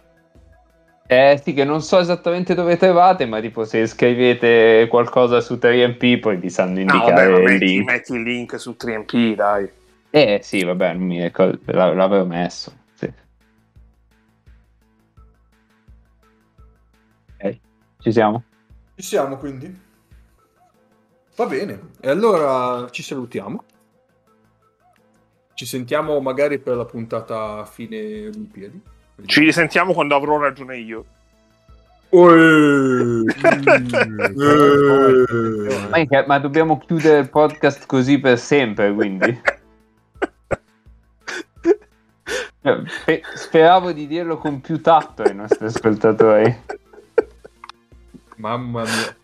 Eh sì, che non so esattamente dove trovate, ma tipo se scrivete qualcosa su 3MP poi vi sanno No, indicare vabbè, ma il metti, link. metti il link su 3MP, dai. Eh sì, vabbè, non mi ricordo, l- l'avevo messo. Sì. Ok, ci siamo? Ci siamo quindi? Va bene, e allora ci salutiamo. Ci sentiamo magari per la puntata a fine Olimpiadi. Ci risentiamo quando avrò ragione io. Uè! Ma, che- ma dobbiamo chiudere il podcast così per sempre, quindi. Speravo di dirlo con più tatto ai nostri ascoltatori. Mamma mia.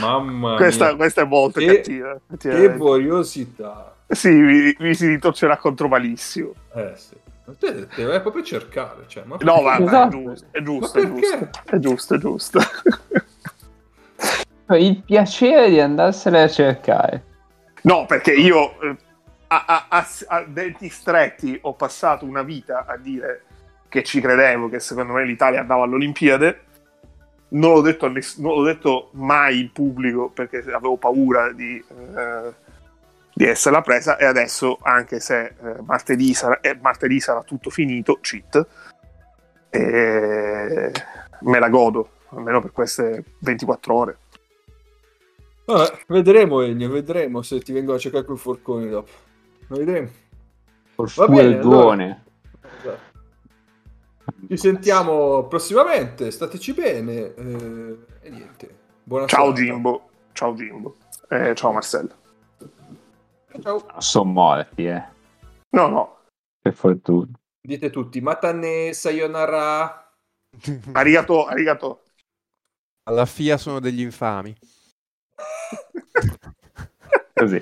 Mamma Questa, mia. questa è molto Che- cattiva. Che curiosità. Sì, mi, mi si ritorcerà contro malissimo. Eh sì. Te, te vai proprio a cercare. Cioè, ma No, ma Esatto. è giusto, è giusto, Ma è giusto, perché? è giusto, è giusto. Il piacere di andarsene a cercare. No, perché io eh, a, a- a- denti stretti ho passato una vita a dire che ci credevo, che secondo me l'Italia andava all'Olimpiade. Non l'ho detto, ness- non l'ho detto mai in pubblico perché avevo paura di, eh, di esserla presa e adesso, anche se eh, martedì, sarà, eh, martedì sarà tutto finito, cheat, me la godo, almeno per queste 24 ore. Vabbè, vedremo Ennio, vedremo se ti vengo a cercare quei forconi dopo. Lo vedremo. Col Va bene, furgone. Esatto. Ci sentiamo prossimamente, stateci bene eh, e niente. Buona Ciao serata. Jimbo, ciao Jimbo, Eh, ciao Marcello. Ciao. Sono morti, eh. No, no, Per fortuna. Dite tutti, matane sayonara. arigato, arigato. Alla FIA sono degli infami. Così.